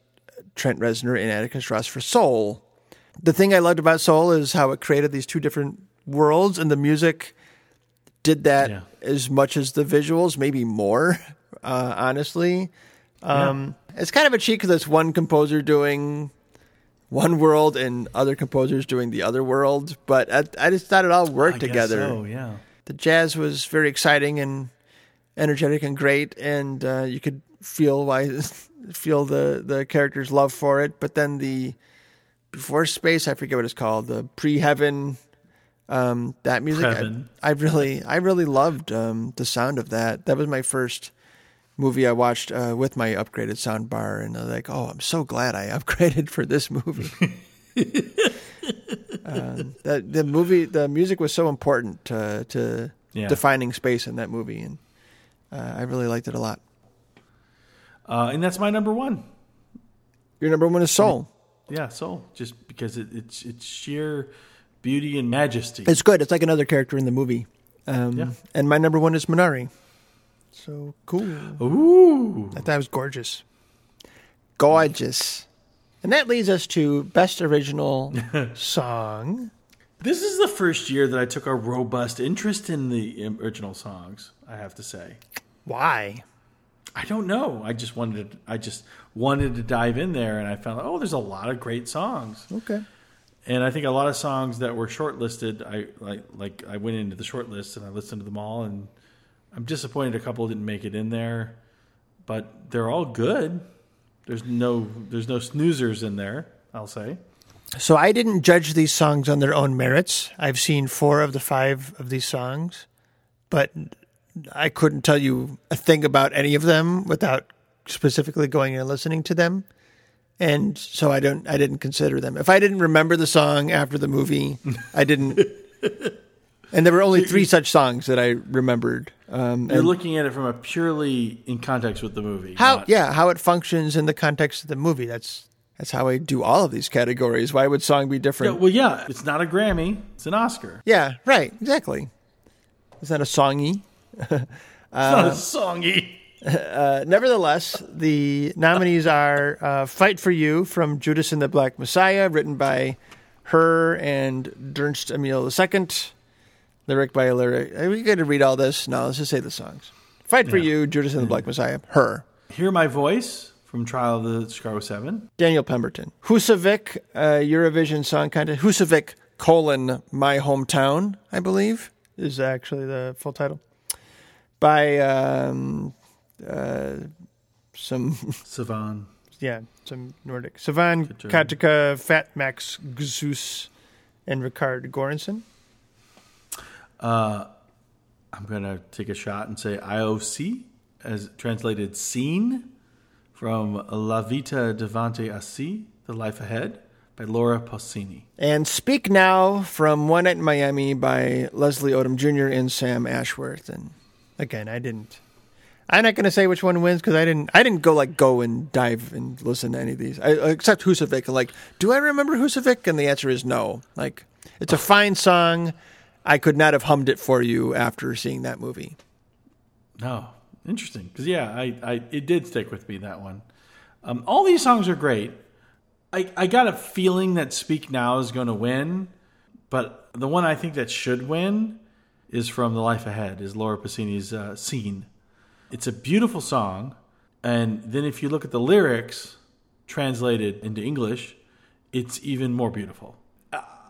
Trent Reznor, and Atticus Ross for Soul. The thing I loved about Soul is how it created these two different worlds, and the music did that Yeah. as much as the visuals, maybe more, uh, honestly. Um, It's kind of a cheat because it's one composer doing one world and other composers doing the other world, but I, I just thought it all worked I guess together so, yeah. the jazz was very exciting and energetic and great, and uh, you could feel why feel the the character's love for it. But then the before space, I forget what it's called, the pre heaven, um, that music. I, I really I really loved um, the sound of that. That was my first movie I watched uh, with my upgraded sound bar, and I was like, oh, I'm so glad I upgraded for this movie. um, that the movie, the music was so important to, to Yeah. defining space in that movie, and uh, I really liked it a lot. Uh, and that's my number one. Your number one is Soul. Yeah, Soul. Just because it, it's it's sheer beauty and majesty. It's good. It's like another character in the movie. Um, Yeah. And my number one is Minari. So cool. Ooh. I thought it was gorgeous. Gorgeous. And that leads us to Best Original Song. This is the first year that I took a robust interest in the original songs. I have to say, Why? I don't know. I just wanted to, I just wanted to dive in there, and I found oh, there's a lot of great songs, Okay. and I think a lot of songs that were shortlisted. I like like I went into the shortlist and I listened to them all, and I'm disappointed a couple didn't make it in there, but they're all good. There's no there's no snoozers in there. I'll say. So I didn't judge these songs on their own merits. I've seen four of the five of these songs, but I couldn't tell you a thing about any of them without specifically going and listening to them. And so I don't I didn't consider them. If I didn't remember the song after the movie, I didn't and there were only three such songs that I remembered. Um, You're and looking at it from a purely in context with the movie. how not- yeah, how it functions in the context of the movie. That's that's how I do all of these categories. Why would song be Yeah, different? well, yeah, it's not a Grammy; it's an Oscar. Yeah, right, exactly. Is that a songy? It's not a songy. Uh, nevertheless, the nominees are uh, "Fight for You" from Judas and the Black Messiah, written by H.E.R. and Dernst Emile II, lyric by lyric. Are we going to read all this? No, let's just say the songs. "Fight for Yeah. You," Judas and the Black Messiah, her. Hear my voice from Trial of the Chicago Seven. Daniel Pemberton. Husavik, uh, Eurovision Song Contest. Husavik, colon, My Hometown, I believe, is actually the full title. By um, uh, some, Savan. yeah, some Nordic. Savan. Kotecha, Fat Max Gsus, and Rickard Göransson. Uh, I'm gonna take a shot and say Io sì, as translated "Seen" from La Vita Davanti a Sé, The Life Ahead, by Laura Pausini. And Speak Now from One in Miami by Leslie Odom Jr. and Sam Ashworth. And again, I didn't. I'm not going to say which one wins because I didn't. I didn't go like go and dive and listen to any of these, I, except Husavik. Like, do I remember Husavik? And the answer is no. Like, it's a fine song. I could not have hummed it for you after seeing that movie. No, interesting. Because yeah, I, I it did stick with me that one. Um, all these songs are great. I I got a feeling that Speak Now is going to win, but the one I think that should win is from The Life Ahead. Is Laura Pausini's uh, "Seen." It's a beautiful song, and then if you look at the lyrics translated into English, it's even more beautiful.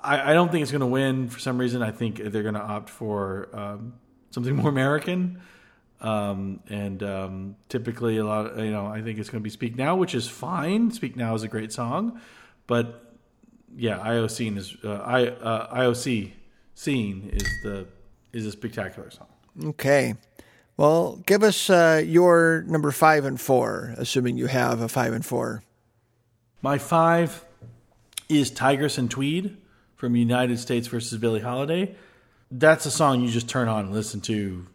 I, I don't think it's going to win for some reason. I think they're going to opt for um, something more American. Um, and um, typically, a lot, of, you know, I think it's going to be "Speak Now," which is fine. "Speak Now" is a great song, but yeah, Io sì is uh, I uh, IOC Seen is the is a spectacular song. Okay, well, give us uh, your number five and four, assuming you have a five and four. My five is "Tigress and Tweed" from United States versus Billie Holiday. That's a song you just turn on and listen to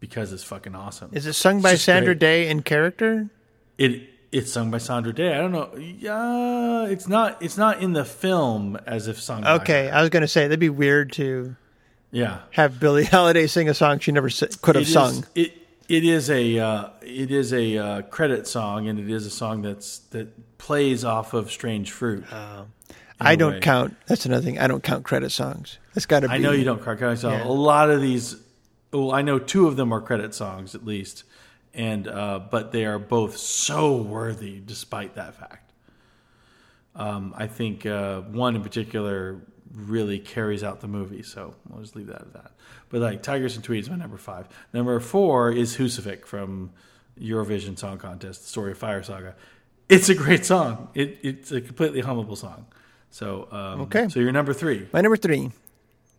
because it's fucking awesome. Is it sung by Sandra great. Day in character? It it's sung by Andra Day. I don't know. Yeah, it's not. It's not in the film as if sung. Okay, I was going to say that'd be weird to. Yeah. Have Billie Holiday sing a song she never could have it sung. Is, it it is a uh, it is a uh, credit song, and it is a song that's that plays off of Strange Fruit. Uh, I don't way. count. That's another thing. I don't count credit songs. That's got to be. I know you don't count credit songs. Yeah. A lot of these well, I know two of them are credit songs at least, and uh, but they are both so worthy despite that fact. Um, I think uh, one in particular really carries out the movie, so I'll just leave that at that. But like Tigress and Tweeds, my number five. Number four is Húsavík from Eurovision Song Contest, the story of Fire Saga. It's a great song. It, it's a completely hummable song. So um, okay. So you're number three. My number three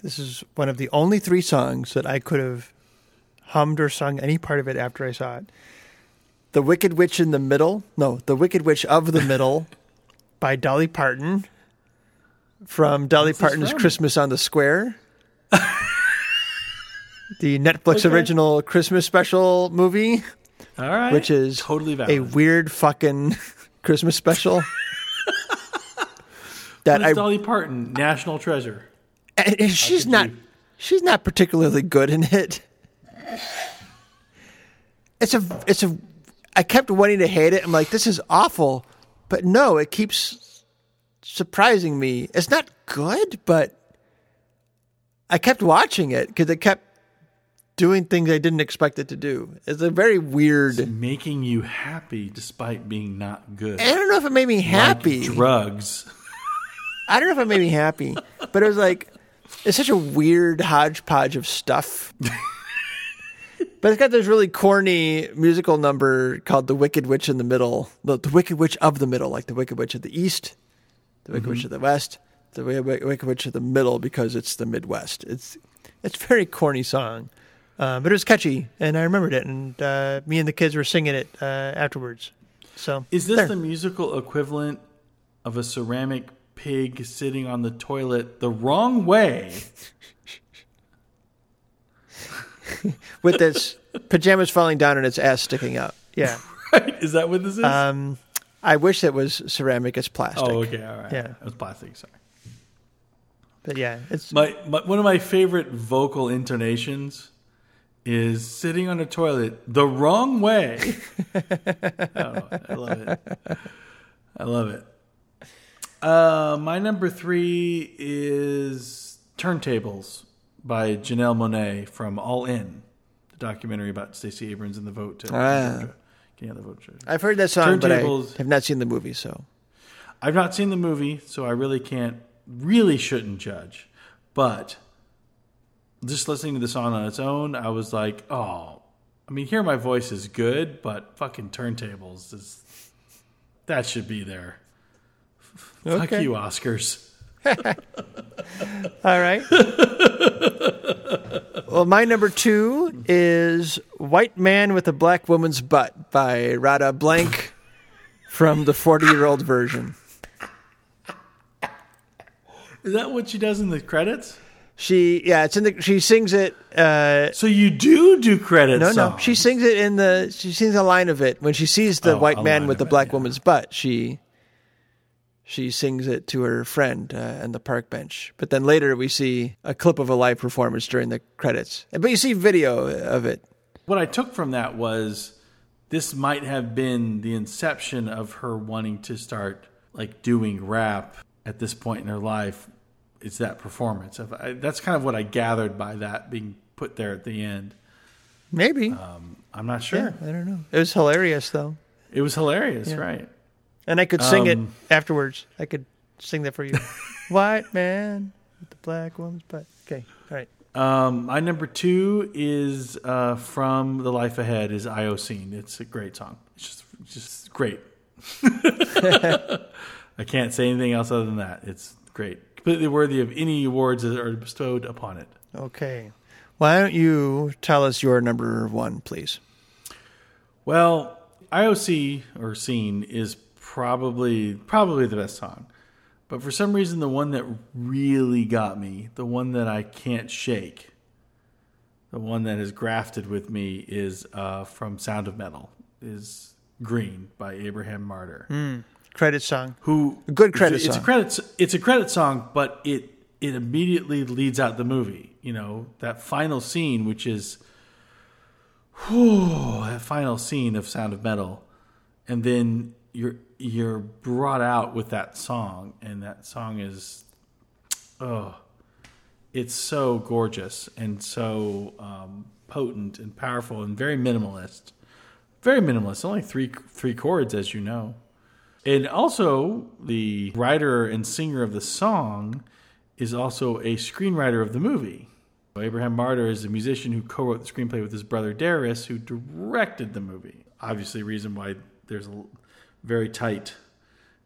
this is one of the only three songs that I could have hummed or sung any part of it after I saw it. The Wicked Witch in the Middle. No, The Wicked Witch of the Middle by Dolly Parton from Dolly What's Parton's Christmas on the Square. the Netflix okay. original Christmas special movie. All right. Which is totally valid. a weird fucking Christmas special. That I, Dolly Parton, national treasure and she's not she's not particularly good in it. It's a it's a I kept wanting to hate it. I'm like, this is awful, but no, it keeps surprising me. It's not good, but I kept watching it because it kept doing things I didn't expect it to do. It's a very weird. It's making you happy despite being not good. I don't know if it made me happy. Like drugs. I don't know if it made me happy, but it was like it's such a weird hodgepodge of stuff. but it's got this really corny musical number called "The Wicked Witch in the Middle," the, the Wicked Witch of the Middle, like the Wicked Witch of the East, the Wicked mm-hmm. Witch of the West, the Wicked Witch of the Middle because it's the Midwest. It's it's a very corny song, uh, but it was catchy, and I remembered it, and uh, me and the kids were singing it uh, afterwards. So, is this there. the musical equivalent of a ceramic pig sitting on the toilet the wrong way. With its pajamas falling down and its ass sticking up. Yeah. Right? Is that what this is? Um, I wish it was ceramic. It's plastic. Oh, okay. All right. Yeah. It was plastic. Sorry. But yeah, it's my, my one of my favorite vocal intonations is sitting on a toilet the wrong way. I, I love it. I love it. Uh, my number three is Turntables by Janelle Monáe from All In, the documentary about Stacey Abrams and the vote to ah. Georgia. the vote. I've heard that song, but I have not seen the movie. So I've not seen the movie, so I really can't, really shouldn't judge. But just listening to the song on its own, I was like, oh, I mean, hear my voice is good, but fucking turntables is that should be there. Okay. Fuck you, Oscars. All right. well, my number two is White Man with a Black Woman's Butt by Radha Blank from the 40 year old version. Is that what she does in the credits? She yeah, it's in the she sings it. Uh, So you do do credits? no, no, she sings it in the she sings a line of it when she sees the Oh, white man with the it, black yeah. woman's butt. She she sings it to her friend uh, on the park bench. But then later we see a clip of a live performance during the credits. But you see video of it. What I took from that was this might have been the inception of her wanting to start like doing rap at this point in her life. It's that performance. I, that's kind of what I gathered by that being put there at the end. Maybe. I'm not sure. yeah, I don't know. It was hilarious though. It was hilarious, right? And I could sing it Um, afterwards. I could sing that for you. White man with the black woman's butt. Okay. All right. Um, my number two is uh, from The Life Ahead is Io sì. It's a great song. It's just, just great. I can't say anything else other than that. It's great. Completely worthy of any awards that are bestowed upon it. Okay. Why don't you tell us your number one, please? Well, Io sì or Seen is probably probably the best song. But for some reason the one that really got me, the one that I can't shake, the one that is grafted with me is uh, from Sound of Metal, is Green by Abraham Marder. Credit song. Who A good credit it's, It's a credit it's a credit song, but it it immediately leads out the movie. You know, that final scene which is whew, that final scene of Sound of Metal, and then you're you're brought out with that song, and that song is, oh, it's so gorgeous and so um, potent and powerful and very minimalist, very minimalist. Only three three chords, as you know, and also the writer and singer of the song is also a screenwriter of the movie. Abraham Marder is a musician who co-wrote the screenplay with his brother Darius, who directed the movie. Obviously, reason why there's a very tight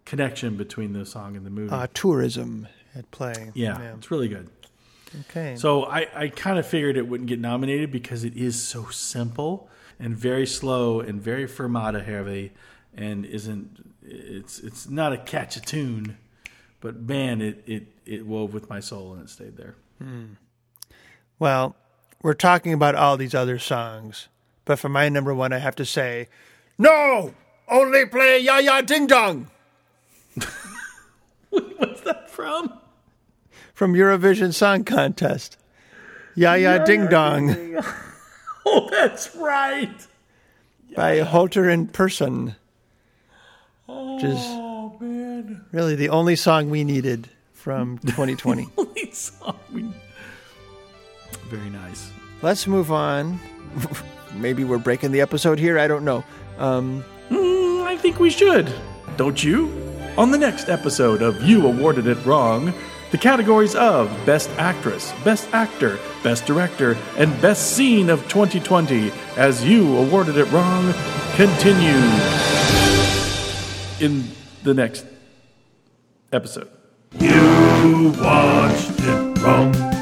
connection between the song and the movie. Uh, tourism at play. yeah, it's really good. Okay. So I, I kind of figured it wouldn't get nominated because it is so simple and very slow and very fermata heavy, and isn't it's it's not a catchy tune, but man, it it it wove with my soul and it stayed there. well, we're talking about all these other songs, but for my number one, I have to say, no, only play Jaja Ding Dong What's that from? from Eurovision Song Contest. Jaja Ding Dong Oh, that's right. by Holter in Person. Which is Oh man, really the only song we needed from 2020. only song we. Very nice. Let's move on. Maybe we're breaking the episode here. I don't know. Um, I think we should. Don't you? On the next episode of You Awarded It Wrong, the categories of Best Actress, Best Actor, Best Director, and Best Scene of 2020 as You Awarded It Wrong continue in the next episode. You want